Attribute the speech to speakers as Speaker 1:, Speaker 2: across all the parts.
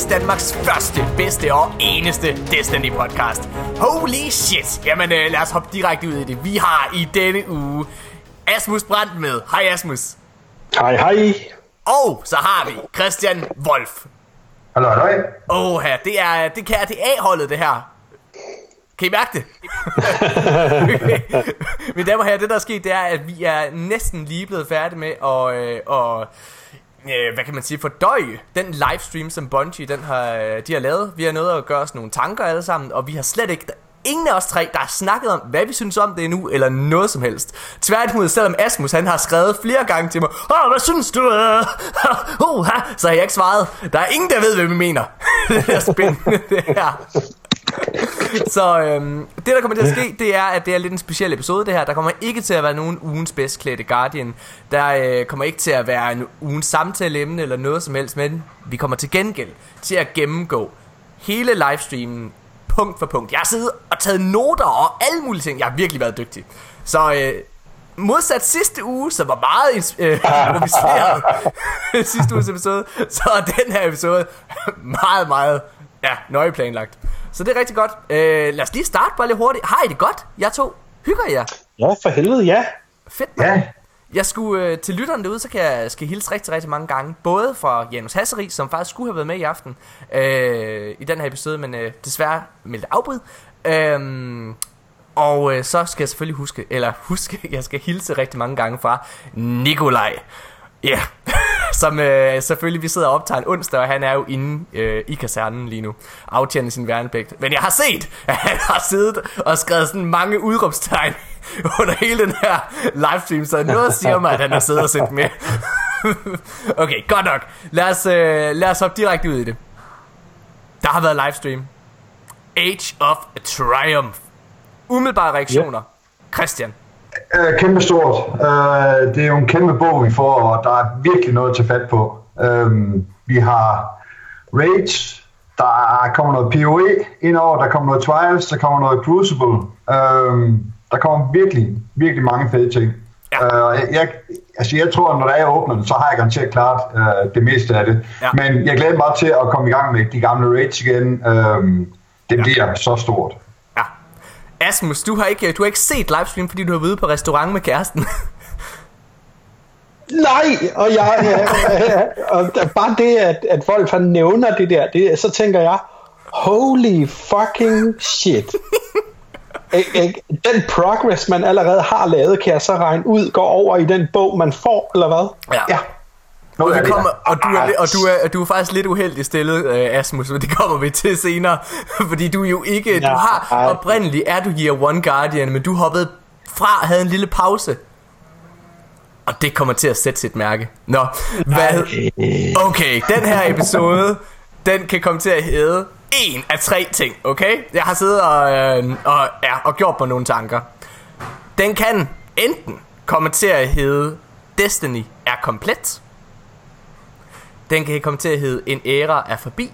Speaker 1: Guardians, Danmarks første, bedste og eneste Destiny podcast. Holy shit! Jamen øh, lad os hoppe direkte ud i det. Vi har i denne uge Asmus Brandt med. Hej Asmus.
Speaker 2: Hej hej.
Speaker 1: Og så har vi Christian Wolf.
Speaker 3: Hallo, hallo.
Speaker 1: Åh det er det kan det A-holdet det her. Kan I mærke det? Mine damer og herrer, det der er sket, det er, at vi er næsten lige blevet færdige med at, øh, og, øh, hvad kan man sige, fordøje den livestream, som Bungie den har, øh, de har lavet. Vi har nået at gøre os nogle tanker alle sammen, og vi har slet ikke, ingen af os tre, der har snakket om, hvad vi synes om det nu, eller noget som helst. Tværtimod, selvom Asmus, han har skrevet flere gange til mig, Åh, hvad synes du? Uh, uh, så har jeg ikke svaret. Der er ingen, der ved, hvad vi mener. det er spændende, det her. Så øhm, det der kommer til at ske Det er at det er lidt en speciel episode det her. Der kommer ikke til at være nogen ugens bedst klædte Guardian. Der øh, kommer ikke til at være en ugens samtaleemne Eller noget som helst Men vi kommer til gengæld til at gennemgå Hele livestreamen Punkt for punkt. Jeg har siddet og taget noter og alle mulige ting. Jeg har virkelig været dygtig. Så øh, modsat sidste uge, som var meget øh, improviseret sidste uges episode, så er den her episode meget, meget ja, nøje planlagt. Så det er rigtig godt. Øh, lad os lige starte bare lidt hurtigt. Har I det godt? Jeg to. Hygger jer?
Speaker 2: Ja, for helvede, ja.
Speaker 1: Fedt, man.
Speaker 3: Ja,
Speaker 1: Jeg skulle øh, til lytterne derude, så kan jeg skal hilse rigtig, rigtig mange gange. Både fra Janus Hasseri, som faktisk skulle have været med i aften øh, i den her episode, men øh, desværre meldte afbud. Øh, og øh, så skal jeg selvfølgelig huske, eller huske, jeg skal hilse rigtig mange gange fra Nikolaj. Ja, yeah. som øh, selvfølgelig vi sidder og optager en onsdag, og han er jo inde øh, i kasernen lige nu, aftjener sin værnepligt. Men jeg har set, at han har siddet og skrevet sådan mange udråbstegn under hele den her livestream, så noget siger mig, at han har siddet og sendt med. okay, godt nok. Lad os, øh, lad os hoppe direkte ud i det. Der har været livestream. Age of Triumph. Umiddelbare reaktioner. Christian.
Speaker 3: Øh, kæmpe stort. Øh, det er jo en kæmpe bog, vi får, og der er virkelig noget at tage fat på. Øh, vi har Rage, der kommer noget PoE indover, der kommer noget Trials, der kommer noget Crucible. Øh, der kommer virkelig, virkelig mange fede ting.
Speaker 1: Ja.
Speaker 3: Øh, jeg, altså jeg tror, når der er åbner den, så har jeg garanteret klart øh, det meste af det.
Speaker 1: Ja.
Speaker 3: Men jeg glæder mig til at komme i gang med de gamle Rage igen. Øh, det bliver så stort.
Speaker 1: Ja. Asmus, du har ikke, du har ikke set livestream, fordi du har været på restaurant med kæresten.
Speaker 2: Nej, og jeg, ja, ja, og bare det, at, at Wolf han nævner det der, det, så tænker jeg, holy fucking shit. Ik- ikke? Den progress, man allerede har lavet, kan jeg så regne ud, går over i den bog, man får, eller hvad?
Speaker 3: Ja.
Speaker 1: Og,
Speaker 3: Noget
Speaker 1: det
Speaker 3: det
Speaker 1: kommer, og, du er, li- og du er, du er faktisk lidt uheldig stillet, uh, Asmus, men det kommer vi til senere. Fordi du jo ikke, du
Speaker 2: Ja,
Speaker 1: har
Speaker 2: ej.
Speaker 1: oprindeligt, er du Year One Guardian, men du hoppede fra og havde en lille pause. Og det kommer til at sætte sit mærke. Nå, hvad? Okay, den her episode, den kan komme til at hedde en af tre ting, okay? Jeg har siddet og, øh, og, ja, og gjort på nogle tanker. Den kan enten komme til at hedde Destiny er komplet. Den kan komme til at hedde En æra er forbi.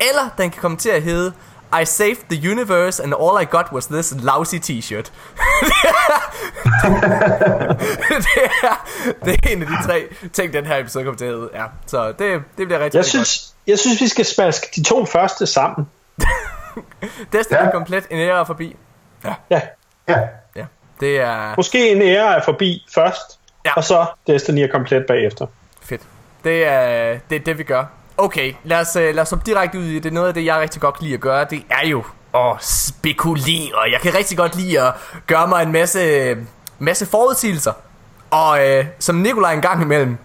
Speaker 1: Eller den kan komme til at hedde I saved the universe and all I got was this lousy t-shirt. det, er, det er en af de tre ting, den her episode kommer til at hedde. Ja, så det, det bliver rigtig,
Speaker 2: Jeg
Speaker 1: rigtig
Speaker 2: synes, jeg synes, vi skal smaske de to første sammen.
Speaker 1: godt. Destiny
Speaker 3: Ja.
Speaker 1: er komplet, En æra er forbi.
Speaker 2: Ja.
Speaker 3: Ja.
Speaker 1: Ja, det er
Speaker 2: Måske en ære er forbi først,
Speaker 1: Ja.
Speaker 2: ja. og så Destiny er komplet bagefter.
Speaker 1: Det er det, er det vi gør. Okay, lad os, øh, lad os hoppe direkte ud i det. Noget af det, jeg rigtig godt kan lide at gøre, det er jo at spekulere. Jeg kan rigtig godt lide at gøre mig en masse, masse forudsigelser. Og øh, som Nikolaj en gang imellem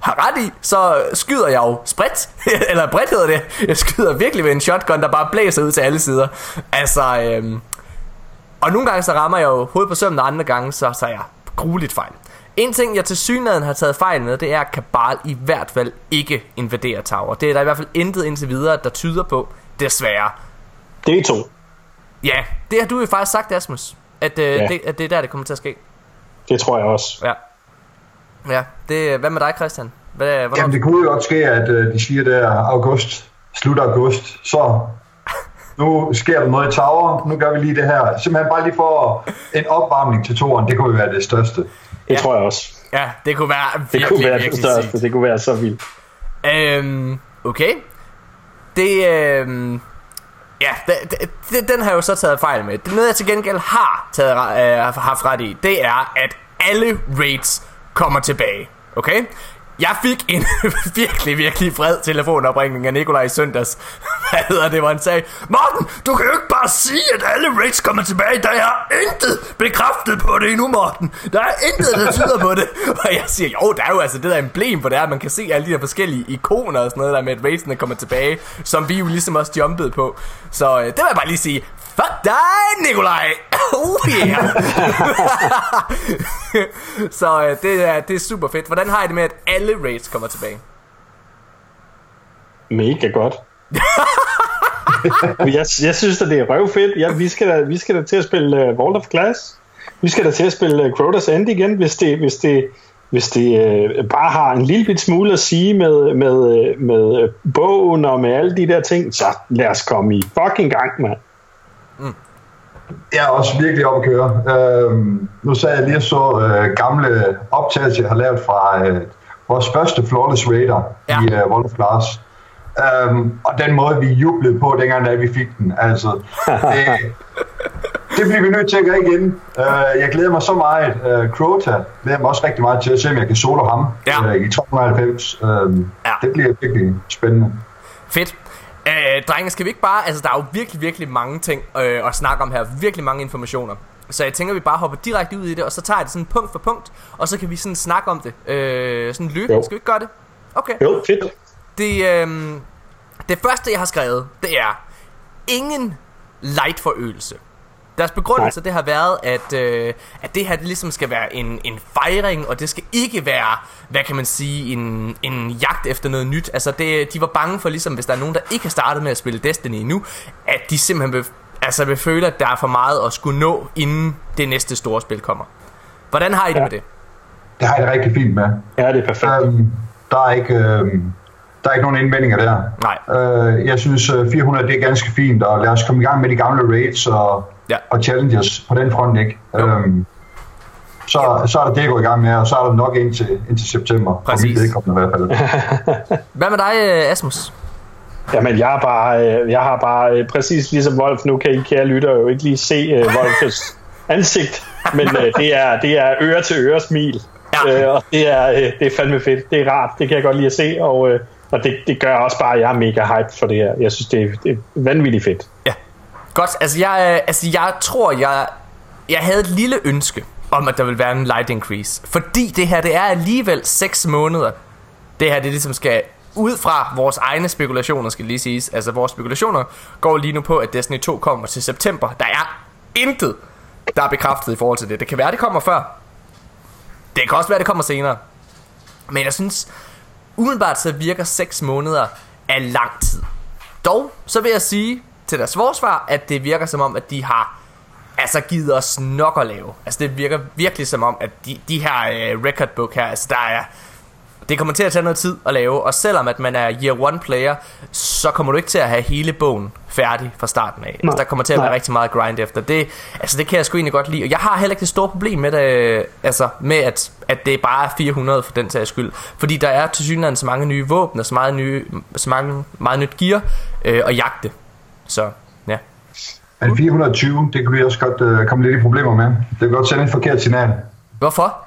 Speaker 1: har ret i, så skyder jeg jo spredt, eller bredt hedder det. Jeg skyder virkelig med en shotgun, der bare blæser ud til alle sider. Altså, øh, og nogle gange så rammer jeg jo hovedet på sømmen, og andre gange så, så er jeg grueligt fejl. En ting, jeg til synligheden har taget fejl med, det er, at Kabal i hvert fald ikke invaderer Tower. Det er der i hvert fald intet indtil videre, der tyder på, desværre.
Speaker 2: Det er to.
Speaker 1: Ja, det har du jo faktisk sagt, Asmus. At, øh,
Speaker 2: Ja.
Speaker 1: det, at det er der, det kommer til at ske.
Speaker 2: Det tror jeg også.
Speaker 1: Ja. Ja, det, hvad med dig, Christian? Hvad, hvornår?
Speaker 3: Jamen, det kunne jo godt ske, at øh, de siger der august, slut august, så nu sker der noget i Tower, nu gør vi lige det her. Simpelthen bare lige for en opvarmning til toren, det kunne jo være det største.
Speaker 2: Det tror jeg også.
Speaker 1: Ja, det kunne være
Speaker 2: Det
Speaker 1: virkelig,
Speaker 2: kunne være det største.
Speaker 1: sygt.
Speaker 2: Det kunne være så vildt.
Speaker 1: Øhm, okay. Det, øhm, ja, det, det, den har jeg jo så taget fejl med. Det noget, jeg til gengæld har taget, øh, haft ret i, det er, at alle raids kommer tilbage. Okay? Jeg fik en virkelig, virkelig vred telefonopringning af Nikolaj i søndags. Hvad hedder det, hvor han sagde, Morten, du kan jo ikke bare sige, at alle rigs kommer tilbage. Der er intet bekræftet på det endnu, Morten. Der er intet, der tyder på det. Og jeg siger, jo, der er jo altså det der emblem for det er, man kan se alle de der forskellige ikoner og sådan noget der med, at racene kommer tilbage, som vi jo ligesom også jumpede på. Så øh, det vil jeg bare lige sige, Fuck dig, Nikolaj! Oh yeah! så øh, det, er, det er super fedt. Hvordan har I det med, at alle raids kommer tilbage?
Speaker 2: Mega godt. jeg, jeg synes at det er røvfedt. Ja, vi, skal da, vi skal da til at spille uh, Vault of Glass. Vi skal da til at spille uh, Crota's End igen, hvis det, hvis det, hvis det uh, bare har en lille bit smule at sige med, med, med bogen og med alle de der ting, så lad os komme i fucking gang, mand.
Speaker 3: Mm. Jeg er også virkelig op at køre. Øhm, nu sad jeg lige og så øh, gamle optagelser, jeg har lavet fra øh, vores første Flawless Raider ja. i øh, World of Glass. Øhm, og den måde, vi jublede på, dengang da vi fik den. Altså, det, det bliver vi nødt til at gøre igen. Uh, jeg glæder mig så meget. Uh, Crota glæder mig også rigtig meget til at se, om jeg kan solo ham ja. uh, i 290. Uh, ja. Det bliver virkelig spændende.
Speaker 1: Fedt. Drenge, skal vi ikke bare... Altså, der er jo virkelig, virkelig mange ting øh, at snakke om her. Virkelig mange informationer. Så jeg tænker, vi bare hopper direkte ud i det, og så tager jeg det sådan punkt for punkt, og så kan vi sådan snakke om det. Øh, sådan løbende. Skal vi ikke gøre det? Okay.
Speaker 2: Jo, fedt.
Speaker 1: Det, øh, det første, jeg har skrevet, det er ingen light forøgelse. Deres begrundelse, det har været, at, øh, at det her det ligesom skal være en, en fejring, og det skal ikke være, hvad kan man sige, en, en jagt efter noget nyt. Altså, det, de var bange for, ligesom, hvis der er nogen, der ikke har startet med at spille Destiny endnu, at de simpelthen vil, altså, vil føle, at der er for meget at skulle nå, inden det næste store spil kommer. Hvordan har I det ja. med det?
Speaker 3: Det har jeg det rigtig fint med.
Speaker 2: Ja, det er perfekt. Um,
Speaker 3: der er ikke... Um der er ikke nogen indvendinger der.
Speaker 1: Nej.
Speaker 3: Øh, jeg synes 400 øh, det er ganske fint, og lad os komme i gang med de gamle raids og, ja. og challenges på den front, ikke? Øhm, så, så er der det at gå i gang med, og så er der nok indtil, indtil september.
Speaker 1: Præcis.
Speaker 3: i hvert fald.
Speaker 1: Hvad med dig, øh, Asmus?
Speaker 2: Jamen, jeg har bare, øh, jeg har bare præcis ligesom Wolf, nu kan I kære lytter jo ikke lige se uh, Wolfs ansigt, men uh, det, er, det er øre til øre smil. Ja. Uh, og det er, uh, det er fandme fedt. Det er rart. Det kan jeg godt lide at se, og, uh, og det, det gør også bare, at jeg er mega hype for det her. Jeg synes, det er, det er vanvittigt fedt.
Speaker 1: Ja. Godt, altså jeg, øh, altså jeg tror, jeg, jeg havde et lille ønske om, at der vil være en light increase. Fordi det her, det er alligevel 6 måneder. Det her, det ligesom skal ud fra vores egne spekulationer, skal lige siges. Altså vores spekulationer går lige nu på, at Destiny 2 kommer til september. Der er intet, der er bekræftet i forhold til det. Det kan være, det kommer før. Det kan også være, det kommer senere. Men jeg synes, umiddelbart så virker 6 måneder af lang tid. Dog, så vil jeg sige til deres forsvar, at det virker som om, at de har altså givet os nok at lave. Altså det virker virkelig som om, at de, de her øh, record book her, altså der er det kommer til at tage noget tid at lave, og selvom at man er year one player, så kommer du ikke til at have hele bogen færdig fra starten af. Altså, der kommer til at være Nej. rigtig meget grind efter. Det, altså, det kan jeg sgu egentlig godt lide. Og jeg har heller ikke det store problem med det, altså, med at, at det bare er 400 for den sags skyld. Fordi der er til synligheden så mange nye våben, og så meget, nye, så mange, meget nyt gear øh, at jagte. Så, ja.
Speaker 3: Men 420, det kan vi også godt øh, komme lidt i problemer med. Det kan godt sende et forkert signal.
Speaker 1: Hvorfor?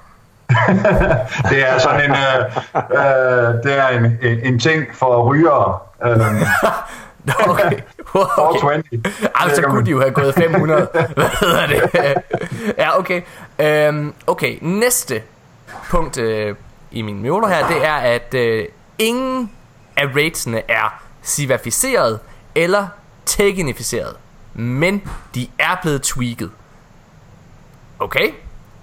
Speaker 3: Det er sådan en, øh, øh, det er en, en, en ting for rygere. Øh,
Speaker 1: okay. okay. 420. Altså kunne de jo have gået 500. Hvad hedder det? ja, okay. Øhm, okay, næste punkt øh, i min mjolo her, det er, at øh, ingen af ratesene er civificeret eller teknificeret. Men de er blevet tweaked. Okay?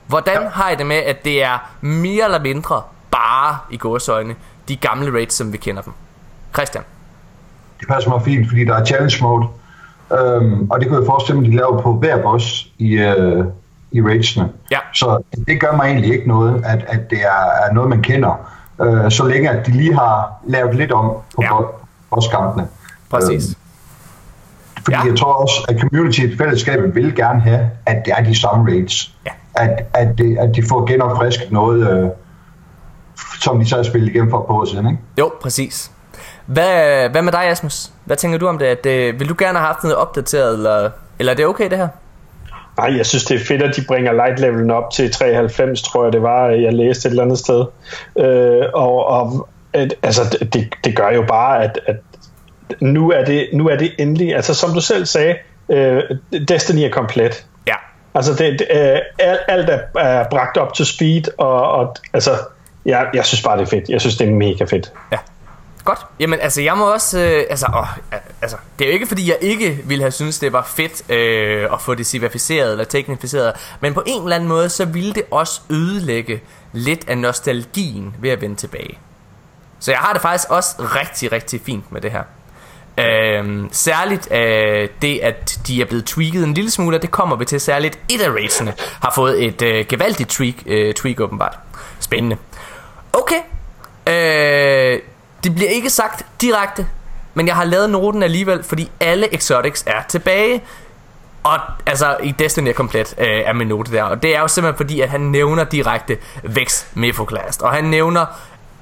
Speaker 1: Hvordan ja. har I det med, at det er mere eller mindre bare i gåsøjne de gamle raids, som vi kender dem? Christian?
Speaker 3: Det passer mig fint, fordi der er challenge mode, øhm, og det kan jeg forestille mig, at de laver på hver boss i, øh, i raidsene.
Speaker 1: Ja.
Speaker 3: Så det gør mig egentlig ikke noget, at, at det er, er noget, man kender, øh, så længe at de lige har lavet lidt om på ja. bosskampene.
Speaker 1: Præcis.
Speaker 3: Øhm, fordi ja. jeg tror også, at community fællesskabet vil gerne have, at det er de samme raids.
Speaker 1: Ja
Speaker 3: at, at, de, at de får genopfrisket noget, øh, som de så har spillet igennem for på siden, ikke?
Speaker 1: Jo, præcis. Hvad, hvad med dig, Asmus? Hvad tænker du om det? At, øh, vil du gerne have haft noget opdateret, eller, eller er det okay, det her?
Speaker 2: Nej, jeg synes, det er fedt, at de bringer light levelen op til 93, tror jeg det var, jeg læste et eller andet sted. Øh, og og at, altså, det, det gør jo bare, at, at nu, er det, nu er det endelig, altså som du selv sagde, øh, Destiny er komplet. Altså det, det, øh, alt, alt er, er bragt op til speed, og, og altså, jeg, jeg synes bare, det er fedt. Jeg synes, det er mega fedt.
Speaker 1: Ja. Godt. Jamen, altså, jeg må også... Øh, altså, åh, altså, det er jo ikke, fordi jeg ikke ville have synes det var fedt øh, at få det civificeret eller teknificeret, men på en eller anden måde, så ville det også ødelægge lidt af nostalgien ved at vende tilbage. Så jeg har det faktisk også rigtig, rigtig fint med det her. Øhm, særligt øh, det, at de er blevet tweaked en lille smule, og det kommer vi til. Særligt iterationsne har fået et øh, gevaldigt tweak, øh, tweak åbenbart. Spændende. Okay. Øh, det bliver ikke sagt direkte, men jeg har lavet noten alligevel, fordi alle exotics er tilbage. Og altså i Destiny er komplet øh, er min note der Og det er jo simpelthen fordi at han nævner direkte Vex Mephoklast Og han nævner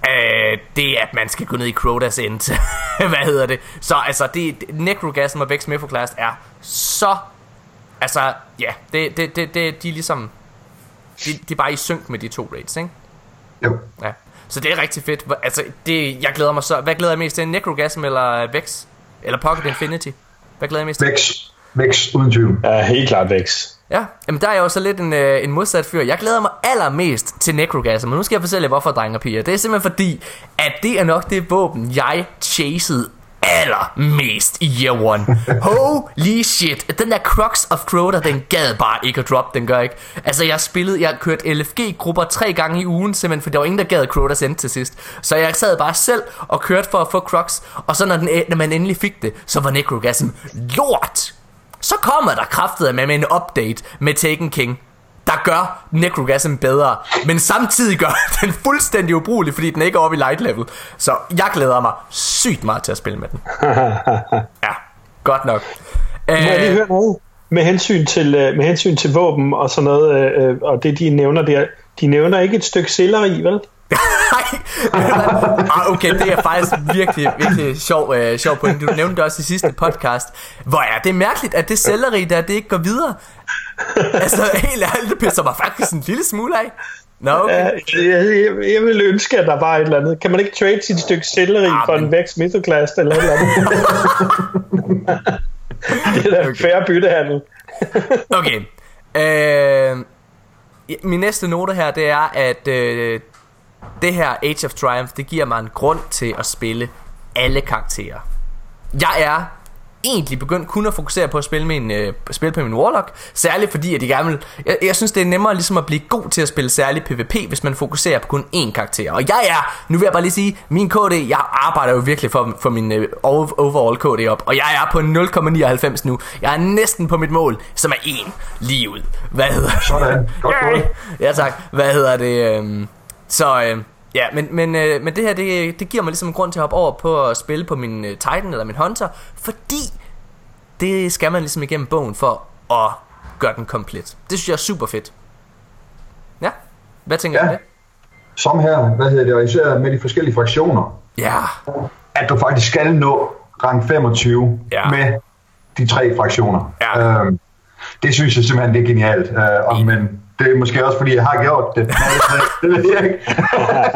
Speaker 1: øh, det at man skal gå ned i Crotas End Hvad hedder det Så altså det, Necrogasm og Vex Mephoklast er så Altså ja det, det, det, det, De er ligesom de, de er bare i synk med de to raids ikke
Speaker 3: Jo
Speaker 1: Ja så det er rigtig fedt. Altså, det, jeg glæder mig så. Hvad glæder jeg mest til? Necrogasm eller Vex? Eller Pocket Infinity? Hvad glæder jeg mest til?
Speaker 3: Vex. Vex, uden tvivl.
Speaker 2: Ja, helt klart Vex.
Speaker 1: Ja, jamen der er jeg jo så lidt en, øh, en modsat fyr. Jeg glæder mig allermest til Necrogasm, men nu skal jeg fortælle jer, hvorfor, drenge og piger. Det er simpelthen fordi, at det er nok det våben, jeg chasede allermest i year one. Holy shit. Den der Crux of Crota, den gad bare ikke at drop, den gør ikke. Altså jeg spillede, jeg kørte LFG-grupper tre gange i ugen, simpelthen, for der var ingen, der gad Crotas end til sidst. Så jeg sad bare selv og kørte for at få Crux, og så når, den, når man endelig fik det, så var Necrogasm lort. Så kommer der kraftet med, med en update med Taken King der gør Necrogasm bedre, men samtidig gør den fuldstændig ubrugelig, fordi den ikke er oppe i light level. Så jeg glæder mig sygt meget til at spille med den. ja, godt nok.
Speaker 2: Må jeg lige høre noget? Med hensyn til, øh, med hensyn til våben og sådan noget, øh, øh, og det de nævner der, de nævner ikke et stykke selleri, vel?
Speaker 1: ah, okay, det er faktisk virkelig, virkelig sjov, øh, sjov point. Du nævnte det også i sidste podcast. Hvor er det mærkeligt, at det selleri der, det ikke går videre. Altså, helt ærligt, det pisser mig faktisk en lille smule af. Nå, okay. Ja,
Speaker 2: jeg, jeg, jeg vil ønske, at der var et eller andet. Kan man ikke trade sit stykke selleri ah, for men... en Vex Mythoclast eller et eller andet? det er da okay. færre byttehandel.
Speaker 1: okay. Øh, min næste note her, det er, at øh, det her Age of Triumph, det giver mig en grund til at spille alle karakterer. Jeg er egentlig begyndt kun at fokusere på at spille, min, øh, spille på min Warlock Særligt fordi at jeg gerne vil, jeg, jeg synes det er nemmere ligesom at blive god til at spille særlig PvP Hvis man fokuserer på kun én karakter Og jeg er, nu vil jeg bare lige sige Min KD, jeg arbejder jo virkelig for, for min øh, overall KD op Og jeg er på 0,99 nu Jeg er næsten på mit mål, som er 1 lige ud Hvad hedder det?
Speaker 3: Sådan, godt
Speaker 1: Ja tak, hvad hedder det? Øh, så øh, ja, men, men, øh, men det her, det, det giver mig ligesom en grund til at hoppe over på at spille på min øh, Titan eller min Hunter, fordi det skal man ligesom igennem bogen for at gøre den komplet. Det synes jeg er super fedt. Ja, hvad tænker ja. du det?
Speaker 3: Som her, hvad hedder det, og især med de forskellige fraktioner.
Speaker 1: Ja.
Speaker 3: At du faktisk skal nå rang 25 ja. med de tre fraktioner. Ja. Øhm, det synes jeg simpelthen, det er genialt. Øh, og, men det er måske også, fordi jeg har gjort det. det ved jeg ikke.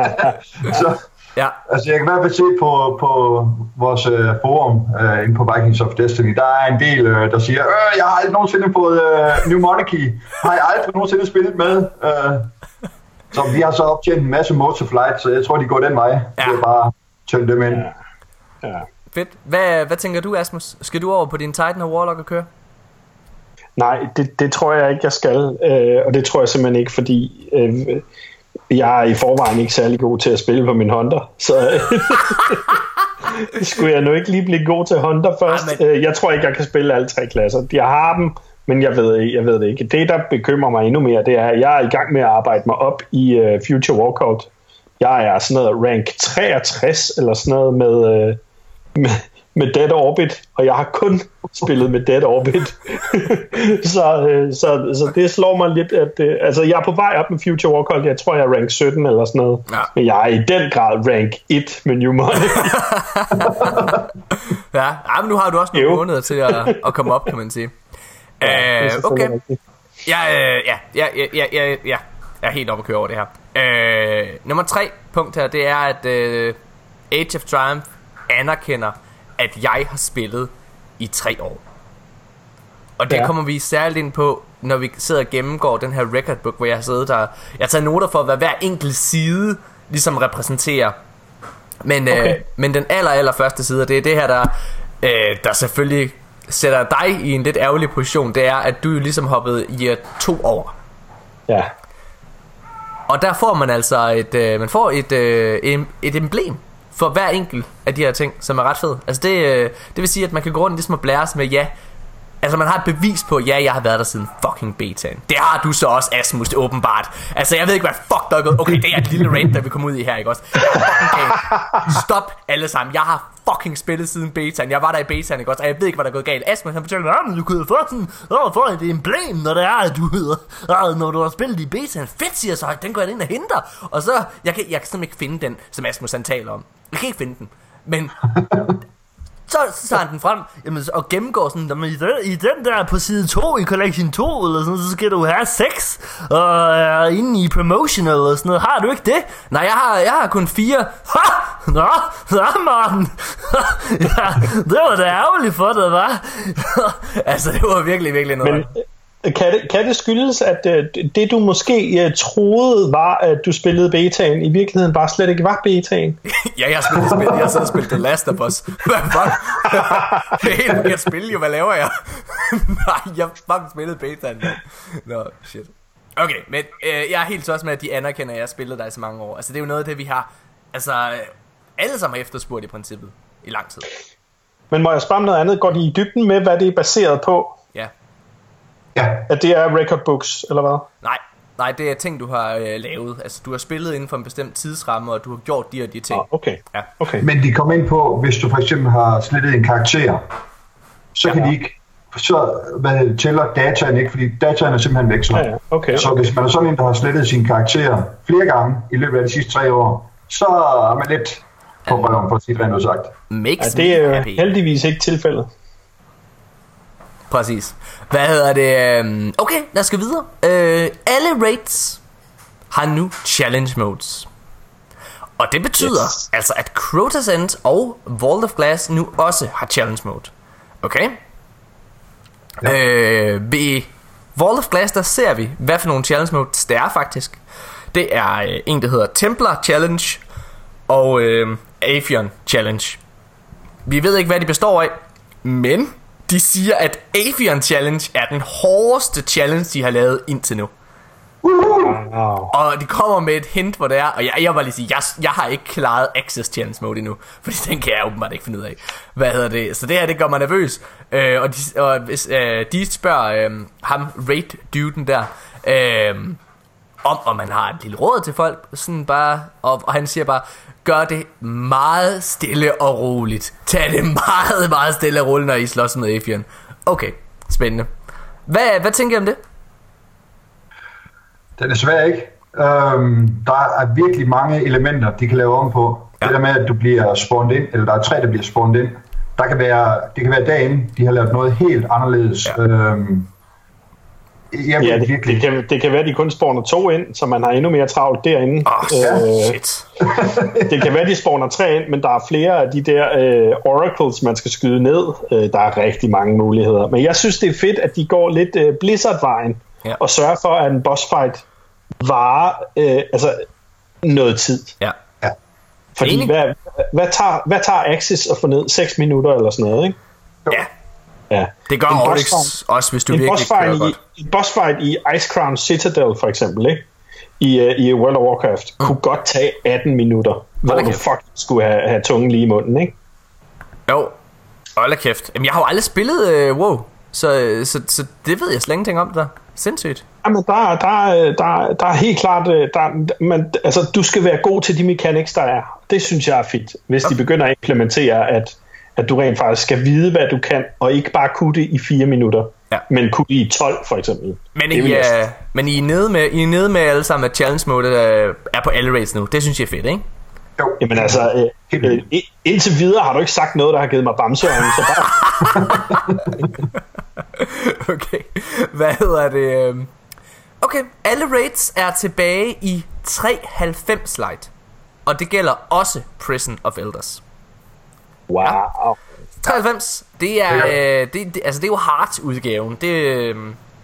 Speaker 3: så, ja. Altså, jeg kan i hvert fald se på, på vores uh, forum uh, inde på Vikings of Destiny, der er en del, uh, der siger, øh, jeg har aldrig nogensinde fået uh, New Monarchy. Har jeg aldrig nogensinde spillet med. Uh, så vi har så optjent en masse modes of flight, så jeg tror, de går den vej. Ja. Det er bare tømme dem ind.
Speaker 1: Ja. ja. Fedt. Hvad, hvad tænker du, Asmus? Skal du over på din Titan og Warlock og køre?
Speaker 2: Nej, det, det tror jeg ikke, jeg skal. Øh, og det tror jeg simpelthen ikke, fordi øh, jeg er i forvejen ikke særlig god til at spille på min Honda. Så skulle jeg nu ikke lige blive god til Honda først. Øh, jeg tror ikke, jeg kan spille alle tre klasser. Jeg har dem, men jeg ved, jeg ved det ikke. Det, der bekymrer mig endnu mere, det er, at jeg er i gang med at arbejde mig op i uh, Future Walkout. Jeg er sådan noget rank 63 eller sådan noget med, uh, med med Dead Orbit, og jeg har kun spillet med Dead Orbit. så, øh, så, så det slår mig lidt, at øh, altså, jeg er på vej op med Future Warcraft, jeg tror, jeg er rank 17 eller sådan noget,
Speaker 1: Ja.
Speaker 2: men jeg er i den grad rank 1 med New Money.
Speaker 1: Ja, ja men nu har du også nogle
Speaker 2: Jo.
Speaker 1: måneder til at, at komme op, kan man sige.
Speaker 2: Er
Speaker 1: Øh, okay, ja, øh, ja, ja, ja, ja, ja, ja, jeg er helt oppe at køre over det her. Øh, nummer tre punkt her, det er, at øh, Age of Triumph anerkender, at jeg har spillet i tre år. Og det ja. Kommer vi særligt ind på, når vi sidder og gennemgår den her record book, hvor jeg har siddet der. Jeg har taget noter for, hvad hver enkelt side ligesom repræsenterer. Men, okay. øh,
Speaker 2: Okay.
Speaker 1: men den aller, aller første side, og det er det her, der, øh, der selvfølgelig sætter dig i en lidt ærgerlig position, det er, at du jo ligesom hoppede i øh, to år.
Speaker 2: Ja.
Speaker 1: Og der får man altså et, øh, man får et, øh, et, et emblem for hver enkelt af de her ting, som er ret fed. Altså det, øh, det vil sige, at man kan gå rundt ligesom og blære sig med, ja, Altså man har et bevis på, ja, jeg har været der siden fucking betaen. Det har du så også, Asmus, åbenbart. Altså jeg ved ikke, hvad fuck der er gået. Okay, det er et lille rant, der vi kommer ud i her, ikke også? Okay, fucking. Stop alle sammen. Jeg har fucking spillet siden betaen. Jeg var der i betaen, ikke også? Og jeg ved ikke, hvad der er gået galt. Asmus, han fortæller mig, at du kunne få sådan, åh, få et emblem, når det er, at du hedder, når du har spillet i betaen. Fedt, siger jeg så. Den går jeg ind og henter. Og så, jeg kan, jeg kan simpelthen ikke finde den, som Asmus han taler om. Jeg kan ikke finde den. Men så, så tager han den frem jamen, så- og gennemgår sådan, jamen, i, den, i den der på side 2 i Collection 2, eller sådan, så skal du have 6, og er inde i promotional eller sådan noget. Har du ikke det? Nej, jeg har, jeg har kun 4. Ha! Nå, nå, Martin. ja, det var da ærgerligt for dig, var. altså, det var virkelig, virkelig noget.
Speaker 2: Men kan det, kan det skyldes, at øh, det du måske øh, troede var, at du spillede betaen, i virkeligheden bare slet ikke var betaen?
Speaker 1: Ja, jeg har spillet spil. Jeg har og spillet The Last of Us. Hvad fuck? det er helt forkert spil, jo. Hvad laver jeg? Nej, jeg fucking spillet betaen. Nå, shit. Okay, men øh, jeg er helt tosset med, at de anerkender, at jeg har spillet dig i så mange år. Altså, det er jo noget af det, vi har... Altså, øh, alle sammen har efterspurgt i princippet i lang tid.
Speaker 2: Men må jeg spørge om noget andet? Går de i dybden med, hvad det er baseret på?
Speaker 1: Ja.
Speaker 2: At det er record books, eller hvad?
Speaker 1: Nej, nej, det er ting, du har øh, lavet. Altså, du har spillet inden for en bestemt tidsramme, og du har gjort de og de ting.
Speaker 2: Ah, okay.
Speaker 1: Ja.
Speaker 2: okay.
Speaker 3: men de kommer ind på, hvis du for eksempel har slettet en karakter, så kan
Speaker 2: Ja.
Speaker 3: de ikke, så hvad, tæller dataen ikke, fordi dataen er simpelthen væk så.
Speaker 2: Ja, ja. Okay,
Speaker 3: Så
Speaker 2: okay.
Speaker 3: hvis man er sådan en, der har slettet sin karakter flere gange i løbet af de sidste tre år, så er man lidt på røven, for at sige det ud sagt.
Speaker 1: Makes
Speaker 2: Ja, det er heldigvis ikke tilfældet.
Speaker 1: Præcis. Hvad hedder det? øhm, Okay, lad os gå videre. Øh, alle raids har nu challenge modes. Og det betyder
Speaker 2: Yes.
Speaker 1: altså, at Crotus End og Vault of Glass nu også har challenge mode. Okay? Ja. Øh, ved Vault of Glass, der ser vi, hvad for nogle challenge modes det er faktisk. Det er øh, en, der hedder Templar Challenge og øh, Avion Challenge. Vi ved ikke, hvad de består af, men de siger, at Avion Challenge er den hårdeste challenge, de har lavet indtil nu.
Speaker 2: Wow.
Speaker 1: Og de kommer med et hint, hvor det er, og jeg, jeg var lige sige, jeg, jeg har ikke klaret Access Challenge Mode endnu, fordi den kan jeg åbenbart ikke finde ud af. Hvad hedder det? Så det her, det gør mig nervøs. Øh, og, de, og hvis øh, de spørger øh, ham, Raid-duden der, øh, om, om man har et lille råd til folk, sådan bare, og, og han siger bare, gør det meget stille og roligt. Tag det meget, meget stille og roligt, når I slås med Afian. Okay, spændende. Hvad, hvad tænker I om det?
Speaker 3: Den er svær, ikke? Øhm, der er virkelig mange elementer, de kan lave om på. Ja. Det der med, at du bliver spawned ind, eller der er tre, der bliver spawned ind. Der kan være, det kan være dagen, de har lavet noget helt anderledes.
Speaker 1: Ja.
Speaker 3: Øhm, jeg
Speaker 2: Ja, det,
Speaker 3: virkelig.
Speaker 2: det, kan, det kan være, at de kun spawner to ind, så man har endnu mere travlt derinde.
Speaker 1: Åh, oh, shit.
Speaker 2: det kan være, at de spawner tre ind, men der er flere af de der øh, oracles, man skal skyde ned. Øh, der er rigtig mange muligheder. Men jeg synes, det er fedt, at de går lidt øh, Blizzard-vejen
Speaker 1: Ja.
Speaker 2: og sørger for, at en boss fight varer øh, altså noget tid.
Speaker 1: Ja.
Speaker 2: Fordi
Speaker 1: Enig.
Speaker 2: hvad, hvad, tager, hvad tager Axis at få ned? 6 minutter eller sådan noget, ikke?
Speaker 1: Ja,
Speaker 2: Ja.
Speaker 1: det gør
Speaker 2: En
Speaker 1: Oryx også, hvis du
Speaker 2: en
Speaker 1: virkelig kører
Speaker 2: fight,
Speaker 1: godt.
Speaker 2: i, en boss fight i Ice Crown Citadel for eksempel, ikke? I, uh, i World of Warcraft, mm. kunne godt tage 18 minutter, hvor du fucking skulle have, have tungen lige i munden, ikke?
Speaker 1: Jo, hold da kæft. Jamen, jeg har jo aldrig spillet øh, WoW, så, så, så det ved jeg slet ingenting om der. Sindssygt.
Speaker 2: Jamen, der, er- der, er- der, er- der er helt klart, øh, der, er- man, altså, du skal være god til de mechanics, der er. Det synes jeg er fint, hvis de begynder at implementere, at, at du rent faktisk skal vide, hvad du kan, og ikke bare kunne det i 4 minutter,
Speaker 1: Ja.
Speaker 2: men kunne det i 12 for eksempel.
Speaker 1: Men
Speaker 2: Det
Speaker 1: I, er, men I er nede med, I er nede med alle sammen, at challenge mode øh, er på alle rates nu. Det synes jeg er fedt, ikke?
Speaker 3: Jo.
Speaker 2: Jamen altså, øh, øh, indtil videre har du ikke sagt noget, der har givet mig bamseøjne, så bare...
Speaker 1: Okay. Hvad hedder det? øhm? Okay, alle rates er tilbage i 390 light. Og det gælder også Prison of Elders.
Speaker 2: Wow.
Speaker 1: 93, det er,
Speaker 3: Ja.
Speaker 1: øh, det, det, altså det er jo hard udgaven. Det, øh,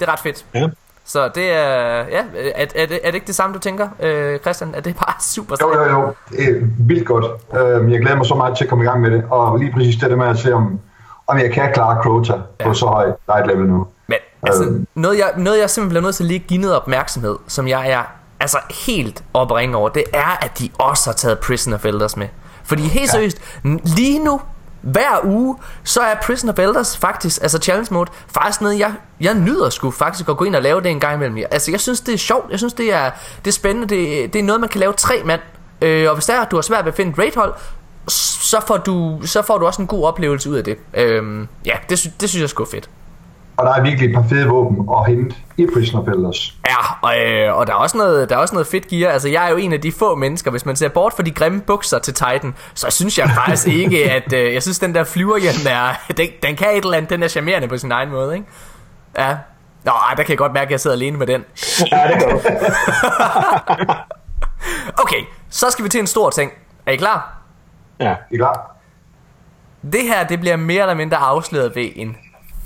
Speaker 1: det er ret fedt.
Speaker 2: Ja.
Speaker 1: Så det er, ja, er, er, det, er det ikke det samme, du tænker, øh, Christian? Er det bare super
Speaker 3: Jo,
Speaker 1: sejt?
Speaker 3: jo, jo. Øh, vildt godt. Øh, jeg glæder mig så meget til at komme i gang med det. Og lige præcis det der med at se, om, om jeg kan klare Crota ja. på så højt light level nu.
Speaker 1: Men altså,
Speaker 3: Øhm.
Speaker 1: noget, jeg, noget jeg simpelthen bliver nødt til at lige give noget opmærksomhed, som jeg er altså helt op over, det er, at de også har taget Prison of Elders med. Fordi helt seriøst, n- lige nu, hver uge, så er Prison of Elders faktisk, altså challenge mode, faktisk noget, jeg, jeg nyder sgu faktisk at gå ind og lave det en gang imellem. Altså, jeg synes, det er sjovt, jeg synes, det er, det er spændende, det, det er noget, man kan lave tre mand. Øh, og hvis der er, du har svært ved at finde et raidhold, så får, du, så får du også en god oplevelse ud af det. Øhm, ja, det, det synes jeg er sgu fedt.
Speaker 3: Og der er virkelig et par fede våben at hente i Prison of Elders.
Speaker 1: Ja, og, øh, og der, er også noget, der er også noget fedt gear. Altså, jeg er jo en af de få mennesker, hvis man ser bort fra de grimme bukser til Titan, så synes jeg faktisk ikke, at... Øh, jeg synes, den der flyverhjelm er... Den, den kan et eller andet, den er charmerende på sin egen måde, ikke? Ja. Nå, ej, der kan jeg godt mærke, at jeg sidder alene med den.
Speaker 2: Ja, det gør du.
Speaker 1: Okay, så skal vi til en stor ting. Er I klar?
Speaker 2: Ja.
Speaker 3: Er I klar?
Speaker 1: Det her, det bliver mere eller mindre afsløret ved en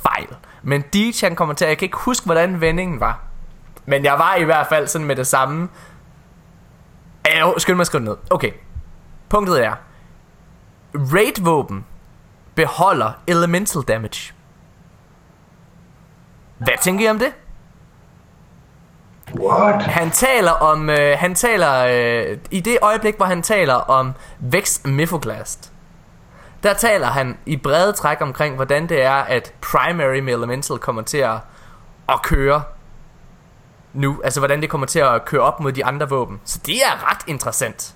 Speaker 1: fejl. Men han kommer til, jeg kan ikke huske, hvordan vendingen var. Men jeg var i hvert fald sådan med det samme. Jo, skynd mig at skrive ned. Okay. Punktet er, Raid-våben beholder elemental damage. Hvad tænker I om det?
Speaker 3: What?
Speaker 1: Han taler om, øh, han taler, øh, i det øjeblik, hvor han taler om Vex Miffoglast, der taler han i brede træk omkring, hvordan det er, at Primary med Elemental kommer til at, at køre nu. Altså, hvordan det kommer til at køre op mod de andre våben. Så det er ret interessant.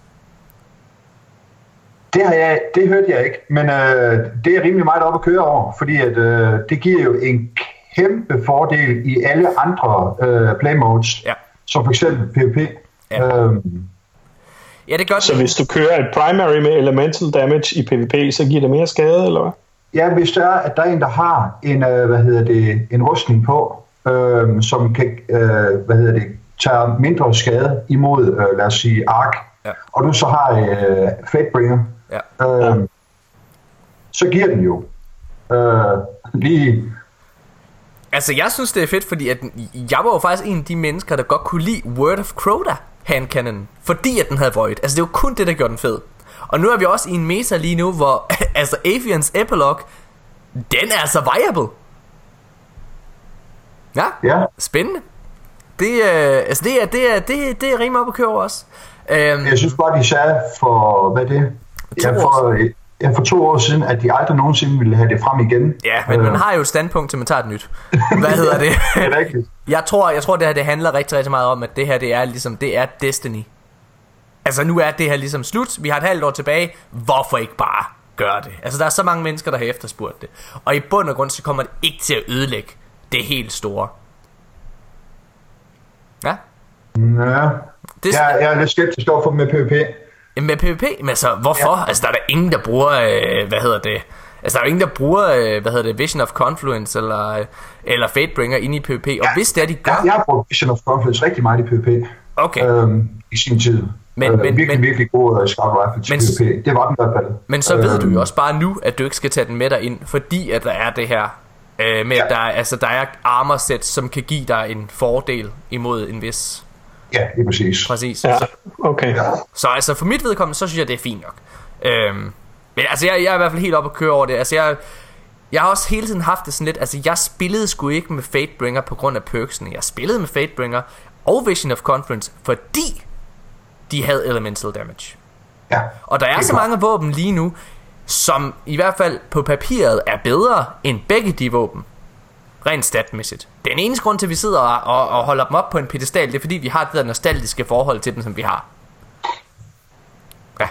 Speaker 3: Det, har jeg, det hørte jeg ikke, men øh, det er rimelig meget op at køre over, fordi at, øh, det giver jo en kæmpe fordel i alle andre øh, play modes,
Speaker 1: Ja.
Speaker 3: som for eksempel PvP.
Speaker 1: Ja.
Speaker 3: Øhm,
Speaker 1: Ja, det gør
Speaker 2: Så
Speaker 1: det.
Speaker 2: hvis du kører et primary med elemental damage i PvP, så giver det mere skade, eller hvad?
Speaker 3: ja, hvis der er, at der er en, der har en, øh, hvad hedder det, en rustning på, øh, som kan, øh, hvad hedder det, tage mindre skade imod, øh, lad os sige, ark,
Speaker 1: Ja.
Speaker 3: og du så har øh, Fatebringer,
Speaker 1: Ja.
Speaker 3: øh, så giver den jo øh, lige
Speaker 1: Altså, jeg synes, det er fedt, fordi at jeg var jo faktisk en af de mennesker, der godt kunne lide Word of Crota handcannon, fordi at den havde void. Altså, det var kun det, der gjorde den fed. Og nu er vi også i en meta lige nu, hvor altså Avians Epilogue, den er altså viable. Ja,
Speaker 3: Ja,
Speaker 1: spændende. Det, øh, altså det er, det er, det, det er rimelig op at køre også. Øhm,
Speaker 3: jeg synes bare, de sagde for, hvad er det? Ja, for, ja, for to år siden, at de aldrig nogensinde ville have det frem igen.
Speaker 1: ja, men
Speaker 3: Øh,
Speaker 1: man har jo et standpunkt til, man tager et nyt. Hvad hedder det?
Speaker 3: Det er rigtigt.
Speaker 1: Jeg tror, jeg tror det her det handler rigtig, rigtig meget om, at det her det er ligesom, det er Destiny. Altså nu er det her ligesom slut, vi har et halvt år tilbage, hvorfor ikke bare gøre det? Altså der er så mange mennesker, der har efterspurgt det. Og i bund og grund, så kommer det ikke til at ødelægge det helt store. Ja,
Speaker 3: Ja.
Speaker 1: det
Speaker 3: Jeg, jeg er lidt skeptisk over for dem med PvP.
Speaker 1: Med PvP, men altså, hvorfor? Ja. Altså, der er der ingen, der bruger, øh, hvad hedder det? Altså, der er jo ingen, der bruger, øh, hvad hedder det, Vision of Confluence eller, øh, eller Fatebringer inde i PvP. Og hvis det er, de gør...
Speaker 3: Jeg, jeg har brugt Vision of Confluence rigtig meget i PvP.
Speaker 1: Okay,
Speaker 3: Øhm, I sin tid.
Speaker 1: Men-
Speaker 3: øh,
Speaker 1: men-
Speaker 3: virkelig,
Speaker 1: men-
Speaker 3: virkelig god uh, scout rifle til
Speaker 1: Men-
Speaker 3: PvP. Det var den i hvert fald.
Speaker 1: men så ved du
Speaker 3: Øhm,
Speaker 1: jo også bare nu, at du ikke skal tage den med dig ind, fordi at der er det her øh, med,
Speaker 3: Ja.
Speaker 1: at der, er, altså, der er armor set, som kan give dig en fordel imod en vis...
Speaker 3: Ja, det er præcis.
Speaker 1: Præcis.
Speaker 2: Ja,
Speaker 1: Så,
Speaker 2: okay.
Speaker 1: Så altså for mit vedkommende, så synes jeg, det er fint nok. Øhm, men altså, jeg, jeg er i hvert fald helt oppe at køre over det. Altså, jeg, jeg har også hele tiden haft det sådan lidt, altså, jeg spillede sgu ikke med Fatebringer på grund af perksene. Jeg spillede med Fatebringer og Vision of Conference, fordi de havde elemental damage.
Speaker 3: Ja.
Speaker 1: Og der er
Speaker 3: er
Speaker 1: så mange våben lige nu, som i hvert fald på papiret er bedre end begge de våben. Rent statmæssigt. Den eneste grund til, at vi sidder og, og, og holder dem op på en pedestal, det er fordi, vi har det der nostalgiske forhold til dem, som vi har. Ja.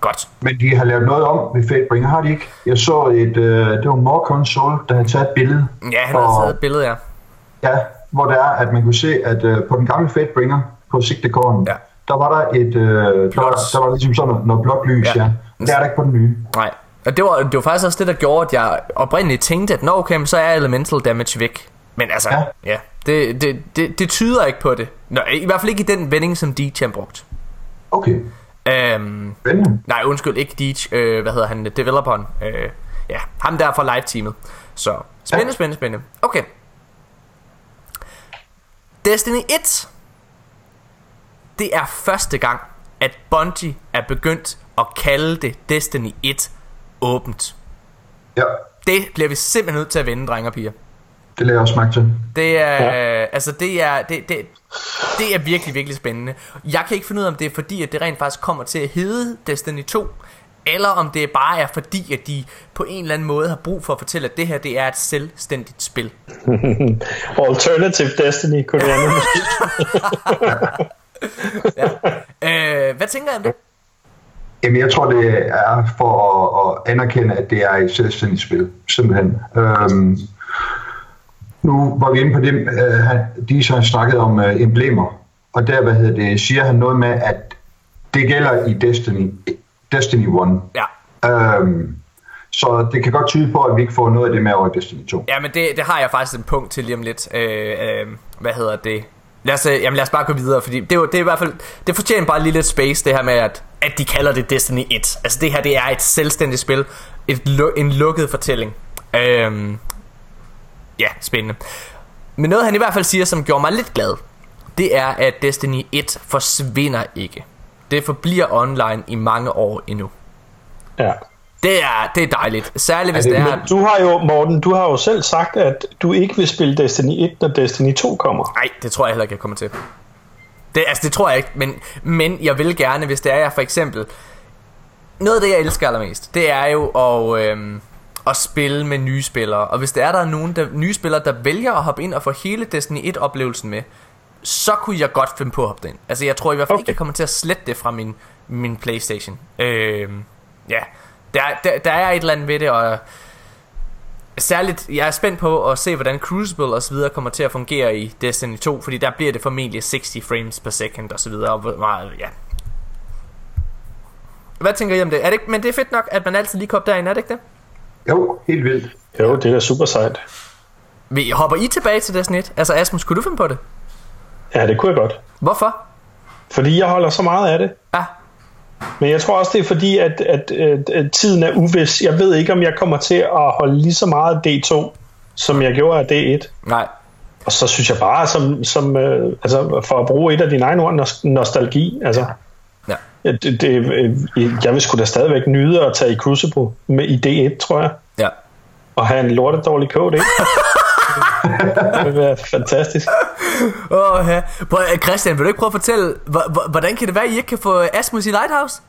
Speaker 1: Godt.
Speaker 3: Men de har lavet noget om ved Fatebringer, har de ikke? Jeg så et, øh, det var More Console, der havde taget et billede.
Speaker 1: Ja, han har
Speaker 3: Og-
Speaker 1: taget et billede, ja.
Speaker 3: Ja, hvor det er, at man kunne se, at øh, på den gamle Fatebringer, på sigtekåren,
Speaker 1: Ja.
Speaker 3: der var der et, øh, der, var, der var ligesom sådan noget, noget blåt lys,
Speaker 1: Ja.
Speaker 3: ja. Det er der ikke på den nye.
Speaker 1: Nej. Og det var, det var faktisk også det, der gjorde, at jeg oprindeligt tænkte, at nå okay, så er elemental damage væk. Men altså, ja,
Speaker 3: Ja.
Speaker 1: det, det, det, det tyder ikke på det. Nå, I hvert fald ikke i den vending, som Deej har brugt.
Speaker 3: Okay,
Speaker 1: Øhm,
Speaker 3: spændende.
Speaker 1: nej, undskyld, ikke Deej. Øh, hvad hedder han? Developeren. Øh, ja, ham der fra live-teamet. Så, spændende,
Speaker 3: Ja.
Speaker 1: spændende, spændende. Okay. Destiny 1. Det er første gang, at Bungie er begyndt at kalde det Destiny 1 åbent.
Speaker 3: Ja,
Speaker 1: Det bliver vi simpelthen nødt til at vende, drenge og piger.
Speaker 3: Det lader jeg også mærke til.
Speaker 1: Det er,
Speaker 2: Ja.
Speaker 1: ja. altså det er, det, det, det er virkelig, virkelig spændende. Jeg kan ikke finde ud af, om det er fordi, at det rent faktisk kommer til at hedde Destiny 2, eller om det bare er fordi, at de på en eller anden måde har brug for at fortælle, at det her det er et selvstændigt spil.
Speaker 2: Alternative Destiny kunne det andet måske.
Speaker 1: Øh, hvad tænker jeg om det?
Speaker 3: Jamen, jeg tror, det er for at, at anerkende, at det er et selvstændigt spil, simpelthen. Øhm, nu var vi inde på det, øh, han- de så snakket om øh, emblemer, og der, hvad hedder det, siger han noget med, at det gælder i Destiny, Destiny 1.
Speaker 1: Ja.
Speaker 3: Øhm, så det kan godt tyde på, at vi ikke får noget af det med over i Destiny 2.
Speaker 1: Ja, men det, det har jeg faktisk en punkt til lige om lidt. Øh, øh, hvad hedder det? Lad os, øh, jamen lad os bare gå videre, fordi det er, det er i hvert fald, det fortjener bare lige lidt space, det her med, at, at de kalder det Destiny 1. Altså det her, det er et selvstændigt spil. Et, en lukket fortælling. Øhm, ja, spændende. Men noget han i hvert fald siger, som gjorde mig lidt glad, det er, at Destiny 1 forsvinder ikke. Det forbliver online i mange år endnu.
Speaker 2: Ja.
Speaker 1: Det er, det er dejligt. Særligt hvis
Speaker 3: det-
Speaker 1: det er...
Speaker 2: Men du har jo, Morten, du har jo selv sagt, at du ikke vil spille Destiny 1, når Destiny 2 kommer.
Speaker 1: Nej, det tror jeg heller ikke, jeg kommer til. Det, altså, det tror jeg ikke, men, men jeg vil gerne, hvis det er jeg for eksempel... Noget af det, jeg elsker allermest, det er jo at, øhm, at spille med nye spillere. Og hvis der er der er nogen der, nye spillere, der vælger at hoppe ind og få hele Destiny 1-oplevelsen med, så kunne jeg godt finde på at hoppe ind. Altså, jeg tror i hvert fald okay. ikke, jeg kommer til at slette det fra min, min Playstation. Øhm, ja, der, der, der er et eller andet ved det, og Særligt, jeg er spændt på at se, hvordan Crucible og så videre kommer til at fungere i Destiny 2, fordi der bliver det formentlig 60 frames per second og så videre, og meget, ja. Hvad tænker I om det? Er det ikke, men det er fedt nok, at man altid lige kommer derind, er det ikke det?
Speaker 3: Jo, helt vildt.
Speaker 2: Jo, det er da super sejt.
Speaker 1: Vi hopper I tilbage til Destiny 1? Altså Asmus, kunne du finde på det?
Speaker 2: Ja, det kunne jeg godt.
Speaker 1: Hvorfor?
Speaker 2: Fordi jeg holder så meget af det.
Speaker 1: Ah,
Speaker 2: Men jeg tror også, det er fordi, at, at, at, at tiden er uvis. Jeg ved ikke, om jeg kommer til at holde lige så meget af D2, som jeg gjorde af D1.
Speaker 1: nej.
Speaker 2: Og så synes jeg bare, som, som, øh, altså, for at bruge et af dine egne ord, nos- nostalgi. Altså,
Speaker 1: Ja.
Speaker 2: Ja, det, det, øh, jeg vil sgu da stadigvæk nyde at tage i Crucible med i D1, tror jeg.
Speaker 1: Ja.
Speaker 2: Og have en lortedårlig KD. det vil være fantastisk.
Speaker 1: Åh, ja. Prøv, øh, Christian, vil du ikke prøve at fortælle, hvor- hvor- hvordan kan det være, at I ikke kan få Asmus i Lighthouse?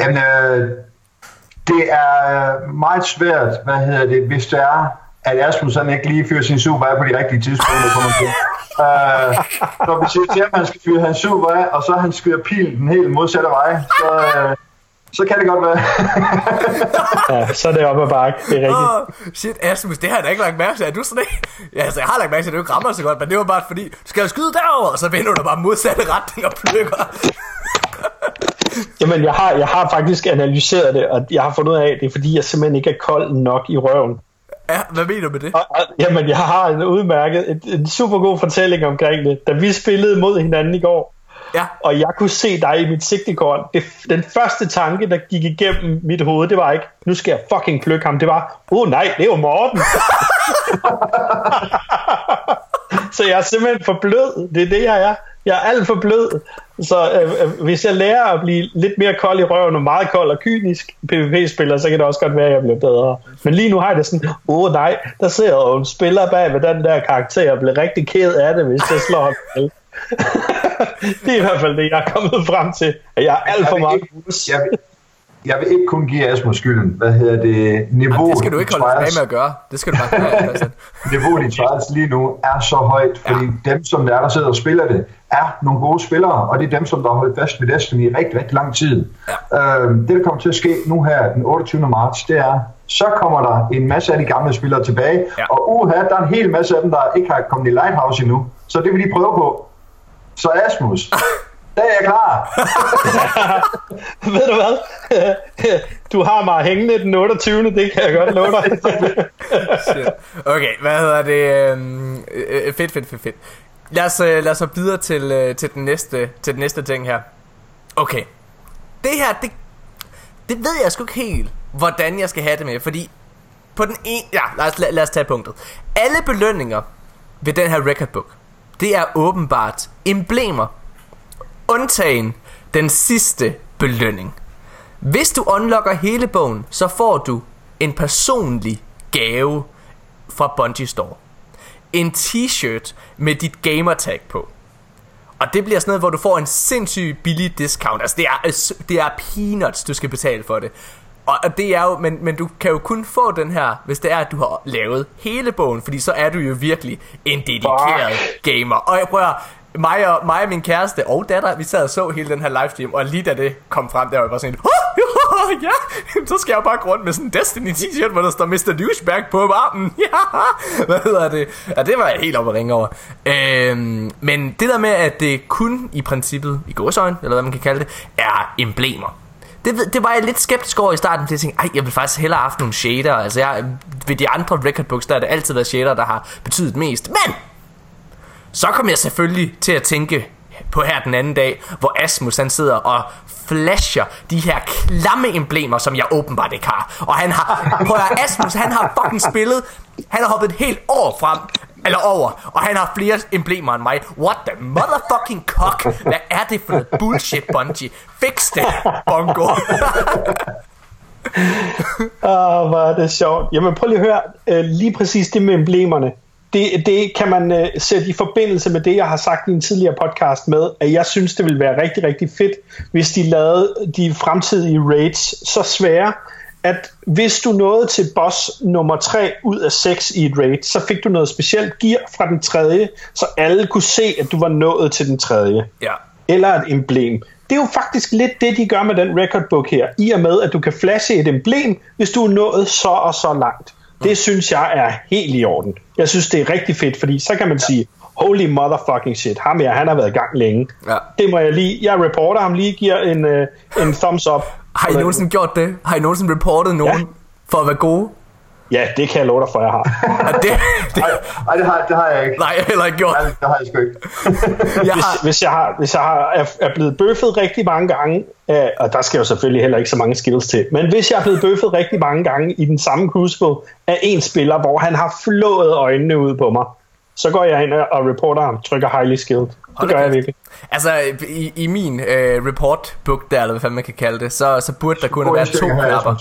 Speaker 3: Jamen, øh, det er meget svært, hvad hedder det, hvis det er, at Asmus han ikke lige fyrer sin super på de rigtige tidspunkter, kommer til. Øh, når vi siger til ham, at han skal fyre hans super af, og så han skyder pilen den helt modsatte vej, så, øh, så kan det godt være.
Speaker 2: Ja, så er det op ad bakke. Det er rigtigt.
Speaker 1: Oh, shit, Asmus, det har jeg da ikke lagt mærke til. Er du sådan en? Ja, altså, jeg har lagt mærke til, at du ikke rammer så godt, men det var bare fordi, du skal jo skyde derover, og så vender du bare modsatte retning og plukker.
Speaker 2: Jamen, jeg har, jeg har faktisk analyseret det, og jeg har fundet ud af, at det er fordi, jeg simpelthen ikke er kold nok i røven.
Speaker 1: Ja, hvad mener du med det?
Speaker 2: Og, og, jamen, jeg har en udmærket, en, en super god fortælling omkring det. Da vi spillede mod hinanden i går,
Speaker 1: Ja,
Speaker 2: og jeg kunne se dig i mit sigtekorn, det, den første tanke, der gik igennem mit hoved, det var ikke, nu skal jeg fucking plukke ham. Det var, åh oh, nej, det er jo Morten. så jeg er simpelthen for blød. Det er det, jeg er. Jeg er alt for blød. Så øh, øh, hvis jeg lærer at blive lidt mere kold i røven og meget kold og kynisk PvP-spiller, så kan det også godt være, at jeg bliver bedre. Men lige nu har jeg det sådan, åh oh, nej, der sidder jo en spiller bag ved den der karakter og bliver rigtig ked af det, hvis jeg slår ham ihjel. det er i hvert fald det, jeg er kommet frem til. At jeg er alt for meget
Speaker 3: Jeg, vil- jeg vil ikke kun give Asmus skylden. Hvad hedder det? Niveau
Speaker 1: Det skal du ikke holde tilbage med at gøre. Det skal du bare gøre.
Speaker 3: Niveauet i trials lige nu er så højt, fordi ja. dem, som der, er, der sidder og spiller det, er nogle gode spillere, og det er dem, som der har holdt fast ved Destiny i rigtig, rigtig lang tid. Ja. Øhm, det, der kommer til at ske nu her den 28. marts, det er, så kommer der en masse af de gamle spillere tilbage, ja. og uha, der er en hel masse af dem, der ikke har kommet i Lighthouse endnu. Så det vil de prøve på. Så Asmus, der er jeg klar.
Speaker 2: Ved du hvad? Du har mig hængende den 28. Det kan jeg godt love dig.
Speaker 1: Shit. Okay, hvad hedder det? Øhm, øh, fedt, fedt, fedt, fedt. Lad os, øh, lad os videre til, øh, til, den næste, til den næste ting her. Okay. Det her, det, det ved jeg sgu ikke helt, hvordan jeg skal have det med. Fordi på den ene... Ja, lad os, lad, lad os tage punktet. Alle belønninger ved den her record book, det er åbenbart emblemer. Undtagen den sidste belønning. Hvis du unlocker hele bogen, så får du en personlig gave fra Bungie Store. En t-shirt med dit gamertag på. Og det bliver sådan noget, hvor du får en sindssygt billig discount. Altså det er, det er peanuts, du skal betale for det. Og det er jo, men, men du kan jo kun få den her, hvis det er, at du har lavet hele bogen, fordi så er du jo virkelig en dedikeret Fuck. gamer. Og jeg prøver, mig og, mig og min kæreste og datter, vi sad og så hele den her livestream, og lige da det kom frem, der var jeg bare sådan, oh, ja, så skal jeg bare gå rundt med sådan en Destiny t-shirt, hvor der står Mr. Douchebag på varmen. Ja, hvad hedder det? Ja, det var jeg helt oppe at ringe over. Øhm, men det der med, at det kun i princippet, i gåsøjne, eller hvad man kan kalde det, er emblemer. Det, det var jeg lidt skeptisk over i starten, fordi jeg tænkte, ej, jeg vil faktisk hellere have haft nogle shader. Altså, jeg, ved de andre recordbooks, der har det altid været shader, der har betydet mest. Men så kom jeg selvfølgelig til at tænke på her den anden dag, hvor Asmus han sidder og flasher de her klamme emblemer, som jeg åbenbart ikke har. Og han har, prøv at Asmus, han har fucking spillet, han har hoppet et helt år frem, eller over, og han har flere emblemer end mig. What the motherfucking cock? Hvad er det for noget bullshit, Bungie? Fix det, Bongo.
Speaker 2: Åh, ah, oh, hvor er det sjovt. Jamen prøv lige at høre, øh, lige præcis det med emblemerne det, det kan man uh, sætte i forbindelse med det, jeg har sagt i en tidligere podcast med, at jeg synes, det ville være rigtig, rigtig fedt, hvis de lavede de fremtidige raids så svære, at hvis du nåede til boss nummer 3 ud af 6 i et raid, så fik du noget specielt gear fra den tredje, så alle kunne se, at du var nået til den tredje.
Speaker 1: Ja.
Speaker 2: Eller et emblem. Det er jo faktisk lidt det, de gør med den record book her, i og med, at du kan flashe et emblem, hvis du er nået så og så langt. Det synes jeg er helt i orden. Jeg synes, det er rigtig fedt, fordi så kan man ja. sige, holy motherfucking shit, ham her, han har været i gang længe. Ja. Det må jeg lige, jeg reporter ham lige, giver en, uh, en thumbs up.
Speaker 1: Har I nogensinde gjort det? Har I nogensinde reportet nogen ja. for at være gode?
Speaker 2: Ja, det kan jeg love dig for, jeg har.
Speaker 3: det, det... Ej, det, har, det har jeg ikke.
Speaker 1: Nej, jeg heller ikke gjort.
Speaker 3: Nej, det har jeg sgu ikke.
Speaker 2: jeg har... hvis, hvis jeg, har, hvis jeg har, er, er blevet bøffet rigtig mange gange, øh, og der skal jo selvfølgelig heller ikke så mange skills til, men hvis jeg er blevet bøffet rigtig mange gange i den samme crucible af en spiller, hvor han har flået øjnene ud på mig, så går jeg ind og reporter ham, trykker highly skilled. Det gør jeg virkelig.
Speaker 1: Altså, i, i min uh, report book der, eller hvad man kan kalde det, så, så burde der kunne være to knapper.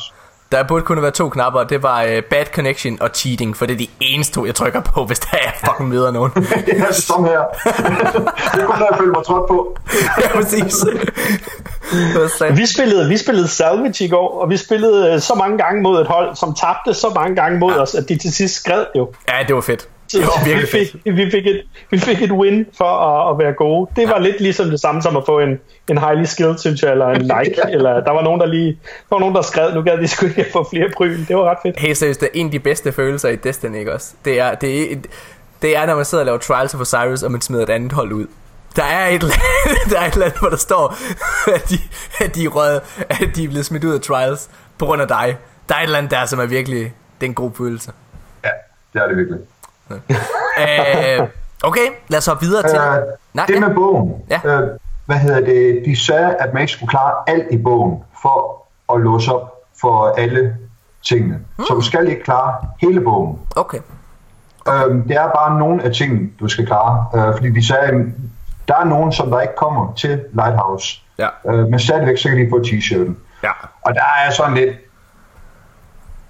Speaker 1: Der burde kun være to knapper, og det var uh, Bad Connection og Cheating, for det er de eneste to, jeg trykker på, hvis der er fucking møder nogen.
Speaker 3: ja, som her. det kun der, jeg føler mig trådt på.
Speaker 1: ja, præcis.
Speaker 2: vi spillede, vi spillede Salvage i går, og vi spillede uh, så mange gange mod et hold, som tabte så mange gange mod ja. os, at de til sidst skred jo.
Speaker 1: Ja, det var fedt.
Speaker 2: Det var virkelig vi, fik, vi, fik et, vi fik et win for at, at være gode. Det var ja. lidt ligesom det samme som at få en, en highly skilled, synes jeg, eller en like. eller der var nogen, der lige der var nogen, der skrev, nu gad de sgu ikke få flere bryn. Det var ret fedt.
Speaker 1: Helt seriøst, det er en af de bedste følelser i Destiny, ikke også? Det er, det er, det er, når man sidder og laver Trials of Osiris, og man smider et andet hold ud. Der er et, der er et land, hvor der står, at de, at de, er rød, at de er blevet smidt ud af Trials på grund af dig. Der er et eller andet der, som er virkelig, det er en god følelse.
Speaker 3: Ja, det er det virkelig.
Speaker 1: Øh, okay, lad os hoppe videre til... Uh,
Speaker 3: Nej, det ja. med bogen. Ja. Uh, hvad hedder det? De sagde, at man ikke skulle klare alt i bogen for at låse op for alle tingene. Mm. Så du skal ikke klare hele bogen.
Speaker 1: Okay. okay.
Speaker 3: Uh, det er bare nogle af tingene, du skal klare. Uh, fordi de sagde, at der er nogen, som der ikke kommer til Lighthouse.
Speaker 1: Ja.
Speaker 3: Uh, men stadigvæk så kan de få t-shirten.
Speaker 1: Ja.
Speaker 3: Og der er sådan lidt,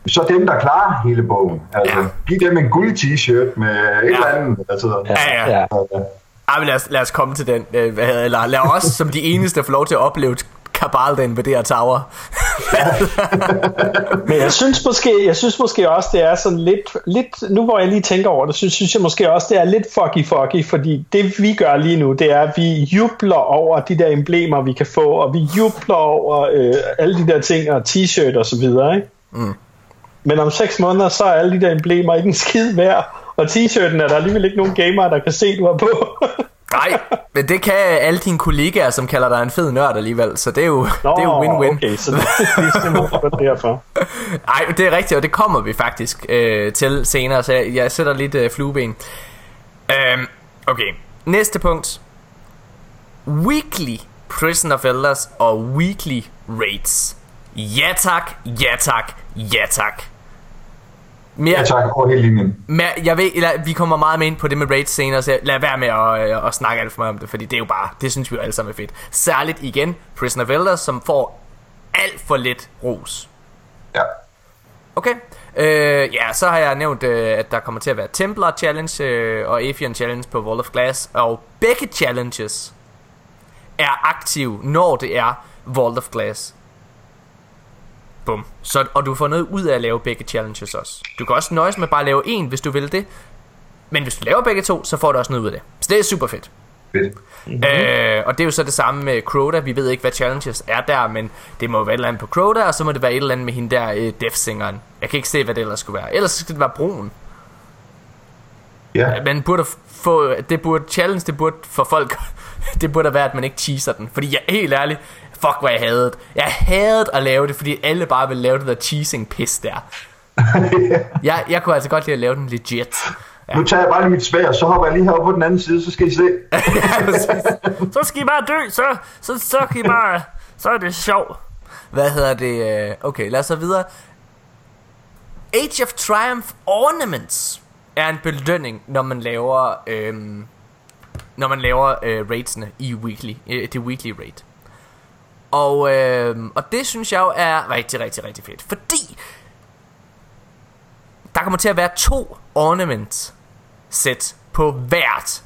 Speaker 3: så dem, der klarer hele bogen. Altså, ja. giv dem en guld t-shirt med et ja. eller andet. Altså,
Speaker 1: ja, ja. ja. ja. ja men lad, os, lad os komme til den. Øh, eller lad os som de eneste få lov til at opleve kabal, der invaderer Tower.
Speaker 2: Men jeg synes måske, jeg synes måske også, det er sådan lidt, lidt, nu hvor jeg lige tænker over det, synes, synes jeg måske også, det er lidt fucky fucky, fordi det vi gør lige nu, det er, at vi jubler over de der emblemer, vi kan få, og vi jubler over øh, alle de der ting, og t-shirt og så videre, ikke? Mm. Men om seks måneder, så er alle de der emblemer ikke en skid værd, og t-shirten er der alligevel ikke nogen gamer, der kan se, du har på.
Speaker 1: Nej, men det kan alle dine kollegaer, som kalder dig en fed nørd alligevel, så det er jo,
Speaker 2: Nå,
Speaker 1: det er jo win-win.
Speaker 2: okay, så det er simpelthen derfor.
Speaker 1: Nej, det er rigtigt, og det kommer vi faktisk øh, til senere, så jeg, jeg sætter lidt øh, flueben. Øhm, okay, næste punkt. Weekly Prison of Elders og Weekly Raids. Ja tak, ja tak, ja tak. Mere,
Speaker 3: Ja tak, over hele linjen.
Speaker 1: mere, jeg ved, eller, vi kommer meget med ind på det med raids senere, så lad være med at, øh, at snakke alt for meget om det, fordi det er jo bare, det synes vi jo alle sammen er fedt. Særligt igen, Prison of Elders, som får alt for lidt ros.
Speaker 3: Ja.
Speaker 1: Okay. Øh, ja, så har jeg nævnt, øh, at der kommer til at være Templar Challenge øh, og Avian Challenge på Wall of Glass. Og begge challenges er aktive, når det er Wall of Glass. Bum. Så, og du får noget ud af at lave begge challenges også. Du kan også nøjes med bare at lave en, hvis du vil det. Men hvis du laver begge to, så får du også noget ud af det. Så det er super fedt.
Speaker 3: Fedt.
Speaker 1: Mm-hmm. Øh, og det er jo så det samme med Crota. Vi ved ikke, hvad challenges er der, men det må jo være et eller andet på Crota, og så må det være et eller andet med hende der, øh, Death-singeren. Jeg kan ikke se, hvad det ellers skulle være. Ellers skal det være broen.
Speaker 3: Ja.
Speaker 1: Man burde få, det burde, challenge, det burde for folk, det burde være, at man ikke teaser den. Fordi jeg helt ærligt, fuck hvad jeg havde. Jeg havde at lave det, fordi alle bare ville lave det der cheesing pis der. jeg, jeg kunne altså godt lide at lave den legit.
Speaker 3: Ja. Nu tager jeg bare lige mit svær, så hopper jeg lige heroppe på den anden side, så skal I se.
Speaker 1: ja, så skal I bare dø, så, så, så kan I bare, så er det sjovt. Hvad hedder det? øh, Okay, lad os så videre. Age of Triumph Ornaments er en belønning, når man laver, øhm, når man laver øh, raidsene i weekly, øh, det weekly raid. Og, øh, og det synes jeg jo er rigtig, rigtig, rigtig fedt. Fordi der kommer til at være to ornament sæt på hvert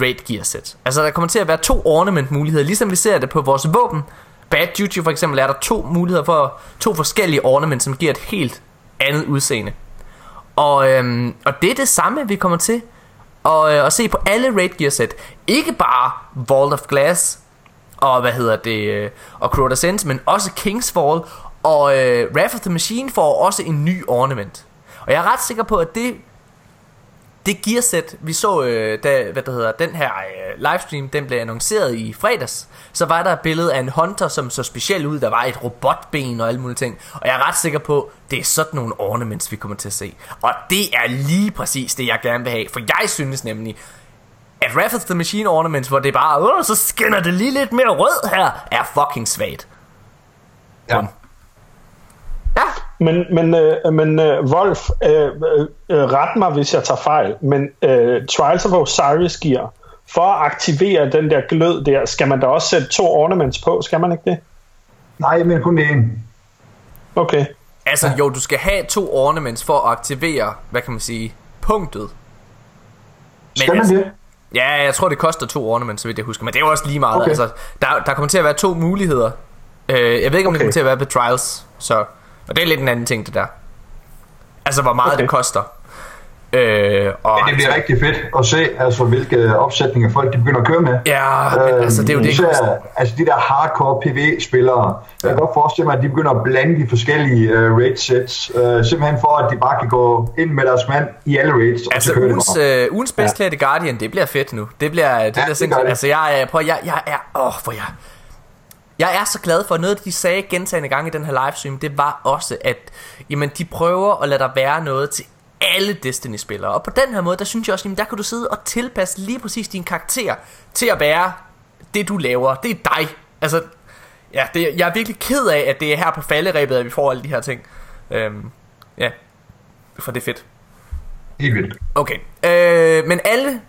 Speaker 1: raid gear set. Altså der kommer til at være to ornament muligheder, ligesom vi ser det på vores våben. Bad Duty for eksempel er der to muligheder for to forskellige ornament, som giver et helt andet udseende. Og, øhm, og det er det samme, vi kommer til at, øh, at se på alle raid gear set. Ikke bare Vault of Glass og hvad hedder det, øh, og Crota Sense, men også Kingsfall og øh, Wrath of the Machine får også en ny ornament. Og jeg er ret sikker på, at det det gearsæt, vi så, øh, da, hvad der hedder, den her øh, livestream, den blev annonceret i fredags, så var der et billede af en hunter, som så specielt ud, der var et robotben og alle mulige ting. Og jeg er ret sikker på, det er sådan nogle ornaments, vi kommer til at se. Og det er lige præcis det, jeg gerne vil have, for jeg synes nemlig, at of the Machine ornaments, hvor det er bare, Åh, så skinner det lige lidt mere rød her, er fucking svagt.
Speaker 3: Ja.
Speaker 1: Ja,
Speaker 2: Men, men, øh, men øh, Wolf, øh, øh, øh, ret mig, hvis jeg tager fejl, men øh, Trials of Osiris gear, for at aktivere den der glød der, skal man da også sætte to ornaments på, skal man ikke det?
Speaker 3: Nej, men kun det ene.
Speaker 2: Okay.
Speaker 1: altså jo, du skal have to ornaments for at aktivere, hvad kan man sige, punktet.
Speaker 3: Skal man
Speaker 1: altså-
Speaker 3: det?
Speaker 1: Ja, jeg tror det koster to ornaments, så vidt jeg husker Men det er jo også lige meget
Speaker 3: Okay.
Speaker 1: altså, der, der kommer til at være to muligheder øh, Jeg ved ikke om okay. det kommer til at være på Trials Så, Og det er lidt en anden ting det der Altså hvor meget. Okay. det koster øh, og
Speaker 3: Men det bliver rigtig fedt at se, altså, hvilke opsætninger folk de begynder at køre med.
Speaker 1: Ja, men altså det er jo det
Speaker 3: Især, altså de der hardcore PvE-spillere. Jeg kan godt forestille mig, at de begynder at blande de forskellige uh, raid sets, uh, simpelthen for, at de bare kan gå ind med deres mand i alle raids, og
Speaker 1: Altså
Speaker 3: så kører
Speaker 1: ugens, øh, ugens bedst klædte Guardian Det bliver fedt nu Det bliver, det bliver
Speaker 3: det
Speaker 1: sindssygt. Altså jeg prøv, jeg, jeg er Åh, for jeg Jeg er så glad for noget de sagde gentagende gange i den her livestream Det var også at Jamen de prøver at lade der være noget til alle Destiny-spillere Og på den her måde Der synes jeg også Jamen der kan du sidde og tilpasse lige præcis din karakter Til at være Det du laver Det er dig Altså Ja, det, jeg er virkelig ked af At det er her på falderæbet At vi får alle de her ting øhm, Ja For det er fedt
Speaker 3: Helt vildt.
Speaker 1: Okay, øh, men alle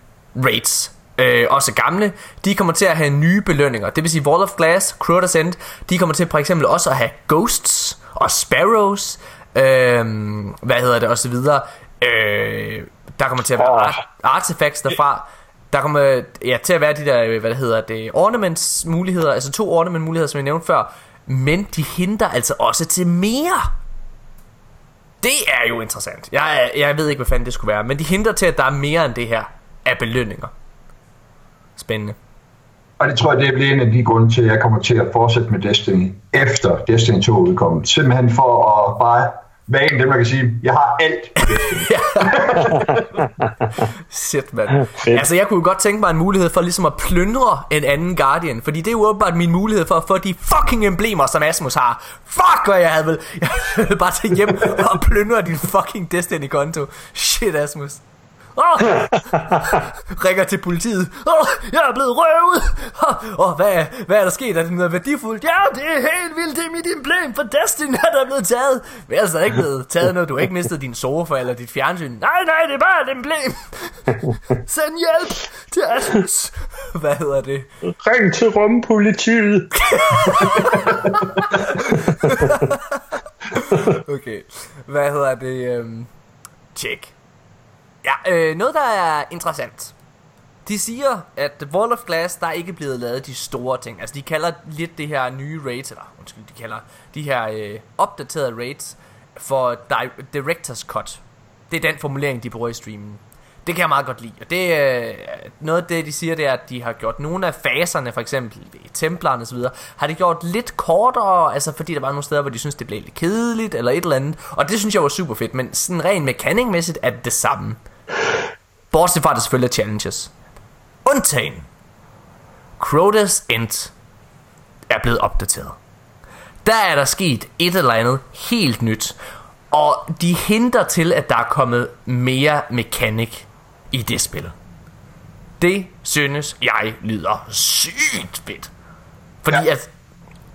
Speaker 1: raids, øh, også gamle, de kommer til at have nye belønninger. Det vil sige Wall of Glass, Crowd Ascent, de kommer til for eksempel også at have Ghosts og Sparrows, øh, hvad hedder det, og så videre. Øh, der kommer til at være
Speaker 2: Åh.
Speaker 1: art- artifacts derfra. Der kommer ja, til at være de der, hvad det hedder det, ornaments muligheder, altså to ornament muligheder, som jeg nævnte før, men de hindrer altså også til mere. Det er jo interessant. Jeg, jeg ved ikke, hvad fanden det skulle være, men de hindrer til, at der er mere end det her af belønninger. Spændende.
Speaker 3: Og det tror jeg, det bliver en af de grunde til, at jeg kommer til at fortsætte med Destiny efter Destiny 2 udkommet. Simpelthen for at bare være en af dem, der kan sige, jeg har alt.
Speaker 1: Shit, mand. Altså, jeg kunne godt tænke mig en mulighed for ligesom at plyndre en anden Guardian. Fordi det er jo åbenbart min mulighed for at få de fucking emblemer, som Asmus har. Fuck, hvad jeg havde vel. Jeg ville bare tage hjem og plyndre din fucking Destiny-konto. Shit, Asmus. Oh! Ringer til politiet. Oh, jeg er blevet røvet. Åh, hvad, hvad er der sket? Er det noget værdifuldt? Ja, det er helt vildt. Det er mit emblem for Destiny, der er blevet taget. Men altså, er ikke blevet taget noget. Du har ikke mistet din sofa eller dit fjernsyn. Nej, nej, det er bare et emblem. Send hjælp til Asmus. Hvad hedder det?
Speaker 2: Ring til rumpolitiet.
Speaker 1: okay. Hvad hedder det? Um... Tjek. Ja, øh, noget der er interessant. De siger, at Wall of Glass, der er ikke blevet lavet de store ting. Altså, de kalder lidt det her nye raids, eller undskyld, de kalder de her øh, opdaterede raids for di- Director's Cut. Det er den formulering, de bruger i streamen. Det kan jeg meget godt lide. Og det, øh, noget af det, de siger, det er, at de har gjort nogle af faserne, for eksempel i templerne osv., har de gjort lidt kortere, altså fordi der var nogle steder, hvor de synes det blev lidt kedeligt, eller et eller andet. Og det synes jeg var super fedt, men sådan rent mekanikmæssigt er det det samme. Bortset fra, det selvfølgelig er challenges. Undtagen. Crota's End er blevet opdateret. Der er der sket et eller andet helt nyt. Og de henter til, at der er kommet mere mekanik i det spil. Det synes jeg lyder sygt fedt. Fordi ja. at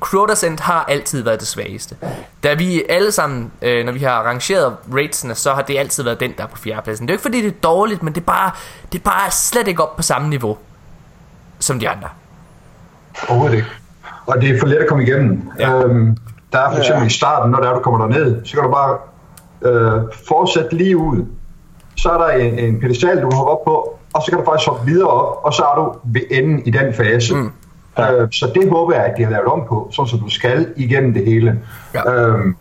Speaker 1: Crota's End har altid været det svageste. Da vi alle sammen, øh, når vi har rangeret ratesene, så har det altid været den, der er på fjerdepladsen. Det er jo ikke fordi, det er dårligt, men det er bare, det er bare slet ikke op på samme niveau som de andre.
Speaker 3: Overhovedet ikke. Og det er for let at komme igennem. Ja. Øhm, der er for eksempel ja. i starten, når der er, du kommer derned, så kan du bare øh, fortsætte lige ud. Så er der en, en pedestal, du kan hoppe op på, og så kan du faktisk hoppe videre op, og så er du ved enden i den fase. Mm. Øh, så det håber jeg, at de har lavet om på, sådan så du skal igennem det hele. Ja. Øhm,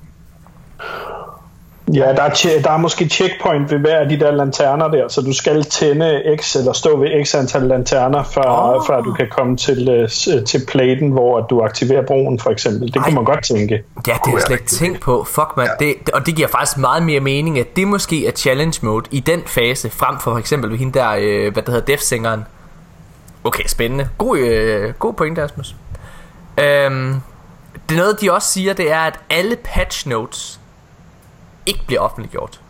Speaker 2: Ja, der er, der er måske checkpoint ved hver af de der lanterner der, så du skal tænde X eller stå ved X antal lanterner, før, oh. før du kan komme til, uh, til platen, hvor du aktiverer broen for eksempel. Det Ej. kunne man godt tænke.
Speaker 1: Ja, det har jeg slet ikke tænkt på. Fuck man, ja. det, og det giver faktisk meget mere mening, at det måske er challenge mode i den fase, frem for for eksempel ved hende der, øh, hvad der hedder, Death-singeren. Okay, spændende. God, øh, god point, Asmus. Øhm, det er noget, de også siger, det er, at alle patch notes ikke bliver offentliggjort.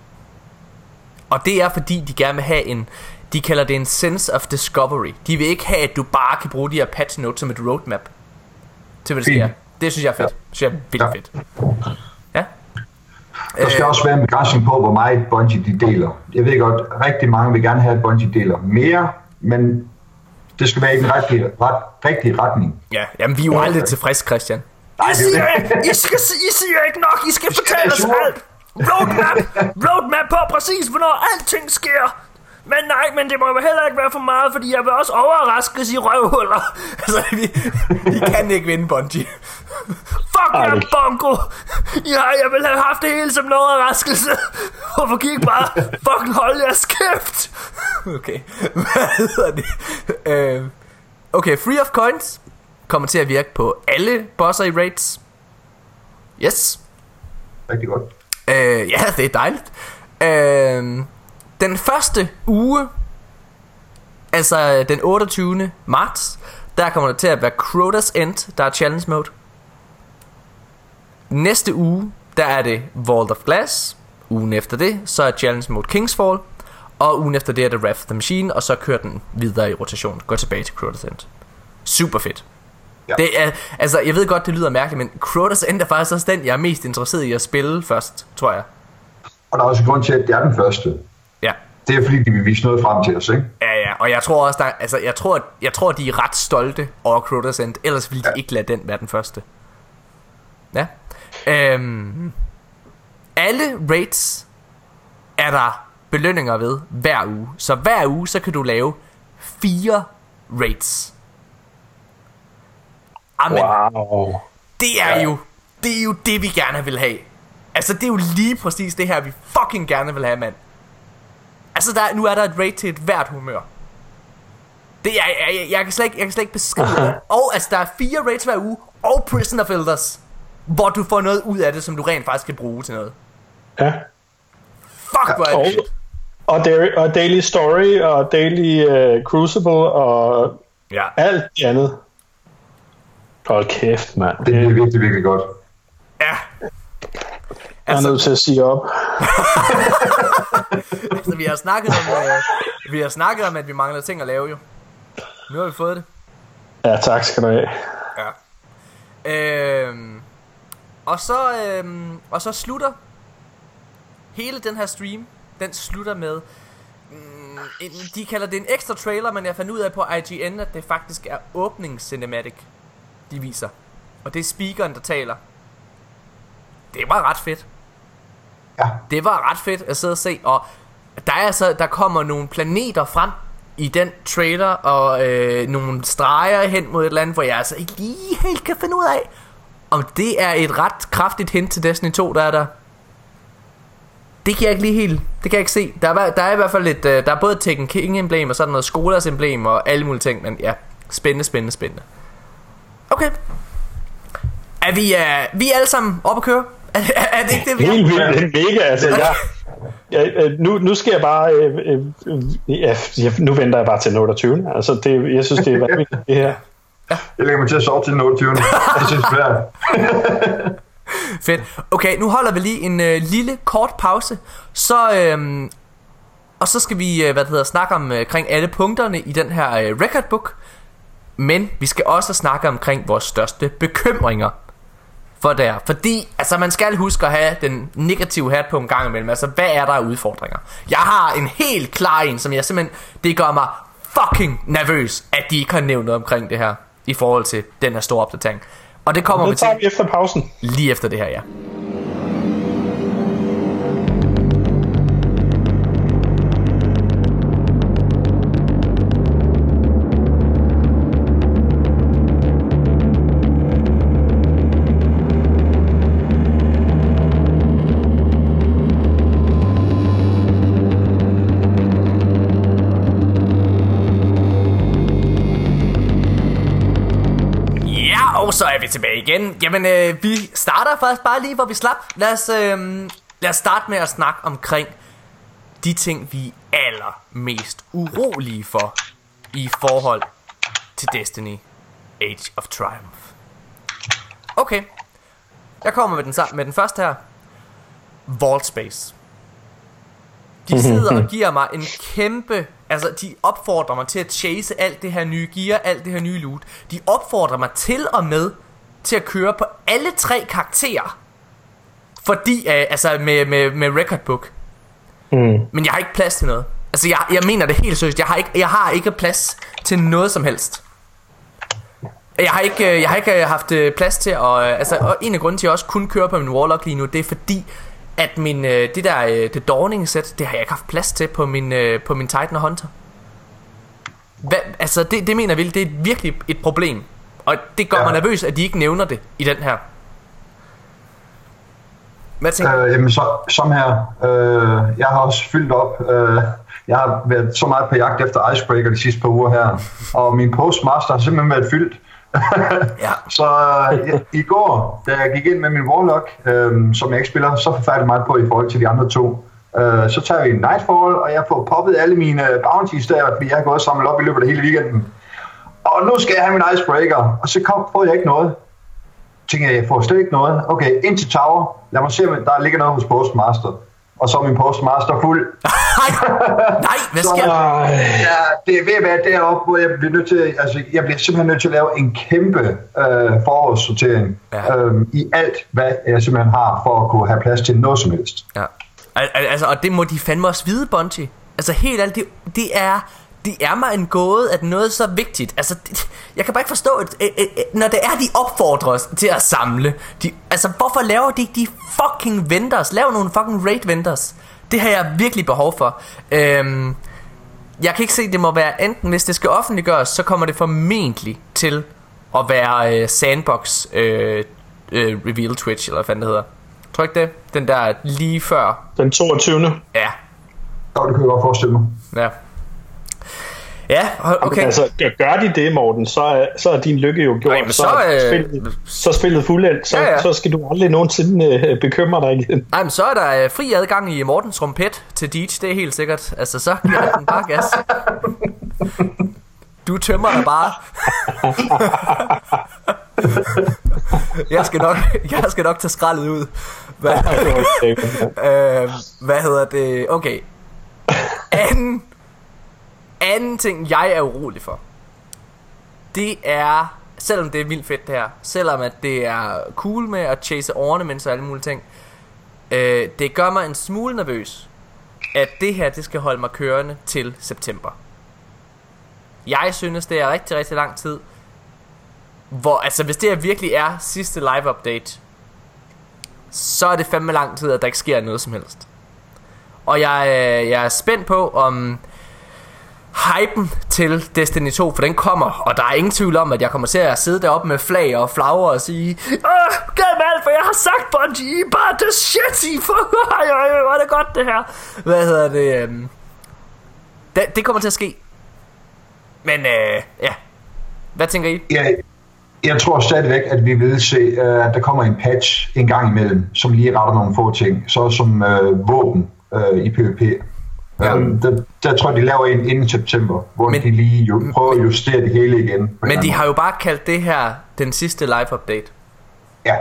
Speaker 1: Og det er fordi, de gerne vil have en, de kalder det en sense of discovery. De vil ikke have, at du bare kan bruge de her patch notes som et roadmap til hvad der sker. Det synes jeg er fedt. Det synes jeg er vildt ja. fedt. Ja.
Speaker 3: Der skal øh, også være en begrænsning på, hvor meget Bungie de deler. Jeg ved godt, rigtig mange vil gerne have, at Bungie deler mere, men det skal være i den rigtige, ret, rigtige retning.
Speaker 1: Ja, jamen vi er jo aldrig tilfredse, Christian. I siger, I, skal, I siger ikke nok, I skal fortælle os alt. Roadmap! Roadmap på præcis, hvornår alting sker! Men nej, men det må jo heller ikke være for meget, fordi jeg vil også overraskes i røvhuller. altså, vi, vi kan ikke vinde Bungie. Fuck jer, Bongo! Ja, jeg ville have haft det hele som en overraskelse. Hvorfor gik bare fucking holde jeres kæft? okay, hvad hedder det? Uh, okay, Free of Coins kommer til at virke på alle bosser i raids. Yes.
Speaker 3: Rigtig godt.
Speaker 1: Øh, ja, det er dejligt. Øh, den første uge, altså den 28. marts, der kommer det til at være Crota's End, der er challenge mode. Næste uge, der er det Vault of Glass. Ugen efter det, så er challenge mode Kingsfall. Og ugen efter det er det Wrath of the Machine, og så kører den videre i rotation. Går tilbage til Crota's End. Super fedt. Ja. Det er, altså, jeg ved godt, det lyder mærkeligt, men Crota's End er faktisk også den, jeg er mest interesseret i at spille først, tror jeg.
Speaker 3: Og der er også grund til, at det er den første.
Speaker 1: Ja.
Speaker 3: Det er fordi, de vil vise noget frem til os, ikke?
Speaker 1: Ja, ja, og jeg tror også, der, altså, jeg tror, jeg tror, de er ret stolte over Crota's End, ellers ville de ja. ikke lade den være den første. Ja. Øhm, alle raids er der belønninger ved hver uge. Så hver uge, så kan du lave fire raids. Amen,
Speaker 2: Wow.
Speaker 1: det er jo det er jo det vi gerne vil have. Altså det er jo lige præcis det her vi fucking gerne vil have, mand. Altså der, nu er der et raid til et hvert humør. Det er, jeg, jeg, jeg, kan slet ikke, jeg kan slet ikke beskrive det. Og altså der er fire raids hver uge og Prison of Elders, hvor du får noget ud af det, som du rent faktisk kan bruge til noget.
Speaker 2: Ja.
Speaker 1: Fuck, hvor er
Speaker 2: Og,
Speaker 1: det fedt.
Speaker 2: og, og Daily Story og Daily uh, Crucible og
Speaker 1: Ja.
Speaker 2: alt det andet. Hold kæft, mand.
Speaker 3: Det er virkelig, virkelig godt.
Speaker 1: Ja.
Speaker 2: er
Speaker 1: Altså,
Speaker 2: nødt til at sige op.
Speaker 1: altså, vi har snakket om, øh, vi har snakket om, at vi mangler ting at lave jo. Nu har vi fået det.
Speaker 2: Ja, tak skal du have.
Speaker 1: Ja. Øhm, og så øhm, og så slutter hele den her stream, den slutter med mm, en, de kalder det en ekstra trailer, men jeg fandt ud af på IGN, at det faktisk er åbningscinematic, de viser. Og det er speakeren, der taler. Det var ret fedt.
Speaker 3: Ja.
Speaker 1: Det var ret fedt at sidde og se, og der er altså, der kommer nogle planeter frem i den trailer, og øh, nogle streger hen mod et eller andet, hvor jeg altså ikke lige helt kan finde ud af, om det er et ret kraftigt hint til Destiny 2, der er der. Det kan jeg ikke lige helt, det kan jeg ikke se. Der er, der er i hvert fald lidt, øh, der er både Tekken King emblem, og sådan noget Skolas emblem, og alle mulige ting, men ja, spændende, spændende, spændende. Okay. Er vi, uh, vi er alle sammen oppe at køre? Er, er, er det ikke det, vi er?
Speaker 2: Helt vildt. Det er mega. Altså, jeg, jeg, øh, nu, nu skal jeg bare... Øh, øh, ja, ja, nu venter jeg bare til den 28. Altså, det, jeg synes, det er vanvittigt, det her.
Speaker 3: Jeg lægger mig til at sove til den 28. Jeg synes, det er
Speaker 1: Fedt. Okay, nu holder vi lige en øh, lille kort pause. Så øhm, og så skal vi øh, hvad det hedder snakke om øh, omkring alle punkterne i den her øh, record book. Men vi skal også snakke omkring vores største bekymringer for der. Fordi altså man skal huske at have den negative hat på en gang imellem. Altså hvad er der af udfordringer? Jeg har en helt klar en, som jeg simpelthen det gør mig fucking nervøs, at de ikke har nævnt noget omkring det her i forhold til den her store opdatering. Og det kommer vi
Speaker 2: Det
Speaker 1: til
Speaker 2: vi efter pausen.
Speaker 1: lige efter det her. Ja, igen. Jamen, øh, vi starter faktisk bare lige, hvor vi slap. Lad os, øh, lad os starte med at snakke omkring de ting, vi er allermest urolige for i forhold til Destiny Age of Triumph. Okay, jeg kommer med den, med den første her. Vault Space. De sidder og giver mig en kæmpe Altså de opfordrer mig til at chase alt det her nye gear Alt det her nye loot De opfordrer mig til og med Til at køre på alle tre karakterer Fordi øh, Altså med, med, med record book
Speaker 2: Mm.
Speaker 1: Men jeg har ikke plads til noget Altså jeg, jeg mener det helt seriøst Jeg har ikke, jeg har ikke plads til noget som helst jeg har ikke, øh, jeg har ikke øh, haft øh, plads til at, altså, og en af grunden til, at jeg også kun kører på min Warlock lige nu, det er fordi, at min, det der, det Dawning sæt, det har jeg ikke haft plads til på min, på min Titan og Hunter. Hvad, altså, det, det mener jeg virkelig, det er virkelig et problem. Og det gør ja. Mig nervøs, at de ikke nævner det i den her. Hvad tænker du?
Speaker 3: Øh, jamen, så, som her. Øh, jeg har også fyldt op. Øh, jeg har været så meget på jagt efter Icebreaker de sidste par uger her. Og min postmaster har simpelthen været fyldt.
Speaker 1: Ja.
Speaker 3: Så øh, i går, da jeg gik ind med min Warlock, øh, som jeg ikke spiller så forfærdeligt meget på i forhold til de andre to, øh, så tager vi en Nightfall, og jeg får poppet alle mine bounties der, fordi jeg har gået og samlet op i løbet af hele weekenden. Og nu skal jeg have min Icebreaker, og så kom, får jeg ikke noget tænker jeg, jeg får slet ikke noget. Okay, ind til Tower. Lad mig se, om der ligger noget hos Postmaster. Og så er min Postmaster fuld.
Speaker 1: Nej, nej, hvad sker der?
Speaker 3: Ja, det er ved at være deroppe, hvor jeg bliver nødt til, altså, jeg bliver simpelthen nødt til at lave en kæmpe øh, forårssortering
Speaker 1: Ja.
Speaker 3: øhm, i alt, hvad jeg simpelthen har, for at kunne have plads til noget som helst.
Speaker 1: Ja. Al- al- Altså, og det må de fandme også vide, Bungie. Altså helt ærligt, det, det er... Det er mig en gåde, at noget så vigtigt Altså, det, jeg kan bare ikke forstå at, Når det er, de opfordrer os til at samle de, Altså, hvorfor laver de ikke de fucking vendors? Lav nogle fucking raid vendors Det har jeg virkelig behov for øhm, jeg kan ikke se, det må være enten, hvis det skal offentliggøres, så kommer det formentlig til at være øh, Sandbox øh, øh, Reveal Twitch, eller hvad det hedder. Tror ikke det? Den der lige før.
Speaker 2: Den 22.
Speaker 1: Ja,
Speaker 3: Så det kan jeg godt forestille mig.
Speaker 1: ja. Ja, okay.
Speaker 2: Altså, gør de det, Morten, så er, så er din lykke jo gjort.
Speaker 1: Jamen, så,
Speaker 2: er
Speaker 1: øh,
Speaker 2: spillet, så er spillet fuldendt. Så,
Speaker 1: Ja, ja.
Speaker 2: så skal du aldrig nogensinde øh, bekymre dig igen.
Speaker 1: Nej, men så er der øh, fri adgang i Mortens rumpet til Deej, det er helt sikkert. Altså, så giver den bare gas. Du tømmer dig bare. jeg, skal nok, jeg skal nok tage skraldet ud. Hvad, øh, hvad hedder det? Okay. Anden, anden ting, jeg er urolig for. Det er, selvom det er vildt fedt det her, selvom at det er cool med at chase ornaments og alle mulige ting, øh, det gør mig en smule nervøs, at det her, det skal holde mig kørende til september. Jeg synes, det er rigtig, rigtig lang tid. Hvor, altså, hvis det her virkelig er sidste live update, så er det fandme lang tid, at der ikke sker noget som helst. Og jeg, øh, jeg er spændt på, om hypen til Destiny 2, for den kommer, og der er ingen tvivl om, at jeg kommer til at sidde deroppe med flag og flagre og sige, Åh, gennem alt, for jeg har sagt, Bungie, I er bare det shit, I for, hvor er det godt det her. Hvad hedder det? øhm, Det, det kommer til at ske. Men øh, ja, hvad tænker I?
Speaker 3: Jeg, jeg tror stadigvæk, at vi vil se, øh, at der kommer en patch en gang imellem, som lige retter nogle få ting, så som øh, våben øh, i PvP.
Speaker 1: Ja.
Speaker 3: Der, der tror jeg, de laver en inden september, hvor
Speaker 1: Men-
Speaker 3: men, de lige jo, prøver at justere det hele igen.
Speaker 1: Men de har jo bare kaldt det her den sidste live update.
Speaker 3: Ja,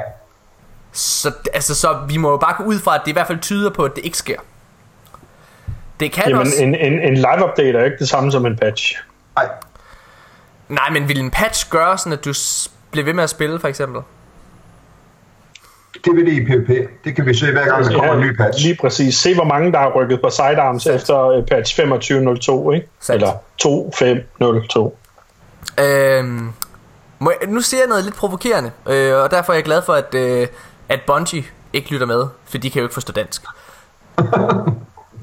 Speaker 1: Så, altså, så vi må jo bare gå ud fra, at det i hvert fald tyder på, at det ikke sker. Det kan
Speaker 2: Jamen,
Speaker 1: også...
Speaker 2: en, en, en live-update er jo ikke det samme som en patch.
Speaker 3: nej,
Speaker 1: Nej, men vil en patch gøre sådan, at du bliver ved med at spille, for eksempel?
Speaker 3: Det vil det i PvP. Det kan vi se hver gang, der kommer en ny patch.
Speaker 2: Lige præcis. Se, hvor mange, der har rykket på sidearms
Speaker 1: Sandt.
Speaker 2: efter øh, patch 2502, ikke?
Speaker 1: Sandt.
Speaker 2: Eller 2502.
Speaker 1: Øhm, må jeg, nu siger jeg noget lidt provokerende, øh, og derfor er jeg glad for, at, øh, at Bungie ikke lytter med, for de kan jo ikke forstå dansk.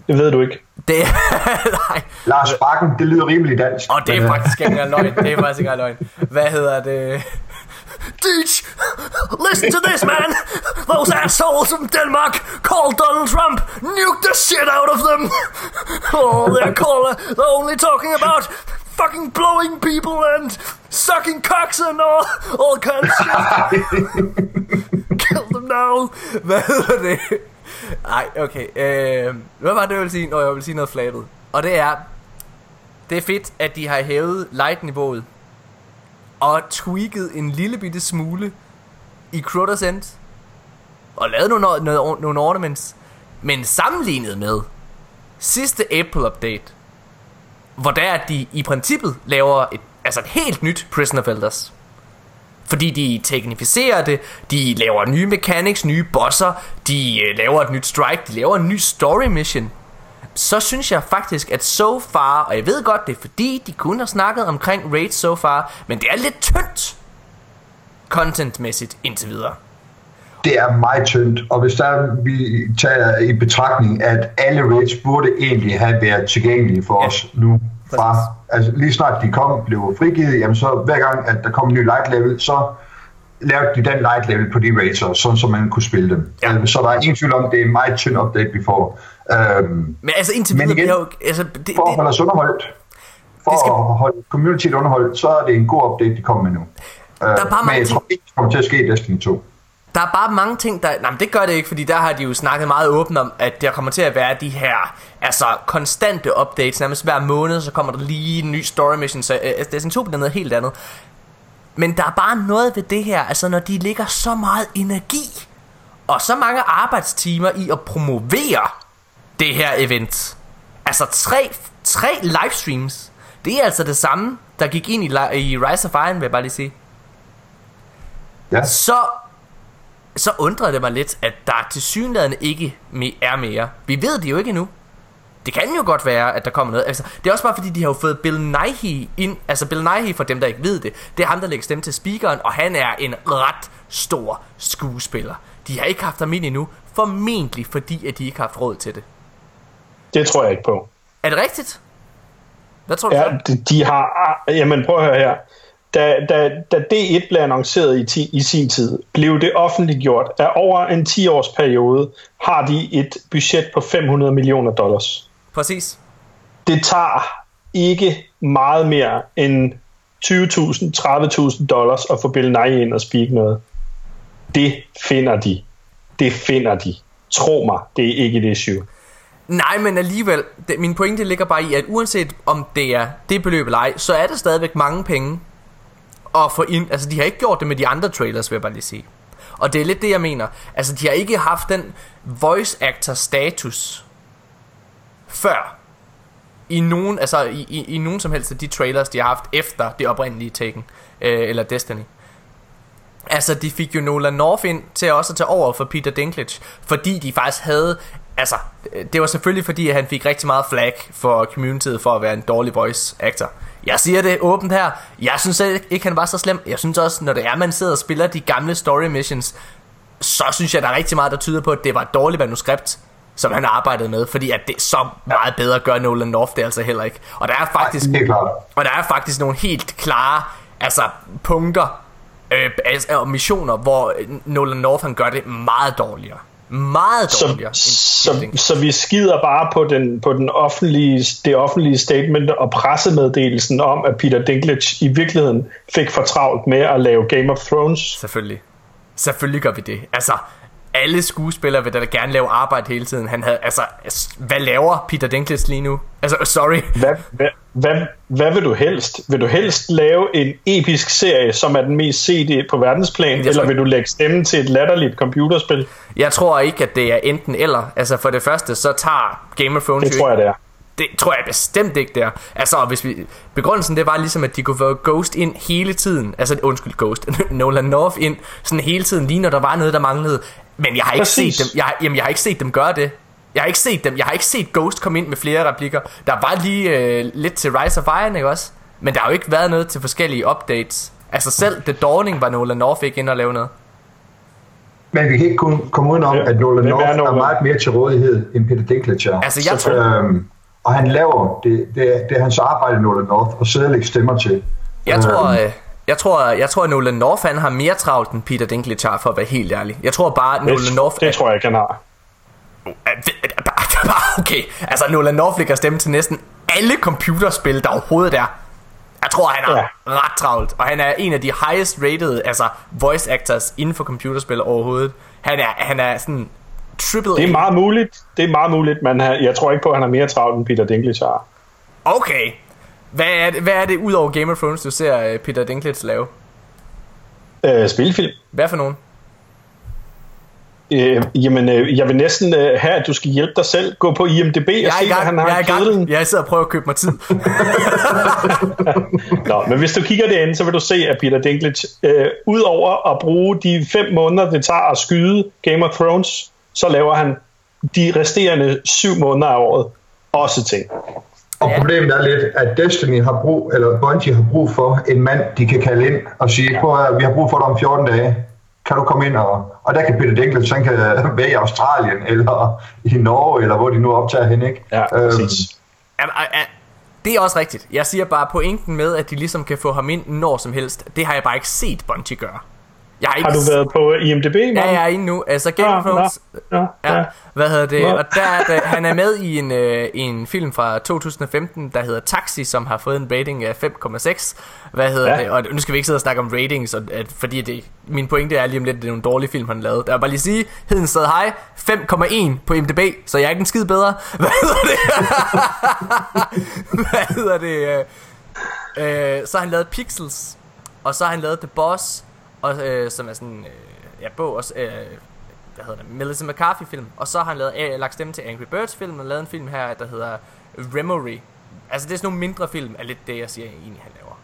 Speaker 2: Det ved du ikke.
Speaker 1: Det nej,
Speaker 3: Lars Bakken, det lyder rimelig dansk.
Speaker 1: og det er
Speaker 3: øh,
Speaker 1: faktisk ikke engang løgn. Det er faktisk ikke engang løgn. Hvad hedder det? Teach! Listen to this, man! Those assholes from Denmark called Donald Trump! Nuke the shit out of them! Oh, they're, call, they're only talking about fucking blowing people and sucking cocks and all, all kinds of. Kill them now! Hvad hedder det? Ej, okay. Øh, hvad var det, jeg ville sige? Nå, jeg ville sige noget flabet. Og det er, det er fedt, at de har hævet light-niveauet og tweaked en lille bitte smule i Crota's End og lavet nogle, or- nogle ornaments. Men sammenlignet med sidste April update, hvor der er de i princippet laver et, altså et helt nyt Prisoner of Elders. Fordi de teknificerer det, de laver nye mechanics, nye bosser, de øh, laver et nyt strike, de laver en ny story mission. Så synes jeg faktisk, at so far, og jeg ved godt, det er fordi, de kun har snakket omkring Raid so far, men det er lidt tyndt contentmæssigt indtil videre.
Speaker 3: det er meget tyndt, og hvis der vi tager i betragtning, at alle raids burde egentlig have været tilgængelige for
Speaker 1: Ja.
Speaker 3: os nu, fra, altså lige snart de kom, blev frigivet, jamen så hver gang, at der kom en ny light level, så lavede de den light level på de raids, sådan så man kunne spille dem.
Speaker 1: Ja.
Speaker 3: Så der er ingen tvivl om, det er en meget tynd update, vi får. Øhm,
Speaker 1: Men altså indtil videre,
Speaker 3: igen,
Speaker 1: jo, altså, det,
Speaker 3: for at holde os underholdt, for
Speaker 1: Det skal-
Speaker 3: at holde communityet underholdt, så er det en god update, de kommer med nu. Øh,
Speaker 1: er bare
Speaker 3: men jeg tror ikke, det kommer til at ske i Destiny 2.
Speaker 1: Der er bare mange ting, der... Nej, men det gør det ikke, fordi der har de jo snakket meget åbent om, at der kommer til at være de her, altså konstante updates, nærmest hver måned, så kommer der lige en ny story mission, så øh, Destiny 2 bliver noget helt andet. Men der er bare noget ved det her, altså når de lægger så meget energi og så mange arbejdstimer i at promovere det her event. Altså tre, tre livestreams. Det er altså det samme, der gik ind i, i Rise of Iron, vil jeg bare lige sige
Speaker 3: Ja.
Speaker 1: så så undrer det mig lidt, at der til synligheden ikke er mere. Vi ved det jo ikke endnu. Det kan jo godt være, at der kommer noget. Altså, det er også bare fordi, de har jo fået Bill Nighy ind. Altså, Bill Nighy, for dem, der ikke ved det, det er ham, der lægger stemme til speakeren, og han er en ret stor skuespiller. De har ikke haft ham ind endnu, formentlig fordi, at de ikke har haft råd til det.
Speaker 2: Det tror jeg ikke på.
Speaker 1: Er det rigtigt? Hvad tror du
Speaker 2: Ja, de, de har... Jamen, prøv at høre her. Da, da, da D1 blev annonceret i, ti, i sin tid, blev det offentliggjort, at over en 10-års periode har de et budget på 500 millioner dollars.
Speaker 1: Præcis.
Speaker 2: Det tager ikke meget mere end 20.000, 30.000 dollars at få Bill Nye ind og speak noget. Det finder de. Det finder de. Tro mig, det er ikke et issue.
Speaker 1: Nej, men alligevel, det, min pointe ligger bare i, at uanset om det er det beløb eller ej, så er det stadigvæk mange penge at få ind. Altså, de har ikke gjort det med de andre trailers, vil jeg bare lige sige. Og det er lidt det, jeg mener. Altså, de har ikke haft den voice actor status før. I nogen, altså, i, i, i nogen som helst af de trailers, de har haft efter det oprindelige Taken, øh, eller Destiny. Altså, de fik jo Nolan North ind til også at tage over for Peter Dinklage, fordi de faktisk havde... Altså, det var selvfølgelig fordi, at han fik rigtig meget flag for communityet for at være en dårlig voice actor. Jeg siger det åbent her. Jeg synes ikke, ikke han var så slem. Jeg synes også, når det er, man sidder og spiller de gamle story missions, så synes jeg, der er rigtig meget, der tyder på, at det var et dårligt manuskript, som han arbejdede med, fordi at det er så meget bedre at gøre Nolan North det altså heller ikke. Og der er faktisk, og der er faktisk nogle helt klare altså, punkter øh, altså, og missioner, hvor Nolan North han gør det meget dårligere. Meget
Speaker 2: Så,
Speaker 1: dårligere. end
Speaker 2: så,
Speaker 1: Peter Dinklage.
Speaker 2: så vi skider bare på, den, på den offentlige, det offentlige statement og pressemeddelelsen om, at Peter Dinklage i virkeligheden fik for travlt med at lave Game of Thrones.
Speaker 1: Selvfølgelig. Selvfølgelig gør vi det. Altså, alle skuespillere vil da gerne lave arbejde hele tiden. Han havde, altså, hvad laver Peter Dinklage lige nu? Altså, sorry.
Speaker 2: Hvad, hvad, hvad, hvad vil du helst? Vil du helst lave en episk serie, som er den mest set på verdensplan,
Speaker 1: tror
Speaker 2: eller vil du lægge stemmen til et latterligt computerspil?
Speaker 1: Jeg tror ikke, at det er enten eller. Altså, for det første, så tager Game of Thrones
Speaker 2: Det tror jeg, det er.
Speaker 1: Det tror jeg bestemt ikke der. Altså, hvis vi, begrundelsen det var ligesom, at de kunne få Ghost ind hele tiden. Altså, undskyld, Ghost. Nolan North ind sådan hele tiden, lige når der var noget, der manglede. Men jeg har ikke
Speaker 2: Præcis.
Speaker 1: set dem. Jeg, har- jamen, jeg har ikke set dem gøre det. Jeg har ikke set dem. Jeg har ikke set Ghost komme ind med flere replikker. Der var lige øh, lidt til Rise of Iron, ikke også? Men der har jo ikke været noget til forskellige updates. Altså selv The Dawning var Nolan North ikke ind og lave noget.
Speaker 3: Men vi kan ikke kun komme udenom,
Speaker 2: Hvem-
Speaker 3: at Nolan
Speaker 2: er
Speaker 3: North er
Speaker 2: Nolan?
Speaker 3: meget mere til rådighed end Peter Dinklage er.
Speaker 1: Altså jeg tror,
Speaker 3: Øhm, og han laver, det, det, er, det er hans arbejde, Nolan North, og sidde og lægge stemmer til.
Speaker 1: Jeg tror,
Speaker 3: Øhm,
Speaker 1: øh, jeg tror, jeg tror, at Nolan North han har mere travlt end Peter Dinklage har, for at være helt ærlig. Jeg tror bare, at Nolan
Speaker 2: Det,
Speaker 1: North...
Speaker 2: det tror jeg ikke, han har.
Speaker 1: Okay, altså Nolan North lægger stemme til næsten alle computerspil, der overhovedet er. Jeg tror, han er
Speaker 2: Ja.
Speaker 1: ret travlt, og han er en af de highest rated, altså voice actors inden for computerspil overhovedet. Han er, han er sådan triple
Speaker 2: Det er meget muligt, det er meget muligt, men jeg tror ikke på, at han har mere travlt end Peter Dinklage har.
Speaker 1: Okay. Hvad er det, hvad er det ud over Game of Thrones, du ser øh, Peter Dinklage lave?
Speaker 2: Øh, spilfilm.
Speaker 1: Hvad for nogen?
Speaker 2: Øh, jamen, øh, jeg vil næsten øh, have, at du skal hjælpe dig selv. Gå på IMDb og
Speaker 1: er
Speaker 2: se, hvad han har
Speaker 1: Jeg er i gang. Jeg sidder og prøver at købe mig tid.
Speaker 2: Nå, men hvis du kigger derinde, så vil du se, at Peter Dinklage, øh, udover at bruge de fem måneder, det tager at skyde Game of Thrones, så laver han de resterende syv måneder af året også ting.
Speaker 3: Og problemet er lidt, at Destiny har brug, eller Bungie har brug for en mand, de kan kalde ind og sige, prøv at, vi har brug for dig om 14 dage. Kan du komme ind? Og, og der kan Peter Dinklage, han kan være i Australien, eller i Norge, eller hvor de nu optager hen, ikke?
Speaker 2: Ja, præcis.
Speaker 1: Jamen, øh, øh, det er også rigtigt. Jeg siger bare pointen med, at de ligesom kan få ham ind når som helst. Det har jeg bare ikke set Bungie gøre. Jeg har, ikke
Speaker 2: Har du været på IMDb?
Speaker 1: Ja,
Speaker 2: Morten?
Speaker 1: jeg er inde nu. Altså Game of
Speaker 2: Nå,
Speaker 1: Thrones... Ja,
Speaker 2: ja.
Speaker 1: hvad hedder det?
Speaker 2: Nå.
Speaker 1: Og der er det, han er med i en, øh, i en film fra 2015, der hedder Taxi, som har fået en rating af 5,6. Hvad hedder
Speaker 2: Ja.
Speaker 1: det? Og nu skal vi ikke sidde og snakke om ratings, og, at, fordi det, min pointe er lige om lidt, at det er nogle dårlige film, han lavet. Der vil bare lige sige, heden sted hej, 5,1 på IMDb, så jeg er ikke en skid bedre. Hvad hedder det? hvad hedder det? Øh, øh, så har han lavet Pixels, og så har han lavet The Boss, og, øh, som er sådan øh, ja, bog, også, øh, hvad hedder det, Melissa McCarthy film, og så har han lavet, øh, lagt stemme til Angry Birds film, og lavet en film her, der hedder Remory. Altså det er sådan nogle mindre film, er lidt det, jeg siger egentlig, han laver.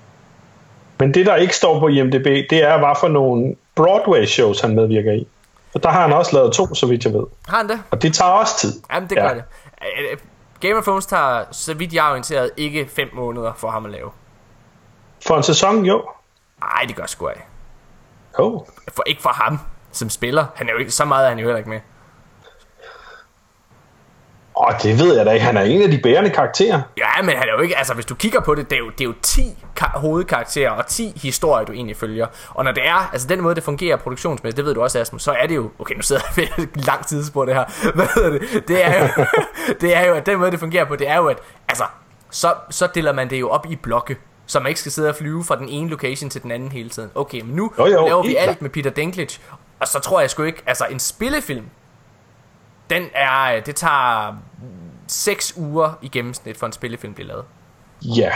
Speaker 2: Men det, der ikke står på IMDb, det er, hvad for nogle Broadway-shows, han medvirker i. Og der har han også lavet to, så vidt jeg ved.
Speaker 1: Har han det?
Speaker 2: Og det tager også tid.
Speaker 1: Jamen det
Speaker 2: Ja.
Speaker 1: gør det. Øh, øh, Game of Thrones tager, så vidt jeg er orienteret, ikke 5 måneder for ham at lave.
Speaker 2: For en sæson, jo.
Speaker 1: Nej, det gør sgu af.
Speaker 2: Oh.
Speaker 1: For ikke for ham som spiller. Han er jo ikke, så meget er han jo heller ikke med.
Speaker 2: Åh, det ved jeg da ikke. Han er en af de bærende karakterer.
Speaker 1: Ja, men han er jo ikke, altså hvis du kigger på det, det er jo, det er jo 10 ka- hovedkarakterer og 10 historier, du egentlig følger. Og når det er, altså den måde, det fungerer produktionsmæssigt, det ved du også, Asmus, så er det jo, okay, nu sidder jeg ved et langt tidsspor det her, hvad hedder det, det er jo, det er jo, at den måde, det fungerer på, det er jo, at, altså, så, så deler man det jo op i blokke, så man ikke skal sidde og flyve fra den ene location til den anden hele tiden. Okay, men nu
Speaker 2: Jo, jo,
Speaker 1: laver vi alt med Peter Dinklage, og så tror jeg sgu ikke, altså en spillefilm, den er, det tager 6 uger i gennemsnit for en spillefilm bliver lavet.
Speaker 2: Ja.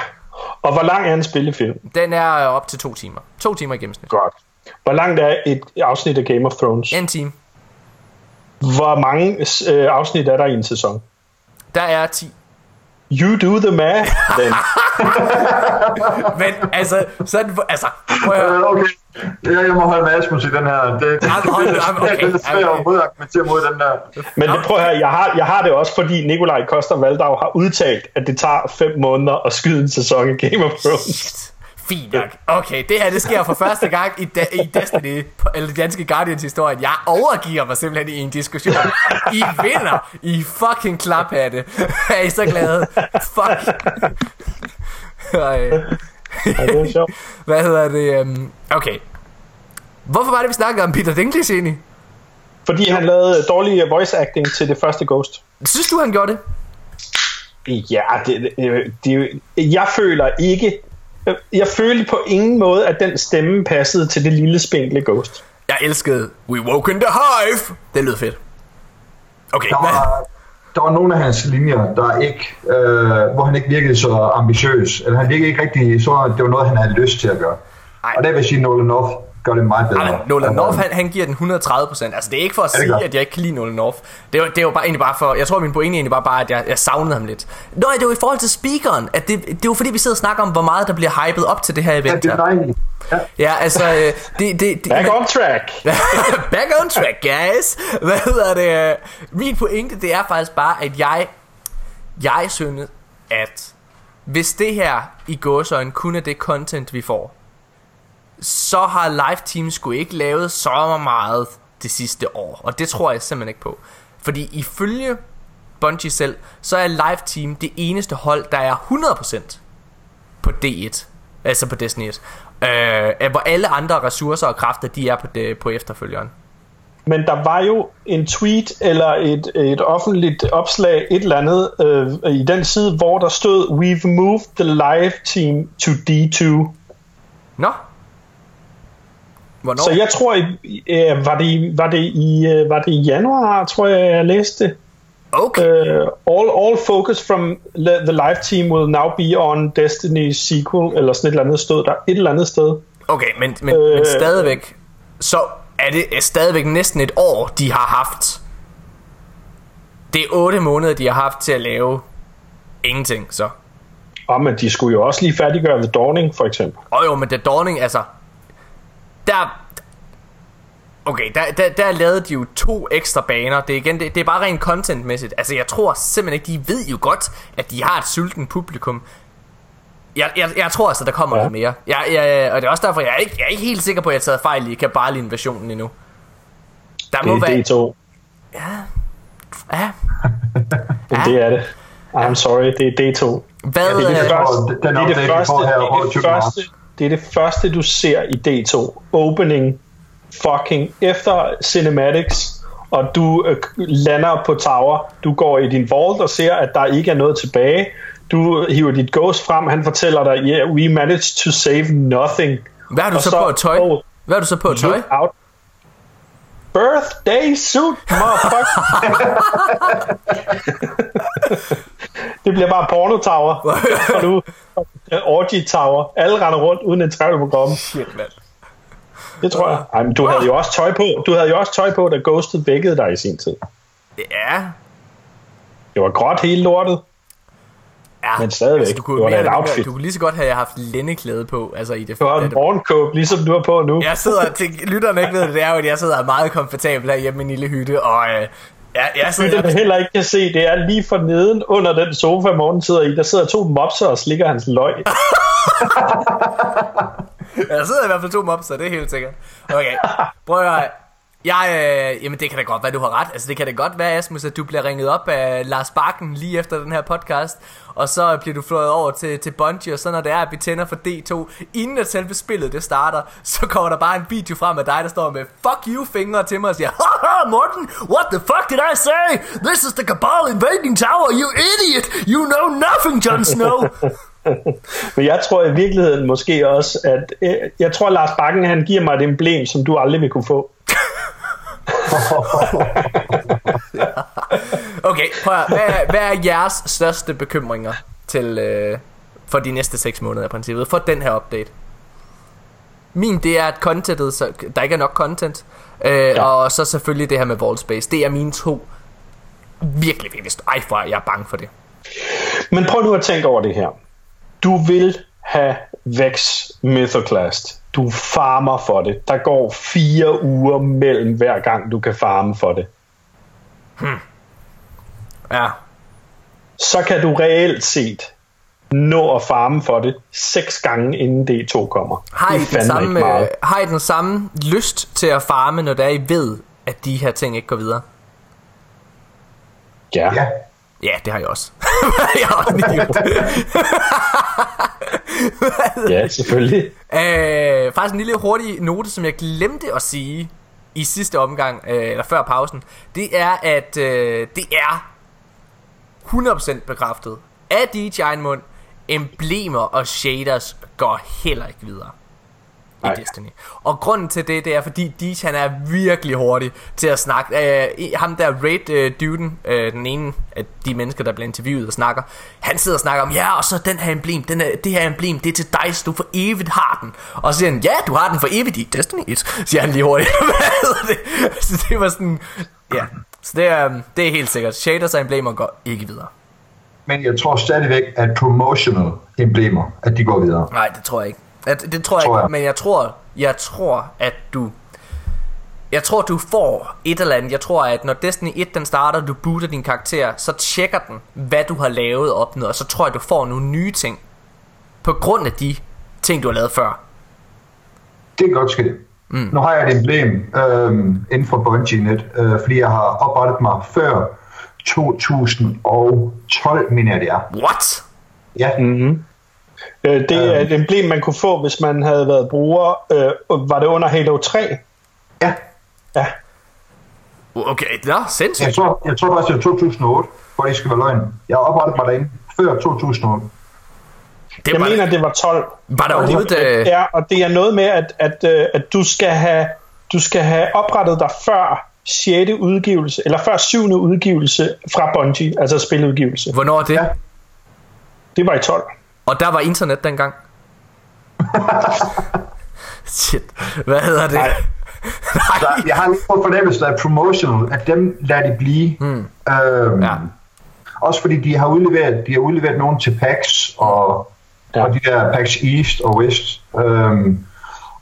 Speaker 2: Og hvor lang er en spillefilm?
Speaker 1: Den er op til to timer. To timer i gennemsnit.
Speaker 2: Godt. Hvor langt er et afsnit af Game of Thrones?
Speaker 1: En time.
Speaker 2: Hvor mange øh, afsnit er der i en sæson?
Speaker 1: Der er 10.
Speaker 2: You do the math, then.
Speaker 1: Men altså, sådan, altså, prøv at høre.
Speaker 3: Øh, okay, ja, jeg må holde med Asmus i den her. Det, det,
Speaker 1: okay,
Speaker 3: det er svært
Speaker 1: okay.
Speaker 3: at modargumentere mod den der.
Speaker 2: Men det, prøv at høre, jeg har, jeg har det også, fordi Nikolaj Koster Valdau har udtalt, at det tager fem måneder at skyde en sæson i Game of Thrones.
Speaker 1: Fint nok. Okay, det her det sker for første gang i, da, i Destiny, eller danske Guardians historie. Jeg overgiver mig simpelthen i en diskussion. I vinder. I fucking klaphatte. er I så glade? Fuck. Ej.
Speaker 2: Ja, det er sjovt.
Speaker 1: Hvad hedder det? Um, okay. Hvorfor var det, vi snakkede om Peter Dinklage egentlig?
Speaker 2: Fordi han lavede dårlig voice acting til det første Ghost.
Speaker 1: Synes du, han gjorde det?
Speaker 2: Ja, det, det, det, jeg føler ikke... Jeg følte på ingen måde, at den stemme passede til det lille spinkle Ghost.
Speaker 1: Jeg elskede We Woke in the Hive. Det lød fedt. Okay,
Speaker 3: Der var, der var nogle af hans linjer, der ikke, øh, hvor han ikke virkede så ambitiøs. Eller han virkede ikke rigtig så, at det var noget, han havde lyst til at gøre.
Speaker 1: Ej.
Speaker 3: Og der vil jeg sige, Nolan North gør det meget bedre.
Speaker 1: Men Nolan North, han, han giver den 130%. Altså, det er ikke for at
Speaker 3: det
Speaker 1: sige,
Speaker 3: godt?
Speaker 1: at jeg ikke kan lide Nolan North. Det er, jo- det er jo bare, egentlig bare for... Jeg tror, min pointe egentlig var bare, at jeg, jeg savnede ham lidt. Nå, det var i forhold til speakeren. At det, det er jo fordi, vi sidder og snakker om, hvor meget der bliver hypet op til det her
Speaker 3: Ja,
Speaker 1: event
Speaker 3: det er dejligt. Ja.
Speaker 1: Ja, altså... øh, Det, det, det,
Speaker 2: Back on track!
Speaker 1: Back on track, guys. Hvad hedder det? Min pointe, det er faktisk bare, at jeg... Jeg synes, at hvis det her i gåsøjne kun er det content, vi får, så har live team sgu ikke lavet så meget det sidste år. Og det tror jeg simpelthen ikke på. Fordi ifølge Bungie selv, så er live team det eneste hold, der er 100% på D1. Altså på Destiny 1. Øh, hvor alle andre ressourcer og kræfter, de er på, det, på efterfølgeren.
Speaker 2: Men der var jo en tweet eller et, et offentligt opslag, et eller andet, øh, i den side, hvor der stod, We've moved the live team to D2.
Speaker 1: Nå? Hvornår?
Speaker 2: Så jeg tror, øh, var, det, i- var, det i, øh, var det i januar, tror jeg, jeg læste det.
Speaker 1: Okay.
Speaker 2: Uh, all, all focus from the, live team will now be on Destiny sequel, eller sådan et eller andet stod der. Et eller andet sted.
Speaker 1: Okay, men, men, øh, men stadigvæk, så er det er stadigvæk næsten et år, de har haft. Det er 8 måneder, de har haft til at lave ingenting, så.
Speaker 2: Og men de skulle jo også lige færdiggøre The Dawning, for eksempel.
Speaker 1: Og jo, men The Dawning, altså, der... Okay, der, der, der lavede de jo to ekstra baner. Det er, igen, det, det er bare rent contentmæssigt. Altså, jeg tror simpelthen ikke, de ved jo godt, at de har et sulten publikum. Jeg, jeg, jeg tror altså, der kommer
Speaker 2: Ja.
Speaker 1: noget mere. Jeg, jeg, og det er også derfor, jeg er ikke, jeg er ikke helt sikker på, at jeg har taget fejl i Kabali-invasionen endnu. Der må
Speaker 2: Det er
Speaker 1: være...
Speaker 2: D2.
Speaker 1: Ja,
Speaker 2: Men det er det. I'm sorry, det er D2.
Speaker 1: hvad...
Speaker 2: Det er det
Speaker 1: øh,
Speaker 2: første,
Speaker 3: den
Speaker 2: det, er det,
Speaker 3: vi
Speaker 2: første,
Speaker 3: får her,
Speaker 2: det, er
Speaker 3: over
Speaker 2: det,
Speaker 3: 20
Speaker 2: første, det er det første, du ser i D2. Opening fucking efter cinematics, og du øh, lander på tower. Du går i din vault og ser, at der ikke er noget tilbage. Du hiver dit ghost frem. Han fortæller dig, yeah, we managed to save nothing.
Speaker 1: Hvad har du
Speaker 2: og
Speaker 1: så
Speaker 2: så-
Speaker 1: på at tøj?
Speaker 2: oh,
Speaker 1: Hvad har du så på at tøj?
Speaker 2: Out. Birthday suit, motherfucker. det bliver bare porno tower. Og nu orgy tower. Alle render rundt uden en travel program.
Speaker 1: Shit, mand.
Speaker 2: Det tror jeg. Ej, men du havde jo også tøj på. Du havde jo også tøj på, da Ghosted vækkede dig i sin tid.
Speaker 1: Ja,
Speaker 2: Det var gråt hele lortet.
Speaker 1: ja.
Speaker 2: Men stadigvæk,
Speaker 1: du, kunne
Speaker 2: det var
Speaker 1: mere, eller
Speaker 2: outfit.
Speaker 1: du kunne lige så godt have haft lændeklæde på, altså i det.
Speaker 2: Du har en morgenkåb, ligesom du har på nu.
Speaker 1: Jeg sidder til lytterne ikke ved det, det er jo, at jeg sidder meget komfortabel her hjemme i min lille hytte, og øh, jeg, jeg sidder,
Speaker 2: Det, der heller ikke kan se, det er lige for neden under den sofa, morgen sidder i. Der sidder to mopser og slikker hans løg.
Speaker 1: jeg sidder i hvert fald to mobs, så det er helt sikkert. Okay, prøv at høre. Jeg, øh, jamen det kan da godt være, du har ret. Altså det kan da godt være, Asmus, at du bliver ringet op af Lars Bakken lige efter den her podcast. Og så bliver du fløjet over til, til Bungie, og så når det er, at vi tænder for D2, inden at selve spillet det starter, så kommer der bare en video frem af dig, der står med fuck you fingre til mig og siger, Haha, Morten, what the fuck did I say? This is the Cabal invading tower, you idiot! You know nothing, Jon Snow!
Speaker 2: Men jeg tror i virkeligheden måske også, at øh, jeg tror, Lars Bakken han giver mig et emblem, som du aldrig vil kunne få.
Speaker 1: Okay, prøv at, hvad, er, hvad er jeres største bekymringer til, øh, for de næste 6 måneder i princippet, for den her update? Min, det er, at contentet, så, der ikke er nok content, øh, ja. og så selvfølgelig det her med Vault Space. Det er mine to virkelig, virkelig Ej, for jeg er bange for det.
Speaker 2: Men prøv nu at tænke over det her. Du vil have Vex Mythoclast. Du farmer for det. Der går fire uger mellem hver gang, du kan farme for det.
Speaker 1: Ja,
Speaker 2: Så kan du reelt set nå at farme for det seks gange, inden D2 kommer.
Speaker 1: har I,
Speaker 2: Det
Speaker 1: den samme, har I den samme lyst til at farme, når der I ved, at de her ting ikke går videre?
Speaker 2: Ja.
Speaker 3: Ja,
Speaker 1: Ja, det har jeg også. jeg har også en idiot.
Speaker 2: ja, selvfølgelig.
Speaker 1: Øh, faktisk en lille hurtig note, som jeg glemte at sige i sidste omgang, øh, eller før pausen. Det er, at øh, det er 100% bekræftet af DJ Mund. Emblemer og shaders går heller ikke videre i
Speaker 2: Nej.
Speaker 1: Destiny. Og grunden til det, det er fordi Deej han er virkelig hurtig til at snakke. Øh, i- ham der Raid øh, duden, øh, den ene af de mennesker, der bliver interviewet og snakker, han sidder og snakker om, ja, og så den her emblem, den er, det her emblem, det er til dig, så du for evigt har den. Og så siger han, ja, du har den for evigt i Destiny 1, siger han lige hurtigt. Det? Så det var sådan, ja. Så det er, det er helt sikkert. Shaders og emblemer går ikke videre.
Speaker 3: men jeg tror stadigvæk, at promotional emblemer, at de går videre.
Speaker 1: Nej, det tror jeg ikke. At, det tror jeg
Speaker 3: Tror
Speaker 1: ikke,
Speaker 3: jeg.
Speaker 1: men jeg tror, jeg tror, at du... Jeg tror, du får et eller andet. Jeg tror, at når Destiny 1 den starter, du booter din karakter, så tjekker den, hvad du har lavet og opnået, og så tror jeg, du får nogle nye ting. På grund af de ting, du har lavet før.
Speaker 3: Det kan godt ske. Mm. Nu har jeg et emblem øhm, inden for Bungie net, øh, fordi jeg har oprettet mig før 2012, mener jeg det er.
Speaker 1: What?
Speaker 3: Ja,
Speaker 2: Mm-hmm. Øh, det er et emblem, man kunne få, hvis man havde været bruger. Øh, var det under Halo 3?
Speaker 3: ja.
Speaker 2: Ja.
Speaker 1: Okay, nå, sindssygt.
Speaker 3: Jeg tror, jeg tror faktisk, det var 2008, hvor det skal være løgn. Jeg har oprettet mig derinde før 2008.
Speaker 1: Det
Speaker 2: Jeg
Speaker 1: var,
Speaker 2: mener, det var 12.
Speaker 1: var der
Speaker 2: Og det,
Speaker 1: overhovedet... Øh,
Speaker 2: ja, og det er noget med, at, at, øh, at du skal have du skal have oprettet dig før 6. udgivelse, eller før 7. udgivelse fra Bungie, altså spiludgivelse.
Speaker 1: hvornår er det?
Speaker 3: Ja.
Speaker 2: Det var i 12.
Speaker 1: Og der var internet dengang. Shit. Hvad hedder det?
Speaker 2: Nej.
Speaker 3: Så jeg har lidt på fornemmelsen af promotional, at dem lader de blive. Mm. Øhm,
Speaker 1: Ja.
Speaker 3: Også fordi de har udleveret, de har udleveret nogen til PAX og,
Speaker 2: Ja.
Speaker 3: ja. og de der PAX East og West. Øhm,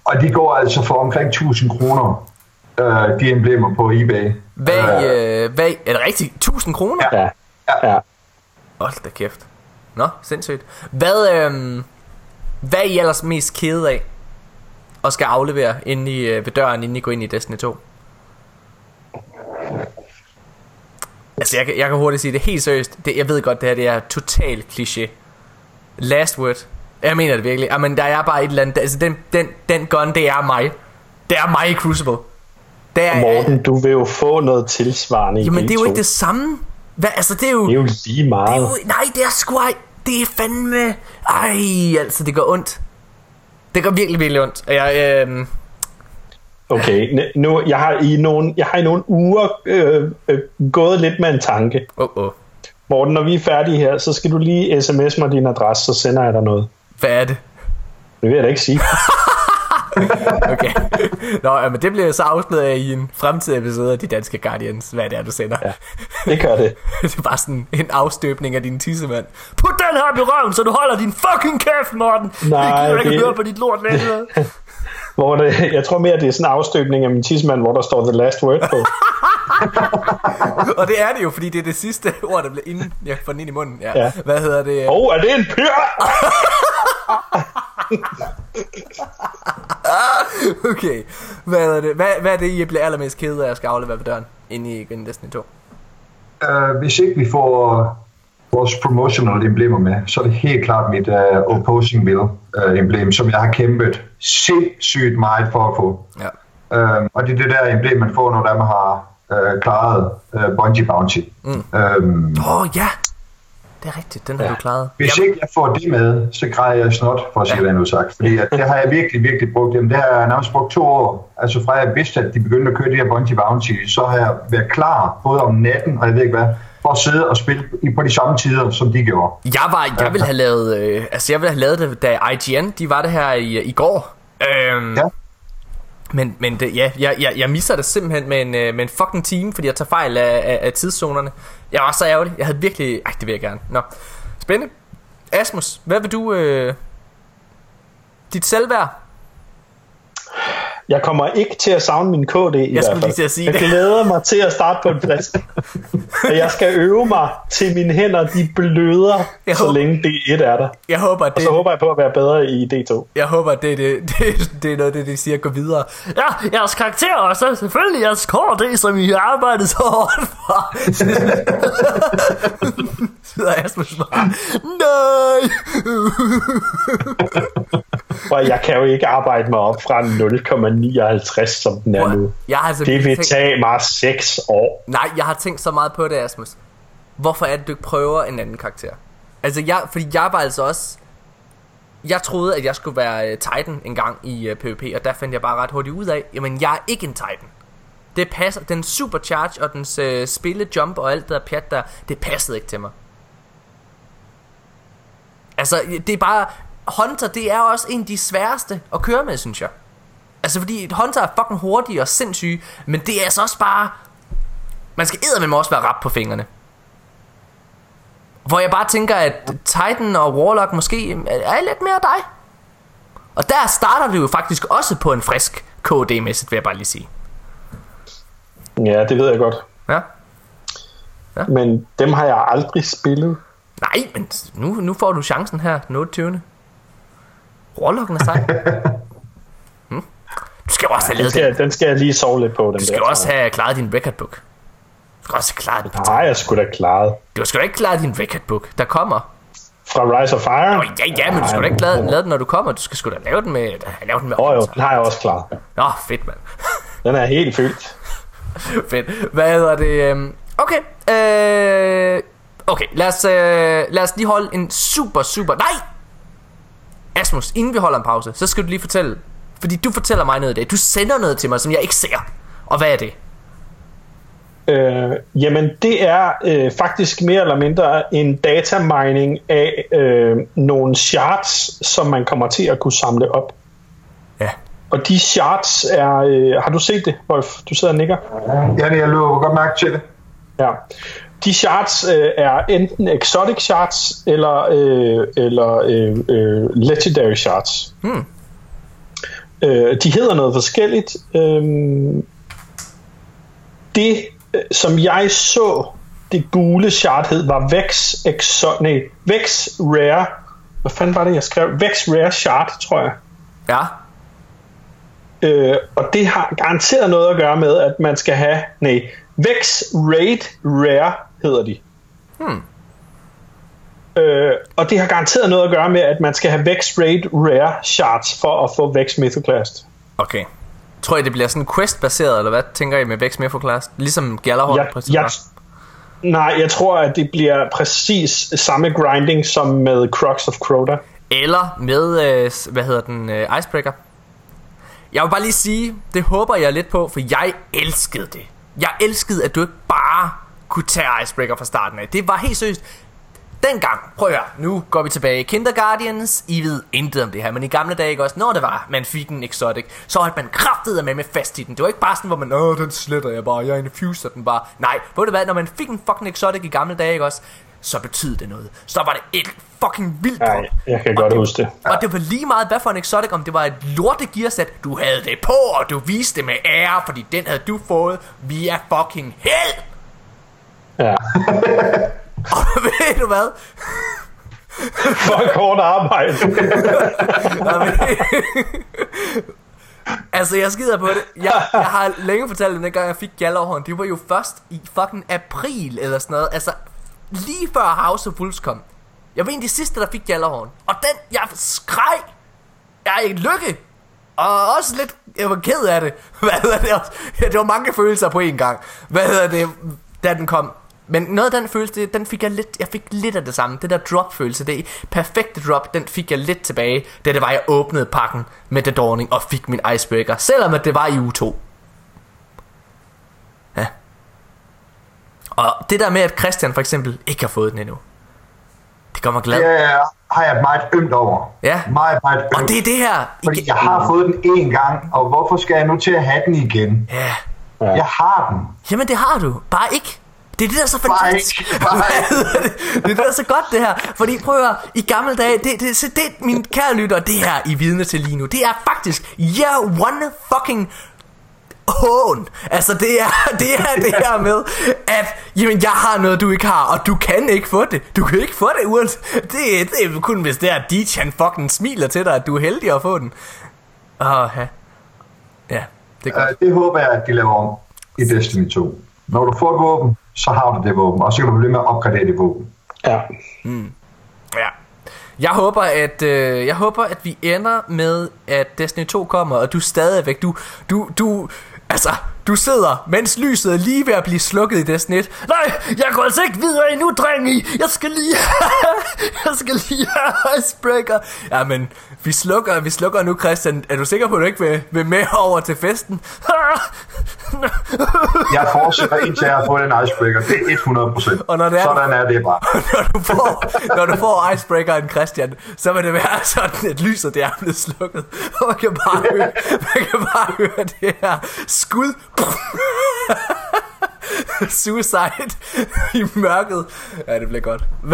Speaker 3: og de går altså for omkring 1000 kroner, øh, de emblemer på eBay.
Speaker 1: Hvad, øh, hvad, er det rigtigt? 1000 kroner?
Speaker 2: Ja. ja.
Speaker 1: Hold da kæft. Nå, sindssygt. Hvad, øhm, hvad er I ellers mest kede af? Og skal aflevere inde i, øh, ved døren, inden I går ind i Destiny 2? Altså, jeg, jeg kan hurtigt sige det helt seriøst. Det, jeg ved godt, det her det er total kliché. Last word. Jeg mener det virkelig. Jamen, der er bare et eller andet... Altså, den, den, den gun, det er mig. Det er mig i Crucible. Det er,
Speaker 2: Morten, du vil jo få noget tilsvarende i
Speaker 1: Jamen, det er jo
Speaker 2: V2.
Speaker 1: ikke det samme. Hvad, altså, det er jo...
Speaker 2: Det er jo lige
Speaker 1: Det
Speaker 2: meget.
Speaker 1: er jo, nej, det er sgu ej. Det er fandme... Ej, altså, det gør ondt. Det gør virkelig, virkelig ondt. Og jeg, øh,
Speaker 2: Okay, nu, jeg har i nogle, jeg har i nogle uger øh, øh, gået lidt med en tanke.
Speaker 1: oh, oh.
Speaker 2: Morten, når vi er færdige her, så skal du lige sms mig din adresse, så sender jeg dig noget.
Speaker 1: Hvad er det?
Speaker 2: Det vil jeg da ikke sige.
Speaker 1: Okay. Nå, ja, men det bliver så afsløret i en fremtidig episode af De Danske Guardians. Hvad det er, du sender. Ja.
Speaker 2: Det gør det.
Speaker 1: det er bare sådan en afstøbning af din tissemand. Put den her i røven, så du holder din fucking kæft, Morten.
Speaker 2: Nej,
Speaker 1: jeg gider ikke
Speaker 2: det-
Speaker 1: høre på dit lort længere.
Speaker 2: Hvor det, jeg tror mere, det er sådan en afstøbning af min tidsmand, hvor der står the last word på.
Speaker 1: Og det er det jo, fordi det er det sidste ord, der bliver inden jeg får den ind i munden. Ja.
Speaker 2: Ja.
Speaker 1: Hvad hedder det?
Speaker 2: Åh, oh, er det en pyr?
Speaker 1: Okay. hvad, er det? Hvad, hvad er det, I bliver allermest ked af at skal aflevere på døren, inde i Green Destiny 2?
Speaker 3: Uh, hvis ikke vi får vores promotional emblemer med, så er det helt klart mit uh, opposing will uh, emblem, som jeg har kæmpet sindssygt meget for at få.
Speaker 1: Ja.
Speaker 3: Uh, og det er det der emblem, man får, når man har uh, klaret uh, Bungie Bounty.
Speaker 1: Mm.
Speaker 3: Um,
Speaker 1: Åh, oh, ja! Det er rigtigt, den har
Speaker 2: Ja.
Speaker 1: du klaret.
Speaker 3: Hvis ikke jeg får det med, så græder jeg snot, for at sige
Speaker 1: Ja.
Speaker 3: ja. det sagt. Fordi at det har jeg virkelig, virkelig brugt. Jamen, det har jeg nærmest brugt to år. Altså fra jeg vidste, at de begyndte at køre de her Bungie Bounty, så har jeg været klar, både om natten og jeg ved ikke hvad, for at sidde og spille i- på de samme tider, som de gjorde.
Speaker 1: Jeg var, jeg ville have lavet, øh, altså jeg ville have lavet det, da IGN, de var det her i, i går. Øhm,
Speaker 3: Ja.
Speaker 1: Men, men det, ja, jeg, jeg, jeg misser det simpelthen med en, øh, med en fucking time, fordi jeg tager fejl af, af, af tidszonerne. Jeg var så ærgerlig. Jeg havde virkelig... Ej, det vil jeg gerne. Nå. Spændende. Asmus, hvad vil du... Øh, dit selvværd?
Speaker 2: Jeg kommer ikke til at savne min KD i
Speaker 1: Jeg
Speaker 2: hvert fald.
Speaker 1: lige til at sige
Speaker 2: jeg
Speaker 1: det.
Speaker 2: glæder mig til at starte på en frisk. og jeg skal øve mig til mine hænder, de bløder,
Speaker 1: Jeg
Speaker 2: så
Speaker 1: håber-
Speaker 2: længe D1 er der.
Speaker 1: Jeg håber, at
Speaker 2: Og
Speaker 1: det,
Speaker 2: så håber jeg på at være bedre i D2.
Speaker 1: jeg håber, at det, det, det, det er noget, det, de siger, gå videre. Ja, jeres karakter, og så selvfølgelig jeres KD, som I har arbejdet så hårdt for. Sidder Asmus bare, nej!
Speaker 2: Og jeg kan jo ikke arbejde mig op fra 0,59, som den er nu.
Speaker 1: Jeg har altså
Speaker 2: Det vil
Speaker 1: tænkt-
Speaker 2: tage mig 6 år.
Speaker 1: Nej, jeg har tænkt så meget på det, Asmus. Hvorfor er det, du ikke prøver en anden karakter? Altså, jeg, fordi jeg var altså også... Jeg troede, at jeg skulle være uh, Titan en gang i uh, PvP, og der fandt jeg bare ret hurtigt ud af, jamen, jeg er ikke en Titan. Det passer, den supercharge og dens uh, spille jump og alt det der pjat der, det passede ikke til mig. Altså, det er bare... Hunter, det er også en af de sværeste at køre med, synes jeg. Altså, fordi Hunter er fucking hurtig og sindssyg, men det er altså også bare... Man skal eddermame også være rap på fingrene. Hvor jeg bare tænker, at Titan og Warlock måske er lidt mere dig. Og der starter vi jo faktisk også på en frisk KD-mæssigt, vil jeg bare lige sige.
Speaker 2: Ja, det ved jeg godt.
Speaker 1: Ja.
Speaker 2: Men dem har jeg aldrig spillet.
Speaker 1: Nej, men nu, nu får du chancen her, den 28. Warlocken er sej. Du skal jo også have
Speaker 2: Den
Speaker 1: lavet
Speaker 2: skal,
Speaker 1: den.
Speaker 2: den skal jeg lige sove lidt på. Den
Speaker 1: Du skal
Speaker 2: der,
Speaker 1: også have klaret din record book. Du skal også have klaret den.
Speaker 2: Nej, jeg skulle da klaret.
Speaker 1: Du skal da ikke klare din record book, der kommer.
Speaker 2: Fra Rise of Fire?
Speaker 1: Nå, ja, ja, men du skal da ikke lave, lave den, når du kommer. Du skal sgu da lave den med... Lave den med
Speaker 2: Åh oh, jo, den har jeg også klaret.
Speaker 1: Nå, fedt, mand.
Speaker 2: Den er helt fyldt.
Speaker 1: fedt. Hvad hedder det? øhm, Okay. Øh, okay, lad os, øh, lad os lige holde en super, super... Nej! Asmus, inden vi holder en pause, så skal du lige fortælle... Fordi du fortæller mig noget i dag. Du sender noget til mig, som jeg ikke ser. Og hvad er det?
Speaker 2: Øh, jamen, det er øh, faktisk mere eller mindre en datamining af øh, nogle charts, som man kommer til at kunne samle op.
Speaker 1: Ja.
Speaker 2: Og de charts er... Øh, har du set det, Wolf? Du sidder og nikker.
Speaker 3: Ja, det jeg løber godt mærke til det.
Speaker 2: Ja. De charts øh, er enten exotic charts eller, øh, eller øh, øh, legendary charts.
Speaker 1: Hmm.
Speaker 2: Øh, de hedder noget forskelligt. Øh, det, som jeg så, det gule chart hed, var Vex, Exo, nej, Vex Rare. Hvad fanden var det, jeg skrev? Vex Rare Chart, tror jeg.
Speaker 1: Ja.
Speaker 2: Øh, og det har garanteret noget at gøre med, at man skal have... Nej, Vex Raid Rare hedder de.
Speaker 1: Hmm.
Speaker 2: Øh, og det har garanteret noget at gøre med, at man skal have Vex Raid Rare Shards for at få Vex Mythoclast.
Speaker 1: Okay. Tror I, det bliver sådan quest-baseret, eller hvad tænker I med Vex Class? Ligesom Gjallarhorn
Speaker 2: Jeg,
Speaker 1: præcis
Speaker 2: jeg, nej, jeg tror, at det bliver præcis samme grinding som med Crux of Crota.
Speaker 1: Eller med, øh, hvad hedder den, øh, Icebreaker. Jeg vil bare lige sige, det håber jeg lidt på, for jeg elskede det. Jeg elskede, at du ikke bare kunne tage Icebreaker fra starten af. Det var helt seriøst. Dengang, prøv at høre, nu går vi tilbage. Kinder Guardians, I ved intet om det her, men i gamle dage ikke også, når det var, man fik en exotic, så holdt man kraftet med med fast i den. Det var ikke bare sådan, hvor man, åh, den sletter jeg bare, jeg infuser den bare. Nej, ved du hvad, når man fik en fucking exotic i gamle dage, ikke også, så betød det noget. Så var det et fucking vildt
Speaker 2: Nej, jeg kan
Speaker 1: Og
Speaker 2: godt
Speaker 1: det-
Speaker 2: huske det.
Speaker 1: og det var lige meget, hvad for en exotic, om det var et lorte gearsæt, du havde det på, og du viste det med ære, fordi den havde du fået via fucking held.
Speaker 2: Ja.
Speaker 1: Og ved du hvad?
Speaker 2: For kort arbejde.
Speaker 1: Altså, jeg skider på det. Jeg, jeg har længe fortalt dem, dengang jeg fik Gallerhorn. Det var jo først i fucking april eller sådan noget. Altså, lige før House of Wolves kom. Jeg var en af de sidste, der fik Gallerhorn. Og den, jeg skreg. Jeg er ikke lykke. Og også lidt, jeg var ked af det. Hvad hedder det også? Ja, det var mange følelser på en gang. Hvad hedder det, da den kom. Men noget af den følelse, den fik jeg lidt, jeg fik lidt af det samme. Det der drop-følelse, det perfekte drop, den fik jeg lidt tilbage, da det var, jeg åbnede pakken med The Dawning og fik min icebreaker. Selvom at det var i uge 2. Ja. Og det der med, at Christian for eksempel ikke har fået den endnu. Det gør mig glad.
Speaker 3: Det har jeg meget ømt over.
Speaker 1: Ja.
Speaker 3: Meget, meget ømt.
Speaker 1: Og det er det her.
Speaker 3: Fordi jeg har fået den én gang, og hvorfor skal jeg nu til at have den igen?
Speaker 1: Ja.
Speaker 2: Ja.
Speaker 3: Jeg har den.
Speaker 1: Jamen det har du. Bare ikke. Det er det der er så fantastisk. det? det er det der er så godt det her. Fordi prøv at høre, i gamle dage, det, det, så det min kære lytter, det her I vidne til lige nu, det er faktisk year one fucking hån. Altså det er det er det her med at jamen jeg har noget du ikke har og du kan ikke få det. Du kan ikke få det uanset. Det, det er kun hvis det er DJ han fucking smiler til dig at du er heldig at få den. Åh, ja. Ja, det er godt.
Speaker 3: Uh, det håber jeg, at de laver om i Destiny 2. Når du får et våben, så har du det våben, og så kan du blive med at opgradere det våben.
Speaker 2: Ja.
Speaker 1: Ja. Jeg håber, at øh, jeg håber, at vi ender med, at Destiny 2 kommer, og du stadigvæk, du, du, du, altså, du sidder, mens lyset er lige ved at blive slukket i Destiny 1. Nej, jeg går altså ikke videre endnu, dreng i. Jeg skal lige, jeg skal lige have icebreaker. Ja, men vi slukker, vi slukker nu, Christian. Er du sikker på, at du ikke vil, vil med over til festen?
Speaker 3: Jeg fortsætter indtil jeg har fået en icebreaker. Det er 100%.
Speaker 1: Og når det er-
Speaker 3: Sådan er det bare.
Speaker 1: når du får, når du får icebreakeren Christian, så vil det være sådan, at lyset det er blevet slukket. Og man kan bare høre, man kan bare høre det her skud. Suicide i mørket. Ja, det bliver godt.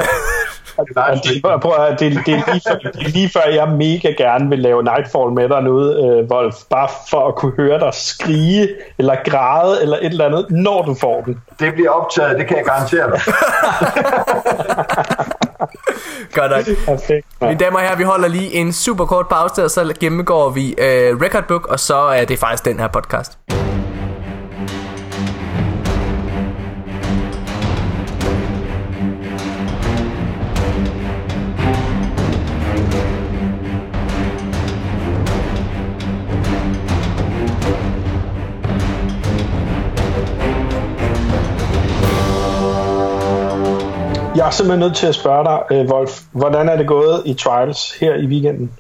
Speaker 2: Og det, prøv at, det, det, er lige før, det er lige før, jeg mega gerne vil lave Nightfall med dig nu, øh, Wolf. Bare for at kunne høre dig skrige, eller græde, eller et eller andet, når du får den.
Speaker 3: Det bliver optaget, det kan jeg garantere dig.
Speaker 1: Godt nok.
Speaker 2: Perfekt.
Speaker 1: Mine damer og herrer, vi holder lige en super kort pause, og så gennemgår vi uh, Record Book, og så er det faktisk den her podcast.
Speaker 2: Er simpelthen nødt til at spørge dig, øh, Wolf, hvordan er det gået i Trials her i weekenden?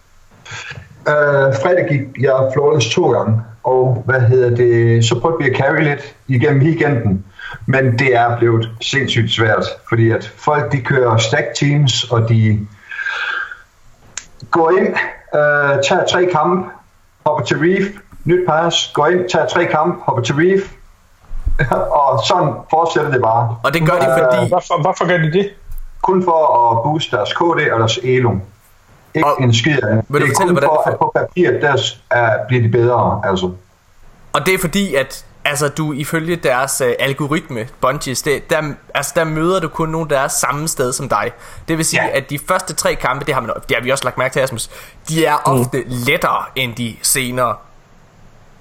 Speaker 3: Øh, fredag gik jeg flawless to gange, og hvad hedder det, så prøvede vi at carry lidt igennem weekenden, men det er blevet sindssygt svært, fordi at folk de kører stack teams, og de går ind, øh, tager tre kampe, hopper til reef, nyt pass, går ind, tager tre kampe, hopper til reef, og sådan fortsætter det bare.
Speaker 1: Og det gør de,
Speaker 3: Øh,
Speaker 1: fordi...
Speaker 2: Hvorfor, hvorfor gør de det?
Speaker 3: kun for at booste deres KD og deres ELO. Ikke
Speaker 1: Og-
Speaker 3: en skid af det.
Speaker 1: Vil du
Speaker 3: Det er
Speaker 1: fortælle,
Speaker 3: kun
Speaker 1: hvordan
Speaker 3: for, at på papir, der er, bliver de bedre, altså.
Speaker 1: Og det er fordi, at altså, du ifølge deres uh, algoritme, Bungies, det, der, altså, der møder du kun nogen, der er samme sted som dig. Det vil sige,
Speaker 3: Ja.
Speaker 1: ja. at de første tre kampe, det har, man, det har vi også lagt mærke til, Asmus, de er ofte mm. lettere end de senere.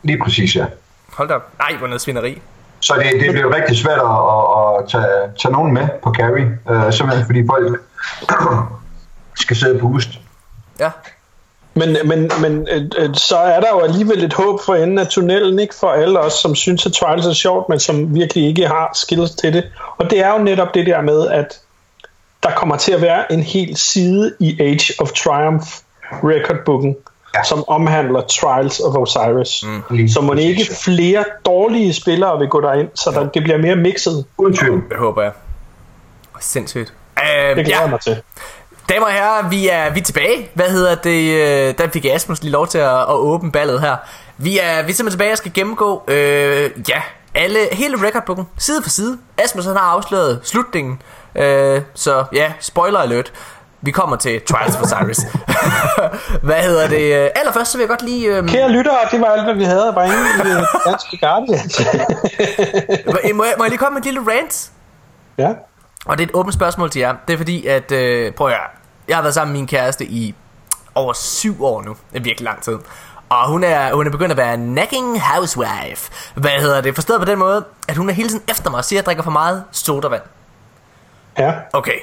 Speaker 3: Lige præcis, ja.
Speaker 1: Hold da op. Ej, hvor noget svineri.
Speaker 3: Så det, det bliver rigtig svært at, at, at tage, tage nogen med på carry, uh, simpelthen fordi folk skal sidde på boost.
Speaker 1: Ja.
Speaker 2: Men, men, men øh, øh, så er der jo alligevel et håb for enden af tunnelen, ikke for alle os, som synes, at Trials er sjovt, men som virkelig ikke har skills til det. Og det er jo netop det der med, at der kommer til at være en hel side i Age of Triumph recordbooken,
Speaker 3: Ja.
Speaker 2: som omhandler Trials of Osiris. Mm. Så må ikke flere dårlige spillere vil gå derind, så der, det bliver mere mixet.
Speaker 3: Uden tvivl.
Speaker 1: Det håber jeg. Sindssygt. Uh,
Speaker 2: Det glæder
Speaker 1: ja.
Speaker 2: jeg mig til.
Speaker 1: Damer og herrer, vi er, vi er tilbage. Hvad hedder det? øh, Der fik Asmus lige lov til at, at åbne ballet her. Vi er, vi er simpelthen tilbage og skal gennemgå, øh, ja, alle, hele recordbooken, side for side. Asmus han har afsløret slutningen. Øh, så ja, spoiler alert. Vi kommer til Trials of Osiris. hvad hedder det? Allerførst så vil jeg godt lige... Øh,
Speaker 2: Kære lyttere, det var alt, hvad vi havde at bringe i øh, Danske Guardians.
Speaker 1: må, jeg, må jeg lige komme med et lille rant?
Speaker 2: ja.
Speaker 1: Og det er et åbent spørgsmål til jer. Det er fordi, at... Øh, prøv at høre. Jeg har været sammen med min kæreste i over syv år nu. Det er virkelig lang tid. Og hun er, hun er begyndt at være nagging housewife. Hvad hedder det? Forstået på den måde, at hun er hele tiden efter mig og siger, at jeg drikker for meget sodavand.
Speaker 2: Ja,
Speaker 1: Okay.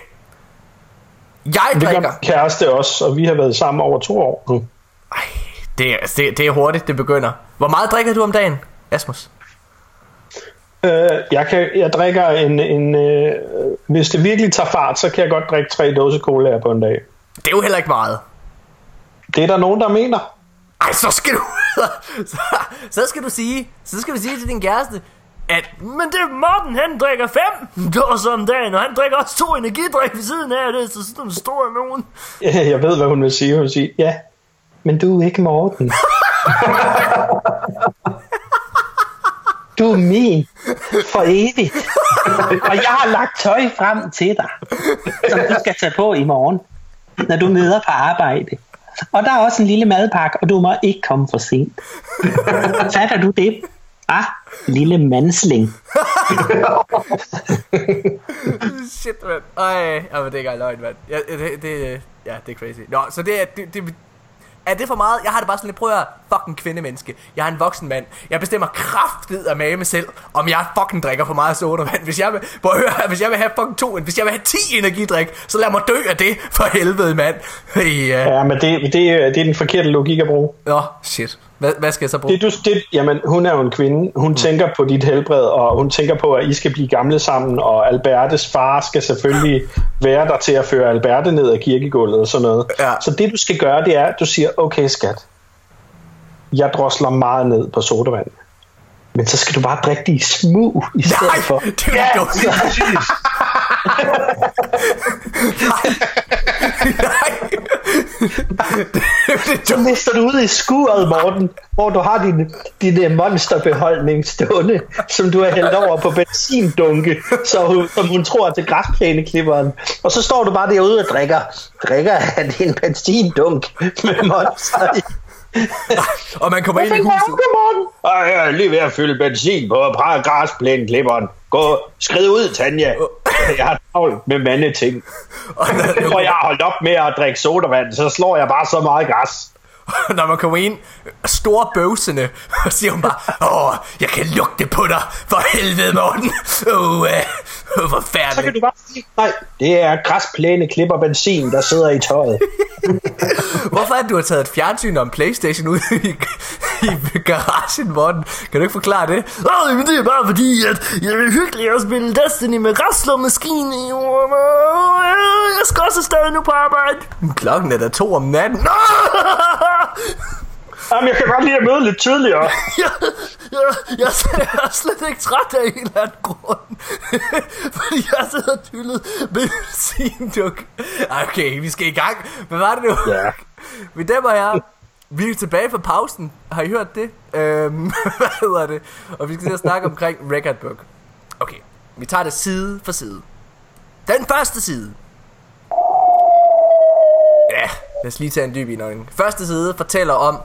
Speaker 1: Jeg
Speaker 2: det gør
Speaker 1: drikker...
Speaker 2: min kæreste også, og vi har været sammen over to år nu.
Speaker 1: Ej, det er, det, det er hurtigt, det begynder. Hvor meget drikker du om dagen, Asmus?
Speaker 2: Øh, jeg, kan, jeg drikker en, en øh, hvis det virkelig tager fart, så kan jeg godt drikke tre dåse cola på en dag.
Speaker 1: Det er jo heller ikke meget.
Speaker 2: Det er der nogen, der mener.
Speaker 1: Ej, så skal du... så, så skal du sige... Så skal du sige til din kæreste, at... Men det er Morten, han drikker fem dåser om dagen, og han drikker også to energidrik ved siden af det, så sådan en stor nogen.
Speaker 2: Jeg ved, hvad hun vil sige. Hun vil sige, ja, men du er ikke Morten. Du er min for evigt. Og jeg har lagt tøj frem til dig, som du skal tage på i morgen, når du møder på arbejde. Og der er også en lille madpakke, og du må ikke komme for sent. Fatter du det? Ah, lille mandsling.
Speaker 1: Shit, mand. Ej, ja, men det er ikke løgn, mand. Ja, det, det, ja, det er crazy. Nå, så det er... Det, det, er det for meget? Jeg har det bare sådan lidt, prøv at fucking kvindemenneske. Jeg er en voksen mand. Jeg bestemmer kraftet af mig selv, om jeg fucking drikker for meget sodavand. Hvis jeg vil, prøv at høre, hvis jeg vil have fucking to, hvis jeg vil have 10 energidrik, så lad mig dø af det, for helvede, mand. Ja.
Speaker 2: Ja, men det, det, det er den forkerte logik at bruge.
Speaker 1: Nå, shit. Hvad, hvad skal jeg så bruge?
Speaker 2: Det, du, det, jamen, hun er jo en kvinde. Hun mm. tænker på dit helbred, og hun tænker på, at I skal blive gamle sammen, og Albertes far skal selvfølgelig være der til at føre Alberte ned ad kirkegulvet og sådan noget.
Speaker 1: Ja.
Speaker 2: Så det, du skal gøre, det er, at du siger, okay skat, jeg drosler meget ned på sodavand. Men så skal du bare drikke de smug i stedet
Speaker 1: Nej,
Speaker 2: for.
Speaker 1: det er jo dumt. Nej. det,
Speaker 2: Så mister du ud i skuret, Morten, hvor du har din, din øh, monsterbeholdning stående, som du har hældt over på benzindunke, så hun, som hun tror til græsplæneklipperen. Og så står du bare derude og drikker, drikker af din benzindunk med monster i
Speaker 1: og man kommer ind i
Speaker 2: Hvad
Speaker 1: huset.
Speaker 2: Ej, jeg er lige ved at fylde benzin på græsplæneklipperen. Gå, skrid ud, Tanja. Jeg har travlt med mandeting.
Speaker 1: Og
Speaker 2: Når jeg har holdt op med at drikke sodavand, så slår jeg bare så meget græs.
Speaker 1: når man kommer ind, store bøvsende, og siger hun bare, åh, jeg kan lugte på dig, for helvede, Morten. Åh, uh,
Speaker 2: Så kan
Speaker 1: forfærdeligt.
Speaker 2: du bare sige, nej, det er græsplæne klipper benzin, der sidder i tøjet.
Speaker 1: Hvorfor er du har taget et fjernsyn og en Playstation ud i, i garagen, Morten? Kan du ikke forklare det? Åh, men det er bare fordi, at jeg er hyggelig at spille Destiny med græsslåmaskine. Jeg skal også stadig nu på arbejde. Klokken er da to om natten.
Speaker 2: Jamen, jeg kan godt lide at møde lidt tidligere.
Speaker 1: jeg, jeg, jeg, jeg er slet ikke træt af en eller anden grund. Fordi jeg sidder og tyllet benzinduk. Okay, vi skal i gang. Hvad var det nu?
Speaker 2: Ja.
Speaker 1: Vi dem og jeg, vi er tilbage fra pausen. Har I hørt det? Øhm, hvad hedder det? Og vi skal til at snakke omkring Record Book. Okay, vi tager det side for side. Den første side. Ja, lad os lige tage en dyb indånding. Første side fortæller om,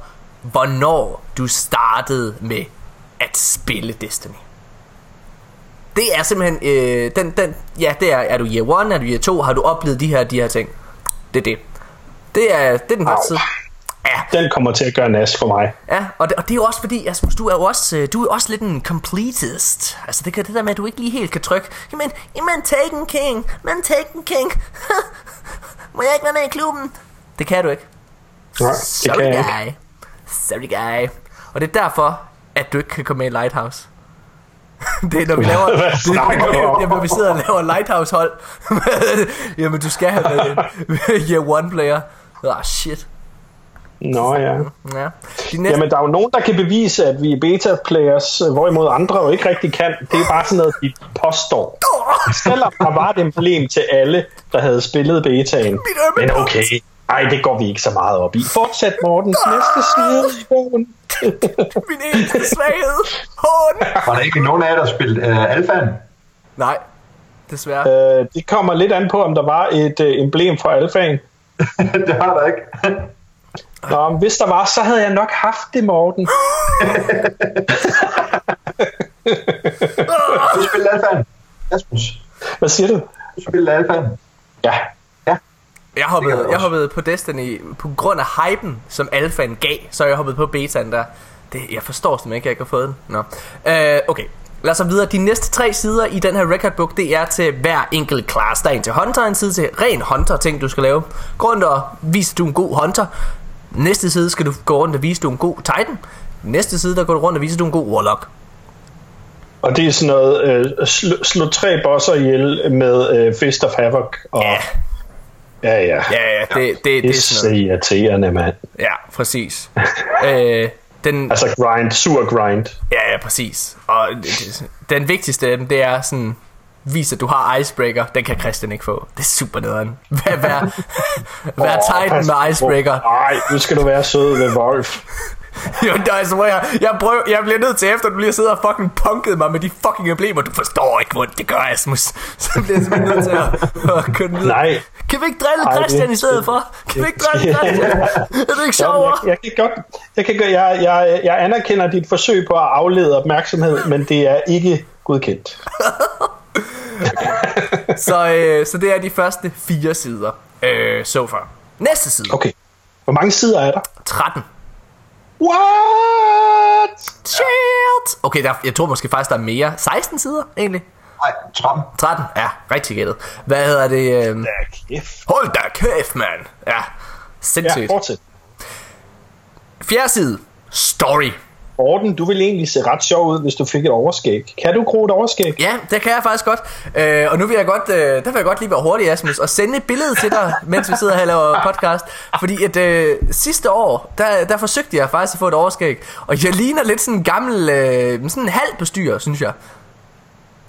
Speaker 1: hvornår du startede med at spille Destiny. Det er simpelthen, øh, den, den, ja, det er, er du year 1, er du year 2, har du oplevet de her, de her ting. Det er det. Det er, det er den første side. Ja,
Speaker 2: Den kommer til at gøre nas for mig.
Speaker 1: Ja, og det, og det er jo også fordi, Asmus, du er jo også, øh, du er også lidt en completist. Altså det kan det der med, at du ikke lige helt kan trykke. Jamen, jamen Taken King, men Taken King. Må jeg ikke være med i klubben? Det kan du ikke.
Speaker 2: Nej, det
Speaker 1: Sorry
Speaker 2: kan jeg
Speaker 1: guy. Sorry guy. Og det er derfor, at du ikke kan komme med i Lighthouse. det er når vi laver det, jamen, når vi sidder og laver Lighthouse hold Jamen du skal have en Year one player Ah shit
Speaker 2: Nå ja.
Speaker 1: Ja De næste
Speaker 2: Jamen, der er jo nogen, der kan bevise, at vi er beta-players, øh, hvorimod andre jo ikke rigtig kan. Det er bare sådan noget, de påstår. Selvom der var et emblem til alle, der havde spillet betaen. Men okay, ej, det går vi ikke så meget op i. Fortsæt, Mortens næste side i bogen.
Speaker 1: Min eneste svaghed. Hån.
Speaker 3: Var der ikke nogen af jer, der spillede uh, alfaen?
Speaker 1: Nej, desværre.
Speaker 2: Øh, det kommer lidt an på, om der var et øh, emblem for alfaen.
Speaker 3: det har der ikke.
Speaker 2: Nå, men hvis der var, så havde jeg nok haft det, Morten.
Speaker 3: Du spillede alfaen. Rasmus,
Speaker 2: Hvad siger du?
Speaker 3: du spillede alfaen.
Speaker 2: Ja.
Speaker 1: Jeg hoppede,
Speaker 3: jeg
Speaker 1: hoppede på Destiny på grund af hypen, som alfaen gav, så jeg hoppet på betaen der. Det, jeg forstår simpelthen ikke, at jeg ikke har fået den. Nå. Øh, okay, lad os så videre. De næste tre sider i den her record book, det er til hver enkelt class. Der er en til hunter, en side til ren hunter ting, du skal lave. Gå rundt og vise, at du er en god hunter. Næste side skal du gå rundt og vise, du er en god titan. Næste side, der går du rundt og vise, at du er en god warlock.
Speaker 2: Og det er sådan noget, øh, slå, slå tre bosser ihjel med øh, Fist of Havoc. Og,
Speaker 1: Ja,
Speaker 2: ja, ja.
Speaker 1: ja, ja, det, det, det,
Speaker 2: Det
Speaker 1: det
Speaker 2: er så
Speaker 1: sådan noget.
Speaker 2: irriterende, mand.
Speaker 1: Ja, præcis. øh, den,
Speaker 2: Altså grind, sur grind.
Speaker 1: Ja, ja, præcis. Og den vigtigste af dem, det er sådan, vis at du har icebreaker. Den kan Christian ikke få. Det er super nederen. Vær, vær, vær
Speaker 2: Åh,
Speaker 1: titan med icebreaker.
Speaker 2: Nej, nu skal du være sød ved Wolf.
Speaker 1: Jo, er så jeg, jeg, prøver, jeg bliver nødt til efter, at du lige sidder og fucking punket mig med de fucking emblemer. Du forstår ikke, hvor det gør, Asmus. Så bliver jeg simpelthen nødt til at, at køre videre.
Speaker 2: Nej.
Speaker 1: Kan vi ikke drille
Speaker 2: Ej,
Speaker 1: Christian i stedet for? Kan vi ikke drille Christian? Er det ikke
Speaker 2: Jeg,
Speaker 1: sjovere?
Speaker 2: jeg, kan godt, jeg, kan, gøre- jeg, jeg, jeg anerkender dit forsøg på at aflede opmærksomhed, men det er ikke godkendt.
Speaker 1: Så, øh, så det er de første fire sider. Øh, so far. Næste side.
Speaker 2: Okay. Hvor mange sider er der?
Speaker 1: 13.
Speaker 2: What?
Speaker 1: Shit! Okay, der, jeg tror måske faktisk, der er mere. 16 sider, egentlig.
Speaker 3: Nej, 13.
Speaker 1: 13, ja, rigtig gættet. Hvad hedder det? Øh...
Speaker 2: Ja, kæft.
Speaker 1: Hold da kæft, mand. Ja,
Speaker 2: Ja,
Speaker 1: sindssygt.
Speaker 2: fortsæt.
Speaker 1: Fjerde side. Story.
Speaker 2: Morten, du ville egentlig se ret sjov ud, hvis du fik et overskæg. Kan du gro et overskæg?
Speaker 1: Ja, det kan jeg faktisk godt. Øh, og nu vil jeg godt, øh, der vil jeg godt lige være hurtig, Asmus, og sende et billede til dig, mens vi sidder her og laver podcast. Fordi at øh, sidste år, der, der forsøgte jeg faktisk at få et overskæg. Og jeg ligner lidt sådan en gammel, øh, sådan en halv bestyrer, synes jeg.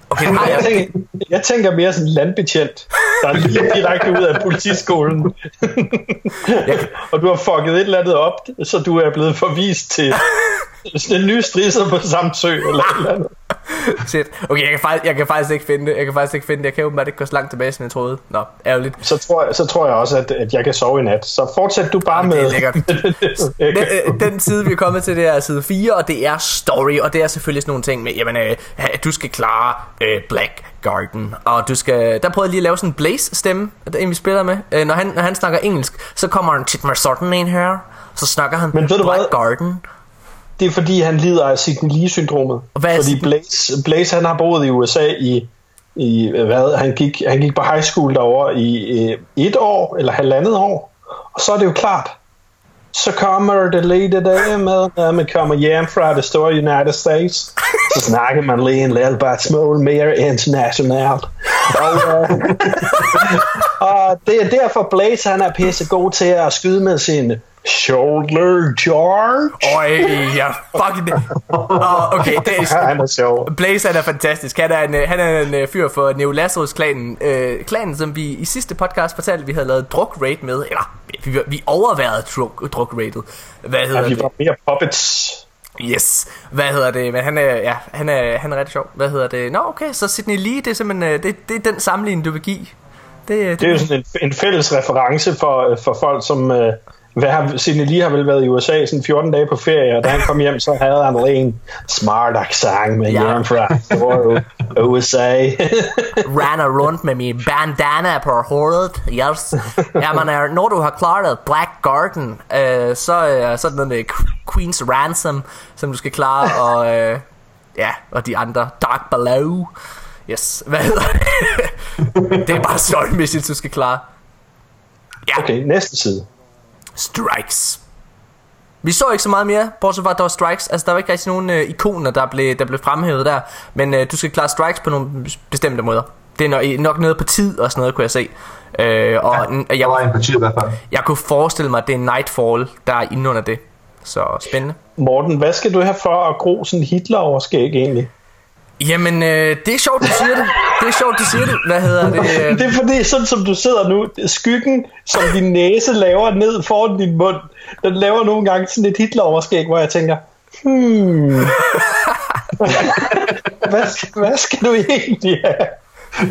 Speaker 1: Okay,
Speaker 2: Jeg tænker, jeg tænker mere sådan en landbetjent, der er lige direkte ud af politiskolen. og du har fucket et eller andet op, så du er blevet forvist til sådan en ny strisser på Samsø eller eller andet.
Speaker 1: Shit. Okay, jeg kan, faktisk, jeg kan faktisk ikke finde det. Jeg kan faktisk ikke finde det. Jeg kan åbenbart ikke gå så langt tilbage, som jeg troede. Nå, ærgerligt.
Speaker 2: Så tror, jeg, så tror jeg også, at, at jeg kan sove i nat. Så fortsæt du bare
Speaker 1: det er
Speaker 2: med...
Speaker 1: lækkert. Den, øh, den side, vi er kommet til, det er side 4, og det er story, og det er selvfølgelig sådan nogle ting med, jamen, øh, du skal klare øh, Black Garden, og du skal, der prøvede jeg lige at lave sådan en Blaze-stemme, en vi spiller med. Øh, når, han, når han snakker engelsk, så kommer han tit med sådan en her, så snakker han
Speaker 2: Men ved du
Speaker 1: Black
Speaker 2: hvad?
Speaker 1: Garden.
Speaker 2: Det er fordi, han lider af Sidney Lee-syndromet. Fordi Blaze, Blaze, han har boet i USA i, i hvad, han gik, han gik på high school derovre i øh, et år, eller halvandet år. Og så er det jo klart, så kommer det lige det der med, når man kommer hjem fra det store United States, så snakker man lige en lille bit smule mere internationalt. Og, øh, og det er derfor Blaze, han er pisse god til at skyde med sin shoulder charge.
Speaker 1: Øj, ja, fucking det. Oh, okay, det er,
Speaker 2: Han er sjov.
Speaker 1: Blaze han er fantastisk. Han er en, øh, han er en øh, fyr for Neo Lazarus klanen. Øh, klanen, som vi i sidste podcast fortalte, vi havde lavet druk raid med. Eller, vi, vi overværede druk, druk raidet. Hvad hedder
Speaker 2: Ja, vi
Speaker 1: det?
Speaker 2: var mere puppets.
Speaker 1: Yes. Hvad hedder det? Men han er, ja, han er, han er rigtig sjov. Hvad hedder det? Nå, okay, så Sydney Lee, det er simpelthen, øh, det, det er den sammenligning, du vil give. Det,
Speaker 2: Det er jo sådan en, en fælles reference for, for folk, som... Øh, hvad har, Sidney Lee har vel været i USA sådan 14 dage på ferie, og da han kom hjem, så havde han lige en smart accent med
Speaker 1: Ja.
Speaker 2: hjem fra USA.
Speaker 1: Render rundt med min bandana på hovedet. Yes. Jamen, øh, når du har klaret Black Garden, øh, så, øh, så er det noget Queen's Ransom, som du skal klare, og, øh, ja, og de andre. Dark Below. Yes. Hvad hedder det? det er bare story du skal klare. Ja,
Speaker 2: Okay, næste side.
Speaker 1: Strikes. Vi så ikke så meget mere, bortset fra at der var strikes. Altså der var ikke rigtig nogen øh, ikoner, der blev, der blev fremhævet der. Men øh, du skal klare strikes på nogle bestemte måder. Det er nok, nok noget på tid og sådan noget, kunne jeg se. Øh, og ja, jeg,
Speaker 3: var en parti i hvert fald.
Speaker 1: jeg kunne forestille mig, at det er Nightfall, der er inde under det. Så spændende.
Speaker 2: Morten, hvad skal du have for at gro sådan Hitler-overskæg egentlig?
Speaker 1: Jamen, øh, det er sjovt, du siger det. Det er sjovt, du siger det. Hvad hedder det?
Speaker 2: Det er fordi, sådan som du sidder nu, skyggen, som din næse laver ned foran din mund, den laver nogle gange sådan et Hitler-overskæg, hvor jeg tænker, hmm, hvad, skal, hvad skal du egentlig have?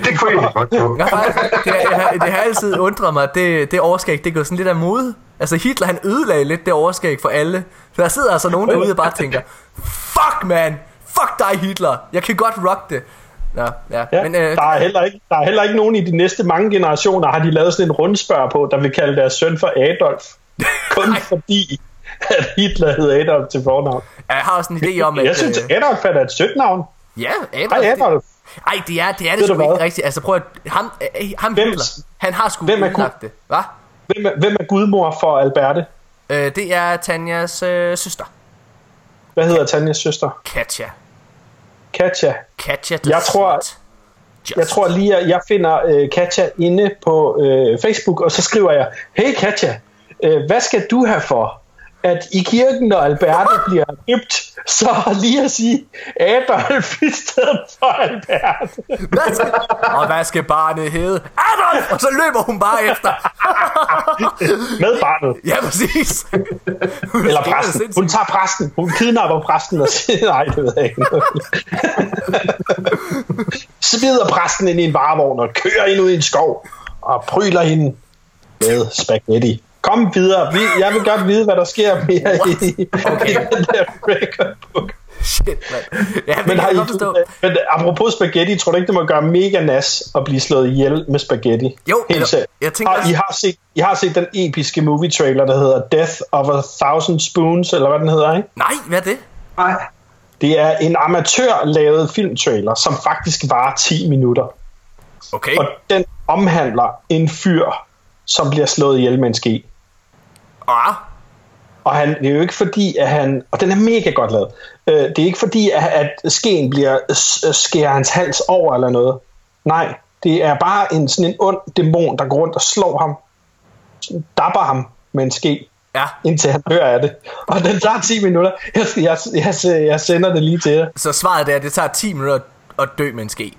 Speaker 3: Det kunne jeg godt
Speaker 1: faktisk- det, har, det har altid undret mig, at det, det overskæg, det går sådan lidt af mode. Altså Hitler, han ødelagde lidt det overskæg for alle. Så der sidder altså nogen derude og bare tænker, fuck man, fuck dig Hitler, jeg kan godt rock det. Ja, ja.
Speaker 2: Ja,
Speaker 1: Men, øh,
Speaker 2: der, er heller ikke, der er heller ikke nogen i de næste mange generationer, har de lavet sådan en rundspørg på, der vil kalde deres søn for Adolf. Kun fordi, at Hitler hed Adolf til fornavn.
Speaker 1: jeg har også en idé om, at...
Speaker 2: Jeg synes,
Speaker 1: øh,
Speaker 2: Adolf er da et sødt navn.
Speaker 1: ja, Adolf,
Speaker 2: Hej Adolf.
Speaker 1: Ej, det er det, er det sgu ikke rigtigt. Altså prøv at... Ham, øh, ham
Speaker 2: Hvem-
Speaker 1: Hitler, han har sgu
Speaker 2: hvem er
Speaker 1: udlagt det. Hvad?
Speaker 2: Hvem er, hvem er gudmor for Alberte?
Speaker 1: Øh, det er Tanjas øh, søster,
Speaker 2: Hvad hedder Tanjas søster?
Speaker 1: Katja.
Speaker 2: Katja.
Speaker 1: Katja the
Speaker 2: Jeg tror-.
Speaker 1: Just.
Speaker 2: Jeg tror lige, at jeg finder øh, Katja inde på øh, Facebook, og så skriver jeg, Hey Katja, øh, hvad skal du have for, at i kirken, når Alberte bliver døbt, så lige at sige Adolf i stedet for Alberte.
Speaker 1: Hvad skal, og hvad skal barnet hedde? Adolf! Og så løber hun bare efter.
Speaker 2: Med barnet.
Speaker 1: Ja, præcis.
Speaker 2: Eller præsten. Hun tager præsten. Hun kidnapper præsten og siger, nej, det ved jeg ikke. Smider præsten ind i en varevogn og kører ind ud i en skov og pryler hende med spaghetti. Kom videre. Vi, jeg vil godt vide, hvad der sker mere i,
Speaker 1: Okay.
Speaker 2: i den der record book.
Speaker 1: Shit. Ja, det
Speaker 2: Men,
Speaker 1: kan
Speaker 2: har
Speaker 1: jeg
Speaker 2: I,
Speaker 1: forstå.
Speaker 2: men apropos spaghetti, tror du ikke, det må gøre mega nas at blive slået ihjel med spaghetti?
Speaker 1: Jo,
Speaker 2: Helt seriøst.
Speaker 1: jeg tænker
Speaker 2: Har- I har, set, I har set den episke movie trailer, der hedder Death of a Thousand Spoons, eller hvad den hedder, ikke?
Speaker 1: Nej, hvad er det?
Speaker 3: Nej.
Speaker 2: Det er en amatørlavet filmtrailer, som faktisk varer 10 minutter.
Speaker 1: Okay.
Speaker 2: Og den omhandler en fyr, som bliver slået ihjel med en ske.
Speaker 1: Ah,
Speaker 2: Og han, det er jo ikke fordi, at han... Og den er mega godt lavet. Øh, det er ikke fordi, at, at skeen bliver skærer hans hals over eller noget. Nej, det er bare en sådan en ond dæmon, der går rundt og slår ham. Dapper ham med en ske,
Speaker 1: ja.
Speaker 2: indtil han dør af det. Og den tager 10 minutter. Jeg, jeg, jeg, jeg sender det lige til jer.
Speaker 1: Så svaret er, at det tager 10 minutter at dø med en ske.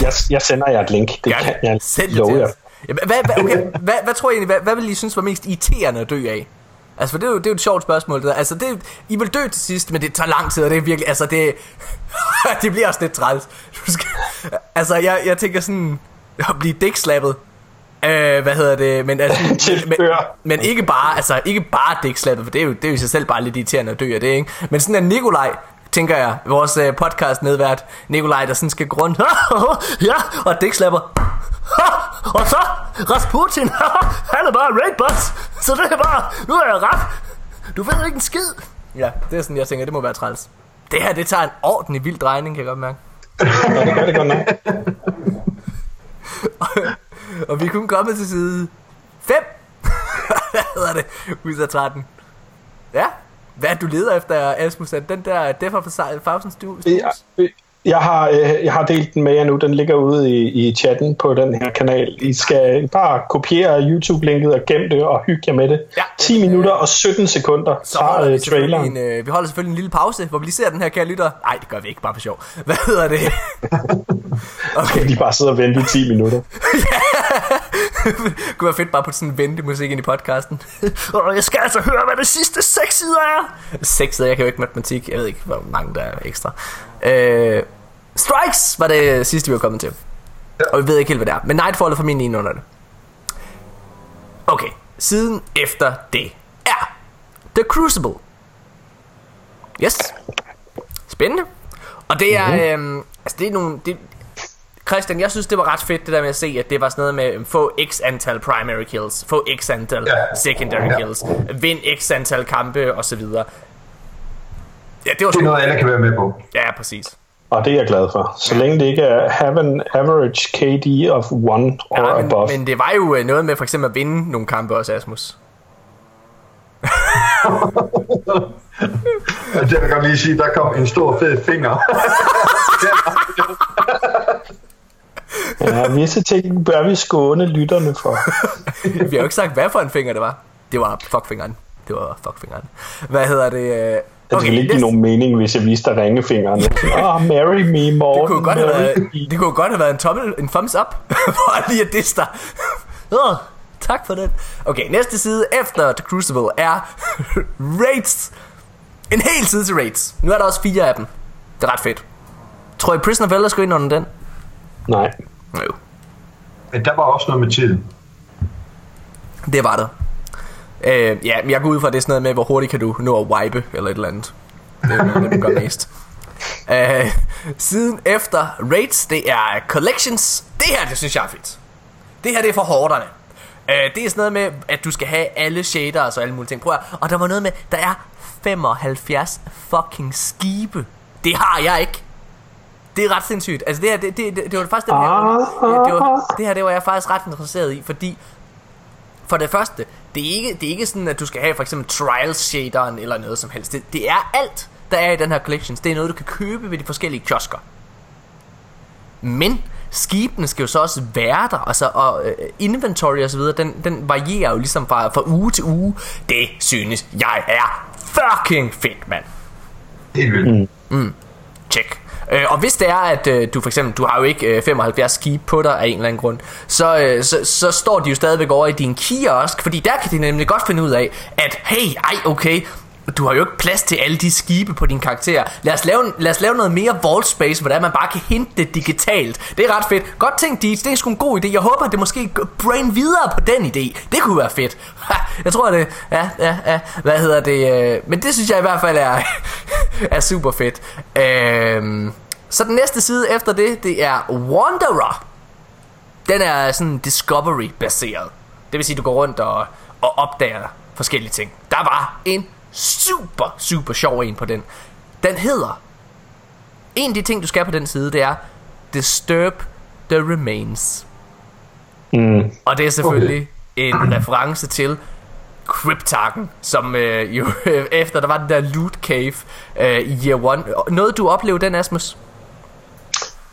Speaker 2: Jeg, jeg sender jer et link. Det kan jeg
Speaker 1: Send det
Speaker 2: love
Speaker 1: til
Speaker 2: jer.
Speaker 1: Ja, hvad, hvad, okay, hvad, hvad tror I egentlig, hvad, hvad vil I synes var mest irriterende at dø af? Altså, for det er jo, det er jo et sjovt spørgsmål. Det der. Altså, det, I vil dø til sidst, men det tager lang tid, og det er virkelig, altså, det, det bliver også lidt træls. Du skal, altså, jeg, jeg tænker sådan, at blive dækslappet. Øh, hvad hedder det? Men, altså, men, men ikke bare, altså, ikke bare dækslappet, for det er, jo, det er jo i sig selv bare lidt irriterende at dø af det, ikke? Men sådan en Nikolaj, tænker jeg, vores uh, podcast nedvært, Nikolaj, der sådan skal gå rundt, ja, og dækslapper. Og så Rasputin, han er bare raid boss, så det er bare, nu er jeg ret. Du ved ikke en skid. Ja, det er sådan, jeg tænker, det må være træls. Det her, det tager en ordentlig vild drejning, kan jeg godt mærke.
Speaker 2: Ja, det gør det godt nok.
Speaker 1: Og vi kunne komme til side 5. Hvad hedder det? Ud af 13. Ja. Hvad du leder efter, Asmus? Er den der Death of a Thousand Stu-
Speaker 2: Jeg, jeg, har, øh, jeg har delt den med jer nu. Den ligger ude i, i chatten på den her kanal. I skal bare kopiere YouTube-linket og gemme det og hygge jer med det.
Speaker 1: Ja.
Speaker 2: 10 minutter og 17 sekunder
Speaker 1: Så
Speaker 2: tager
Speaker 1: vi,
Speaker 2: øh,
Speaker 1: selvfølgelig
Speaker 2: traileren.
Speaker 1: en, øh, vi holder selvfølgelig en lille pause, hvor vi lige ser den her, kære lytter. Nej, det gør vi ikke, bare for sjov. Hvad hedder det? Okay.
Speaker 2: De bare sidder og venter i 10 minutter.
Speaker 1: det kunne være fedt bare på sådan en ventemusik ind i podcasten. Og jeg skal altså høre, hvad det sidste seks sider er. Seks sider, jeg kan jo ikke matematik. Jeg ved ikke, hvor mange der er ekstra. Øh, Strikes var det sidste, vi var kommet til. Og vi ved ikke helt, hvad det er. Men Nightfall er formentlig en under det. Okay, siden efter det er The Crucible. Yes. Spændende. Og det er, mm-hmm. øhm, altså det er nogle, det, Christian, jeg synes, det var ret fedt, det der med at se, at det var sådan noget med, øhm, få x antal primary kills, få x antal
Speaker 3: Ja.
Speaker 1: secondary
Speaker 3: Ja.
Speaker 1: kills, vind x antal kampe, og så videre. Ja, det var
Speaker 3: Det er noget, alle kan være med på.
Speaker 1: ja, præcis.
Speaker 2: Og det er jeg glad for. Så længe det ikke er have an average KD of 1 or
Speaker 1: Ja, men,
Speaker 2: above.
Speaker 1: men det var jo øh, noget med for eksempel at vinde nogle kampe også, Asmus.
Speaker 3: Jeg godt lige sige, der kom en stor fed finger.
Speaker 2: Ja, visse ting bør vi skåne lytterne for.
Speaker 1: Vi har jo ikke sagt, hvad for en finger det var. Det var fuckfingeren. Det var fuckfingeren. Hvad hedder det? øh,
Speaker 2: Det ville ikke give nogen mening, hvis jeg viste dig ringefingeren. Oh, marry me, Morten.
Speaker 1: Det kunne godt have været, det kunne godt have været en tommel, en thumbs up, for lige at disse dig. oh, tak for den. Okay, næste side efter The Crucible er Raids. En hel side til Raids. Nu er der også fire af dem. Det er ret fedt. Tror I Prison of Elders går ind under den?
Speaker 2: Nej.
Speaker 1: Jo.
Speaker 3: Men der var også noget med tiden.
Speaker 1: Det var der. Øh, ja, men jeg går ud fra, at det er sådan noget med, hvor hurtigt kan du nå at wipe, eller et eller andet. Det er noget, det du gør mest. Øh, siden efter Raids, det er Collections. Det her, det synes jeg er fedt. Det her, det er for hårderne. Øh, det er sådan noget med, at du skal have alle shaders og alle mulige ting. Prøv at, og der var noget med, der er 75 fucking skibe. Det har jeg ikke. Det er ret sindssygt. Altså det her, det, det, det, det var faktisk den her, det, det, var, det her, det var jeg faktisk ret interesseret i, fordi for det første, det er ikke, det er ikke sådan, at du skal have for eksempel Trials shaderen eller noget som helst. Det, det er alt, der er i den her collections. Det er noget, du kan købe ved de forskellige kiosker. Men skibene skal jo så også være der, altså, og uh, inventory og så videre, den, den varierer jo ligesom fra, fra uge til uge. Det synes jeg er fucking fedt, mand.
Speaker 3: Helt vildt.
Speaker 1: Mm. Check. Øh, og hvis det er, at øh, du for eksempel, du har jo ikke øh, 75 skib på dig af en eller anden grund, så, øh, så, så står de jo stadigvæk over i din kiosk, fordi der kan de nemlig godt finde ud af, at hey, ej, okay, du har jo ikke plads til alle de skibe på din karakter. Lad os lave, lad os lave noget mere vault space, hvor man bare kan hente det digitalt. Det er ret fedt. Godt tænkt, Deeds. Det er sgu en god idé. Jeg håber, at det måske brain videre på den idé. Det kunne være fedt. Ha, jeg tror, det... Ja, ja, ja. Hvad hedder det? Øh, men det synes jeg i hvert fald er, er super fedt. Øhm, så den næste side efter det, det er Wanderer. Den er sådan Discovery baseret. Det vil sige, du går rundt og, og opdager forskellige ting. Der var en super, super sjov en på den. Den hedder... En af de ting, du skal på den side, det er Disturb the Remains.
Speaker 2: Mm.
Speaker 1: Og det er selvfølgelig okay. en reference til Cryptarken, som øh, jo efter der var den der loot cave øh, i year one. Noget du oplevede den, Asmus?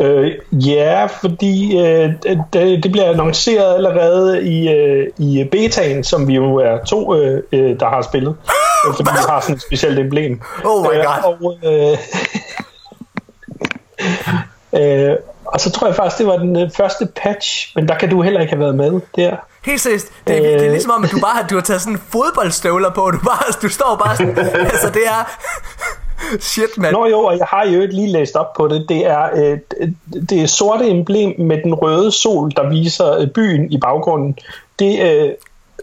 Speaker 2: Øh, ja, fordi øh, det, det bliver annonceret allerede i, øh, i betaen, som vi jo er to, øh, øh, der har spillet. Øh, fordi vi har sådan et specielt emblem.
Speaker 1: Oh my
Speaker 2: Øh,
Speaker 1: god.
Speaker 2: og, øh, øh, og så tror jeg faktisk, det var den øh, første patch, men der kan du heller ikke have været med der.
Speaker 1: Helt seriøst, det, er, det er
Speaker 2: Øh.
Speaker 1: ligesom om, at du bare har, du har taget sådan fodboldstøvler på, og du, bare, du står bare sådan, altså det er, shit mand.
Speaker 2: Nå jo, og jeg har jo ikke lige læst op på det. Det er øh, det er sorte emblem med den røde sol, der viser øh, byen i baggrunden. Det øh,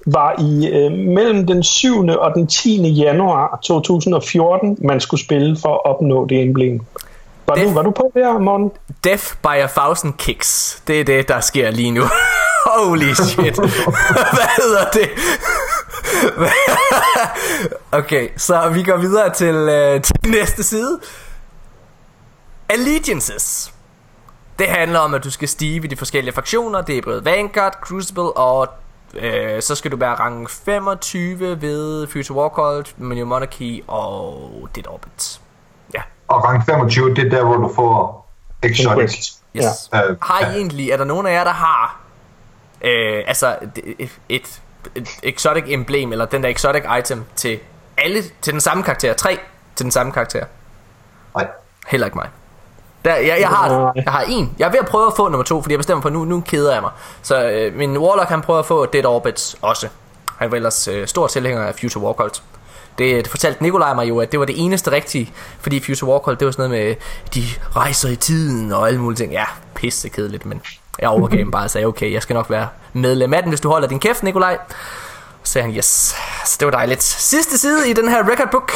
Speaker 2: var i øh, mellem den 7. og den 10. januar 2014, man skulle spille for at opnå det emblem. Var,
Speaker 1: Det-
Speaker 2: du, var du på der, Morten?
Speaker 1: Death by a thousand kicks. Det er det, der sker lige nu. Holy shit. Hvad hedder det? okay, så vi går videre til, øh, til næste side. Allegiances. Det handler om, at du skal stige i de forskellige fraktioner. Det er både Vanguard, Crucible og øh, så skal du være rang 25 ved Future Warcult, New Monarchy og Dead Orbit. Ja,
Speaker 3: Og rang 25, det er der, hvor du får exotic.
Speaker 1: Yes.
Speaker 2: Ja.
Speaker 3: Øh,
Speaker 1: Har I egentlig, er der nogen af jer, der har øh, altså et, et, et exotic emblem, eller den der exotic item til alle, til den samme karakter, tre til den samme karakter?
Speaker 3: Nej.
Speaker 1: Heller ikke mig. Der, jeg, jeg, har, jeg har en. Jeg er ved at prøve at få nummer to, fordi jeg bestemmer for, nu, nu keder jeg mig. Så øh, min Warlock, han prøver at få Dead Orbit også. Han var ellers øh, stor tilhænger af Future Warcult. Det, det fortalte Nikolaj mig jo, at det var det eneste rigtige, fordi Future Warcult, det var sådan noget med, de rejser i tiden og alle mulige ting. Ja, pisse kedeligt, men jeg overgav ham bare og sagde, okay, jeg skal nok være medlem af den, hvis du holder din kæft, Nikolaj. Så sagde han, yes. Så det var dejligt. Sidste side i den her record book.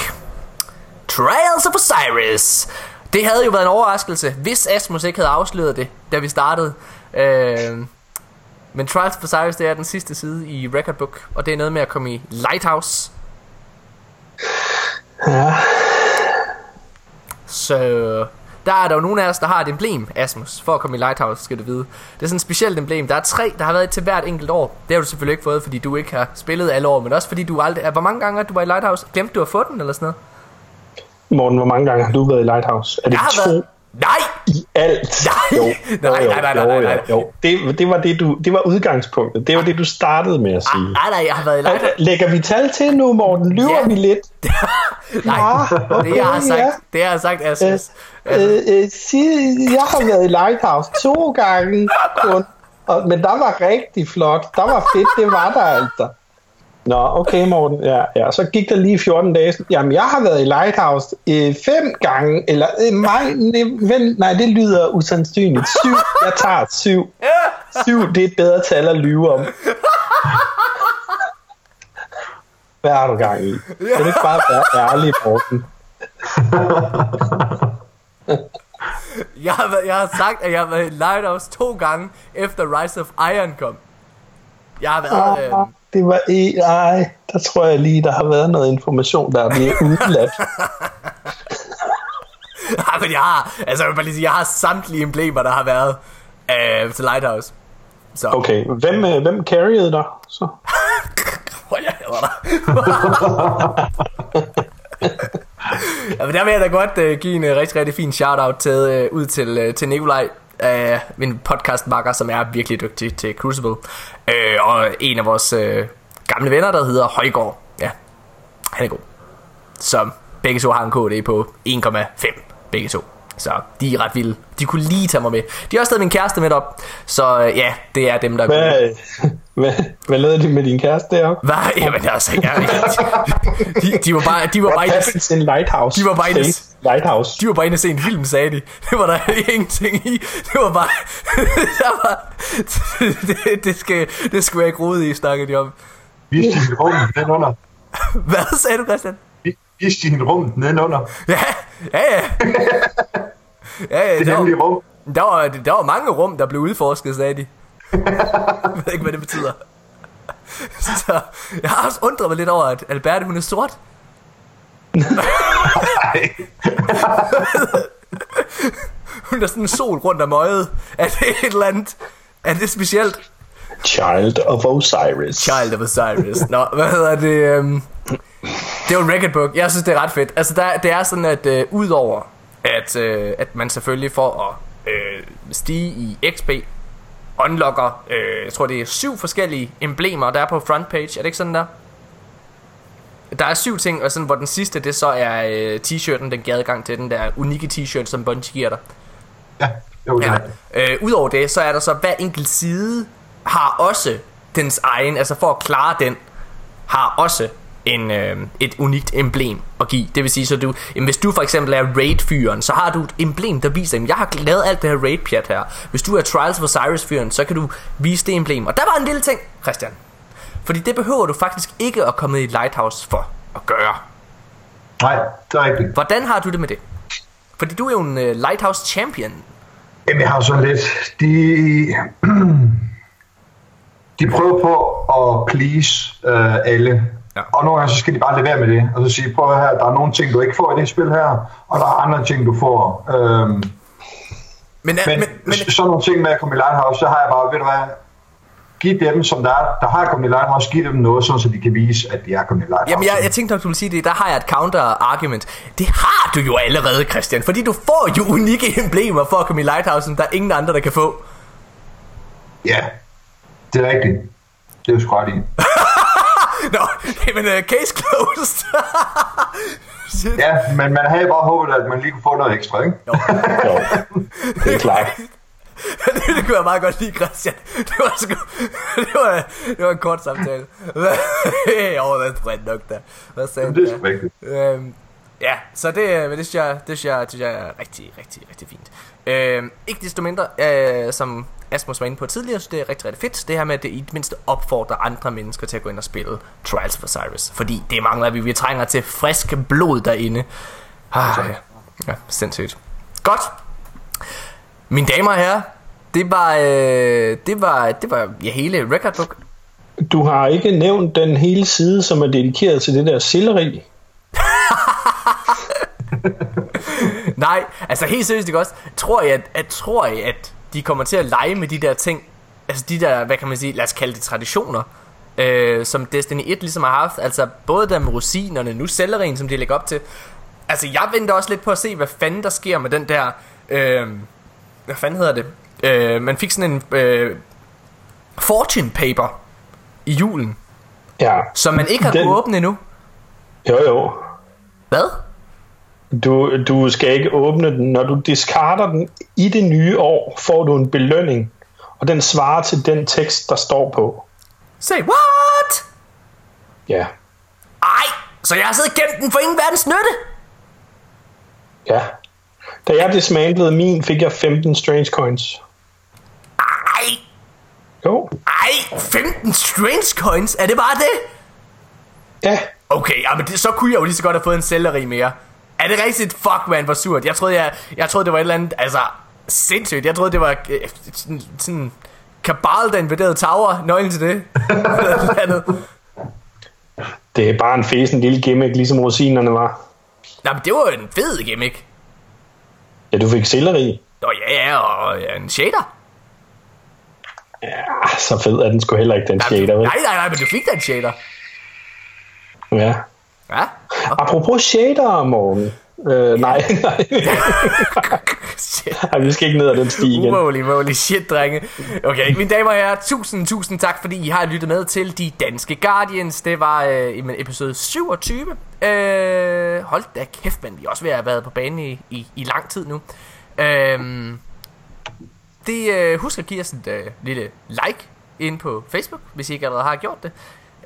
Speaker 1: Trials of Osiris. Det havde jo været en overraskelse, hvis Asmus ikke havde afsløret det, da vi startede. Øh, men Trials of Osiris, det er den sidste side i Record Book, og det er noget med at komme i Lighthouse.
Speaker 2: Ja.
Speaker 1: Så der er der jo nogle af os, der har et emblem, Asmus, for at komme i Lighthouse, skal du vide. Det er sådan et specielt emblem. Der er tre, der har været til hvert enkelt år. Det har du selvfølgelig ikke fået, fordi du ikke har spillet alle år, men også fordi du aldrig... Hvor mange gange du var i Lighthouse? Glemte du at få den, eller sådan noget?
Speaker 2: Morten, hvor mange gange har du været i Lighthouse? Er det
Speaker 1: Jeg
Speaker 2: to
Speaker 1: været... Nej!
Speaker 2: i alt?
Speaker 1: Nej.
Speaker 2: Jo,
Speaker 1: Nej,
Speaker 2: jo,
Speaker 1: nej, nej, nej,
Speaker 2: jo,
Speaker 1: nej,
Speaker 2: jo,
Speaker 1: nej.
Speaker 2: jo. Det, det, var det, du, det var udgangspunktet. Det var det, du startede med at sige.
Speaker 1: Nej, nej, jeg har været i Lighthouse.
Speaker 2: Lægger vi tal til nu, Morten? Lyver
Speaker 1: Ja.
Speaker 2: vi lidt?
Speaker 1: Nej,
Speaker 2: Ah,
Speaker 1: det jeg har sagt,
Speaker 2: ja.
Speaker 1: det jeg har sagt,
Speaker 2: Øh,
Speaker 1: Asmus. Altså,
Speaker 2: øh, øh, sig- jeg har været i Lighthouse to gange kun, og, men der var rigtig flot. Der var fedt, det var der altså. Nå, okay Morten, ja, ja. Så gik der lige 14 dage. Jamen, jeg har været i Lighthouse øh, fem gange, eller øh, nej, vent, nej, det lyder usandsynligt. Syv, jeg tager syv. Syv, det er et bedre tal at lyve om. Hvad har du gang i? Kan du ikke bare være ærlig, Morten?
Speaker 1: Jeg har, været, jeg har sagt, at jeg har været i Lighthouse to gange, efter Rise of Iron kom. Jeg har været... Øh,
Speaker 2: det var AI. Der tror jeg lige, der har været noget information, der er blevet udladt.
Speaker 1: Ja, men jeg har, altså jeg vil bare lige sige, jeg har samtlige emblemer, der har været øh, til Lighthouse. Så,
Speaker 2: Okay, hvem, øh, hvem carried dig så?
Speaker 1: Hvor jeg hader dig. ja, men der vil jeg da godt uh, give en uh, rigtig, rigtig fin shout-out til, uh, ud til, uh, til Nikolaj, uh, min podcastmakker, som er virkelig dygtig til Crucible. Øh, og en af vores øh, gamle venner, der hedder Højgaard. Ja, han er god. Så begge to har en KD på 1,5. Begge to. Så de er ret vilde. De kunne lige tage mig med. De har også taget min kæreste med op. Så øh, ja, det er dem, der er gode.
Speaker 2: Hvad, hvad, hvad lavede de med din kæreste deroppe?
Speaker 1: Hvad? Jamen altså, jeg, de, de, var bare, de var bare inde,
Speaker 2: in Lighthouse?
Speaker 1: De var bare inde-
Speaker 2: Lighthouse.
Speaker 1: de var bare inde og se en film, sagde de. Det var der ingenting i. Det var bare... der var, det, det, skal, det skulle jeg ikke rode i, snakkede de om.
Speaker 3: Vis din rum nedenunder.
Speaker 1: Hvad sagde du, Christian?
Speaker 3: Vis din rum nedenunder.
Speaker 1: Ja, ja, ja. Ja, ja,
Speaker 3: Det
Speaker 1: der,
Speaker 3: hemmelige
Speaker 1: var,
Speaker 3: rum.
Speaker 1: der, var, der var mange rum, der blev udforsket, sagde de. Jeg ved ikke, hvad det betyder. Så jeg har også undret mig lidt over, at Alberte, hun er sort.
Speaker 3: Ej.
Speaker 1: Hun har sådan en sol rundt om øjet. Er det et eller andet? Er det specielt?
Speaker 2: Child of Osiris.
Speaker 1: Child of Osiris. Nå, hvad hedder det? Um, det er jo en record book. Jeg synes, det er ret fedt. Altså, der, det er sådan, at uh, udover at, uh, at man selvfølgelig får at uh, stige i XP, unlocker, uh, jeg tror det er syv forskellige emblemer, der er på front page. Er det ikke sådan der? Der er syv ting, og sådan, hvor den sidste, det så er uh, t-shirten, den gadegang til den der unikke t-shirt, som Bungie giver dig.
Speaker 3: Ja, jo,
Speaker 1: ja. Øh, Udover det, så er der så hver enkelt side har også dens egen, altså for at klare den, har også en, øh, et unikt emblem at give. Det vil sige, så du, jamen, hvis du for eksempel er raid-fyren, så har du et emblem, der viser, at jeg har lavet alt det her raid-pjat her. Hvis du er Trials of Osiris-fyren, så kan du vise det emblem. Og der var en lille ting, Christian. Fordi det behøver du faktisk ikke at komme i Lighthouse for at gøre.
Speaker 3: Nej, det er rigtigt.
Speaker 1: Hvordan har du det med det? Fordi du er jo en uh, Lighthouse Champion.
Speaker 3: Jamen, jeg har sådan lidt... De, de prøver på at please øh, alle.
Speaker 1: Ja.
Speaker 3: Og nogle gange så skal de bare lade være med det. Og så sige, prøv her, der er nogle ting, du ikke får i det spil her, og der er andre ting, du får. Øhm,
Speaker 1: Men, men,
Speaker 3: men,
Speaker 1: men,
Speaker 3: sådan nogle ting med at komme i Lighthouse, så har jeg bare, ved du hvad, giv dem, som der, er, der har kommet i Lighthouse, giv dem noget, sådan, så de kan vise, at de er kommet i Lighthouse.
Speaker 1: Jamen, jeg, jeg tænkte nok, du ville sige det. Der har jeg et counter-argument. Det har du jo allerede, Christian. Fordi du får jo unikke emblemer for at komme i Lighthousen, der er ingen andre, der kan få.
Speaker 3: Ja, det er rigtigt. Det er jo i.
Speaker 1: Nå, men uh, case closed.
Speaker 3: Ja, men man havde bare håbet, at man lige kunne få noget ekstra, ikke?
Speaker 1: Jo.
Speaker 2: Jo, det er klart.
Speaker 1: det, det kunne jeg meget godt lide, Christian. Det var sgu... Det var, det var en kort samtale. jo, det er bredt nok der. Hvad sagde
Speaker 3: Jamen, det er sgu rigtigt.
Speaker 1: Øhm, ja, så det, men det, synes jeg, det, synes jeg, synes jeg er rigtig, rigtig, rigtig fint. Øhm, ikke desto mindre, øh, som Asmus var inde på tidligere, så det er rigtig, rigtig fedt. Det her med, at det i det mindste opfordrer andre mennesker til at gå ind og spille Trials of Osiris. Fordi det mangler vi. Vi trænger til frisk blod derinde. Ah, ja. ja, sindssygt. Godt. Mine damer og herrer, det var, øh, det var, det var ja, hele recordbook.
Speaker 2: Du har ikke nævnt den hele side, som er dedikeret til det der selleri.
Speaker 1: Nej, altså helt seriøst ikke også. Tror jeg, at, at, tror jeg, at de kommer til at lege med de der ting, altså de der, hvad kan man sige, lad os kalde det traditioner, øh, som Destiny 1 ligesom har haft, altså både der med rosinerne, nu sellerien, som de lægger op til. Altså jeg venter også lidt på at se, hvad fanden der sker med den der, øh, hvad fanden hedder det? Øh, man fik sådan en øh, fortune paper i julen,
Speaker 2: Ja,
Speaker 1: som man ikke har
Speaker 2: Den-
Speaker 1: kunnet åbne endnu.
Speaker 2: jo jo.
Speaker 1: Hvad?
Speaker 2: Du, du skal ikke åbne den. Når du discarder den i det nye år, får du en belønning. Og den svarer til den tekst, der står på.
Speaker 1: Say what?
Speaker 2: Ja,
Speaker 1: Ej, så jeg har siddet gemt den for ingen verdens nytte?
Speaker 2: ja. Da jeg dismantlede min, fik jeg 15 strange coins.
Speaker 1: Ej,
Speaker 2: Jo,
Speaker 1: ej, 15 strange coins, er det bare det?
Speaker 2: ja.
Speaker 1: Okay, men det, så kunne jeg jo lige så godt have fået en selleri mere. Er det rigtigt? Fuck, man, hvor surt. Jeg troede, jeg, jeg troede det var et eller andet, altså... Sindssygt. Jeg troede, det var øh, sådan, sådan kabal, der invaderede Tower. Nøglen til det.
Speaker 2: Det er bare en fesen lille gimmick, ligesom rosinerne var.
Speaker 1: Nej, men det var en fed gimmick.
Speaker 2: Ja, du fik selleri.
Speaker 1: Nå ja, ja, og ja, en shader.
Speaker 2: Ja, så fed er den sgu heller ikke, den
Speaker 1: Nej,
Speaker 2: shader, vel?
Speaker 1: nej, nej, nej, men du fik da en shader.
Speaker 2: Ja.
Speaker 1: Ja.
Speaker 2: Apropos shader, Morgen. Øh, nej, nej. Ej, vi skal ikke ned ad den sti igen.
Speaker 1: Umålig, målig shit, drenge. Okay, mine damer og herrer, tusind, tusind tak, fordi I har lyttet med til De Danske Guardians. Det var øh, episode 27. Øh, hold da kæft, men vi er også ved at have været på banen i, i, i lang tid nu. Øh, det, øh, husk at give os et øh, lille like ind på Facebook, hvis I ikke allerede har gjort det.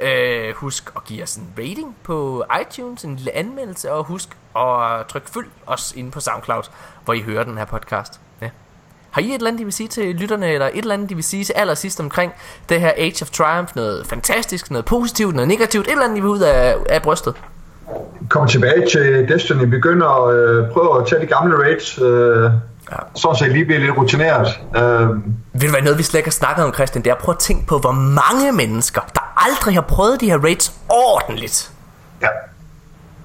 Speaker 1: Øh, husk at give os en rating på iTunes, en lille anmeldelse, og husk at trykke følg os inde på SoundCloud, hvor I hører den her podcast. Ja. Har I et eller andet, I vil sige til lytterne, eller et eller andet, I vil sige til allersidst omkring det her Age of Triumph? Noget fantastisk, noget positivt, noget negativt, et eller andet, I vil ud af, af brystet?
Speaker 3: Kom tilbage til Destiny, begynder at øh, prøve at tage de gamle raids, øh,
Speaker 1: Ja.
Speaker 3: sådan set lige bliver lidt rutineret. Øh,
Speaker 1: Vil det være noget, vi slet ikke har snakket om, Christian? Det er at prøve at tænke på, hvor mange mennesker, der aldrig har prøvet de her raids ordentligt.
Speaker 3: ja.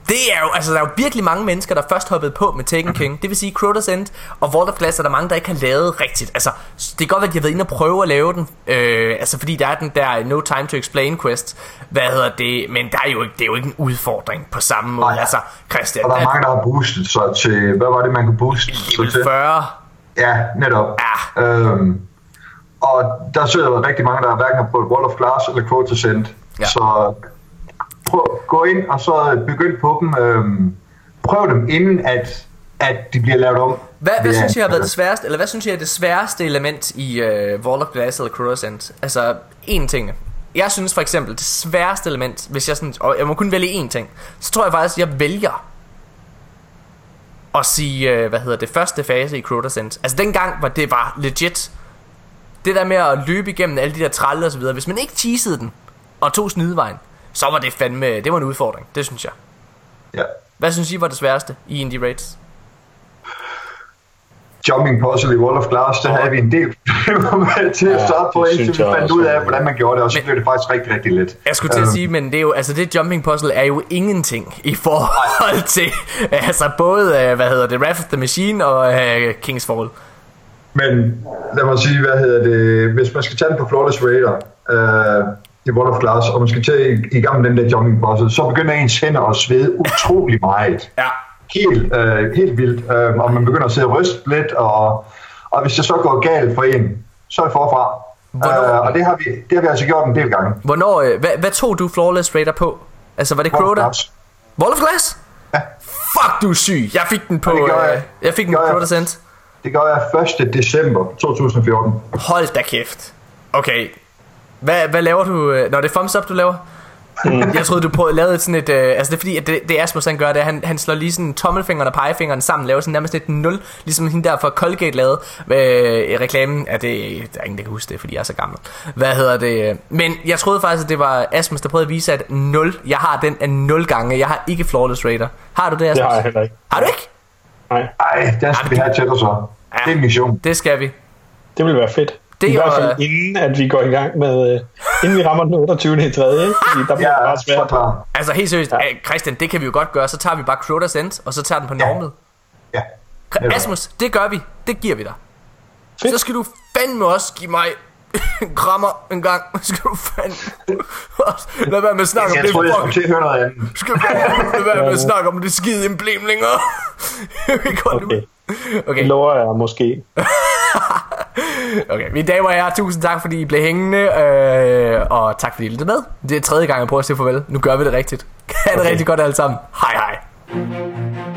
Speaker 1: Det er jo, altså der er jo virkelig mange mennesker, der først hoppede på med Taken King. Det vil sige, Crota's End og Vault of Glass er der mange, der ikke har lavet rigtigt. Altså, det kan godt være, at de har været inde og prøve at lave den. Øh, altså, fordi der er den der No Time to Explain quest. Hvad hedder det? Men der er jo ikke, det er jo ikke en udfordring på samme måde.
Speaker 3: Nej.
Speaker 1: Altså, Christian,
Speaker 3: Og der er mange, der har boostet sig til, hvad var det, man kunne booste
Speaker 1: level
Speaker 3: til?
Speaker 1: 40.
Speaker 3: Ja, netop.
Speaker 1: Ja.
Speaker 3: Øhm, og der sidder rigtig mange, der hverken har prøvet Wall of Glass eller Quota Send.
Speaker 1: Ja.
Speaker 3: Så gå ind og så begynd på dem. Øhm, prøv dem inden, at, at de bliver lavet om.
Speaker 1: Hvad, hvad
Speaker 3: er-
Speaker 1: synes I har været det sværeste, eller hvad synes I er det sværeste element i uh, Wall of Glass eller End? Altså, én ting. Jeg synes for eksempel, det sværeste element, hvis jeg sådan, og jeg må kun vælge én ting, så tror jeg faktisk, jeg vælger at sige, uh, hvad hedder det, første fase i End. Altså dengang, hvor det var legit, det der med at løbe igennem alle de der tralle og så videre, hvis man ikke teasede den, og tog snydevejen, så var det fandme, det var en udfordring, det synes jeg.
Speaker 3: Ja.
Speaker 1: Hvad synes I var det sværeste i Indie Raids?
Speaker 3: Jumping puzzle i Wall of Glass, der havde vi en del problemer med til at starte på,
Speaker 2: det
Speaker 3: indtil vi fandt ud af, hvordan man gjorde det, og så
Speaker 1: Men-
Speaker 3: blev det faktisk rigtig, rigtig let.
Speaker 1: Jeg skulle til at
Speaker 3: Øhm,
Speaker 1: sige, men det er jo, altså det jumping puzzle er jo ingenting i forhold til, altså både, øh, hvad hedder det, Wrath of the Machine og uh, King's Fall.
Speaker 3: Men lad mig sige, hvad hedder det, hvis man skal tage den på Flawless Raider øh, i World of Glass, og man skal tage i, gang med den der jumping puzzle, så begynder ens hænder at svede utrolig meget.
Speaker 1: Ja.
Speaker 3: Helt, øh, helt vildt. Øh, og man begynder at sidde og ryste lidt, og, og hvis det så går galt for en, så er det forfra.
Speaker 1: Hvornår-
Speaker 3: Øh, og det har, vi, det har vi altså gjort en del gange.
Speaker 1: Hvornår, øh, hvad, hvad tog du Flawless Raider på? Altså var det Crota? Wall of Glass?
Speaker 3: Ja.
Speaker 1: Fuck, du er syg. Jeg fik den på,
Speaker 3: Ja, jeg.
Speaker 1: øh, jeg fik den
Speaker 3: Det
Speaker 1: på
Speaker 3: jeg.
Speaker 1: Crota Sense.
Speaker 3: Det gør jeg 1. december 2014.
Speaker 1: Hold da kæft. Okay. Hvad, hvad laver du? øh, Når det er thumbs up, du laver? Jeg troede, du prøvede lavede sådan et... Øh, altså det er fordi, at det, det Asmus han gør, det er, han, han slår lige sådan tommelfingeren og pegefingeren sammen, laver sådan nærmest et nul, ligesom hende der fra Colgate lavede øh, reklamen. Ja, det, der er ingen, der kan huske det, fordi jeg er så gammel. Hvad hedder det? Men jeg troede faktisk, at det var Asmus, der prøvede at vise, at 0, jeg har den af 0 gange. Jeg har ikke Flawless Raider. Har du det, Asmus?
Speaker 2: Det har jeg heller ikke.
Speaker 1: Har du ikke?
Speaker 2: Nej,
Speaker 3: Ej, den skal vi have til dig så.
Speaker 1: Ja.
Speaker 3: Det er en mission.
Speaker 1: Det skal vi.
Speaker 2: det vil være fedt.
Speaker 1: Det
Speaker 2: I hvert
Speaker 1: og-
Speaker 2: fald inden, at vi går i gang med, øh, inden vi rammer den 28. i tredje, ikke? Fordi der bliver
Speaker 3: Ja,
Speaker 2: det bare svært.
Speaker 3: klar.
Speaker 1: Altså helt seriøst,
Speaker 2: ja.
Speaker 1: Christian, det kan vi jo godt gøre. Så tager vi bare Crota's End, og så tager den på
Speaker 3: Ja.
Speaker 1: normet.
Speaker 3: Ja.
Speaker 1: Ja. Asmus, det gør vi. Det giver vi dig.
Speaker 2: Fedt.
Speaker 1: Så skal du fandme også give mig en krammer en gang. Så skal du fandme også lad være med at snakke om
Speaker 3: Jeg
Speaker 1: det.
Speaker 3: troede, jeg skulle
Speaker 1: fuck.
Speaker 3: til at høre noget andet.
Speaker 1: Skal du lad være med at snakke om det skide emblem længere. Jeg kan godt
Speaker 2: Okay.
Speaker 1: lide-
Speaker 2: Det
Speaker 1: okay,
Speaker 2: lover jeg måske.
Speaker 1: Okay. Mine damer og herrer, tusind tak, fordi I blev hængende. Øh, og tak, fordi I lyttede med. Det er tredje gang, jeg prøver at sige farvel. Nu gør vi det rigtigt. Ha' det
Speaker 2: Okay.
Speaker 1: rigtig godt alle sammen. Hej hej.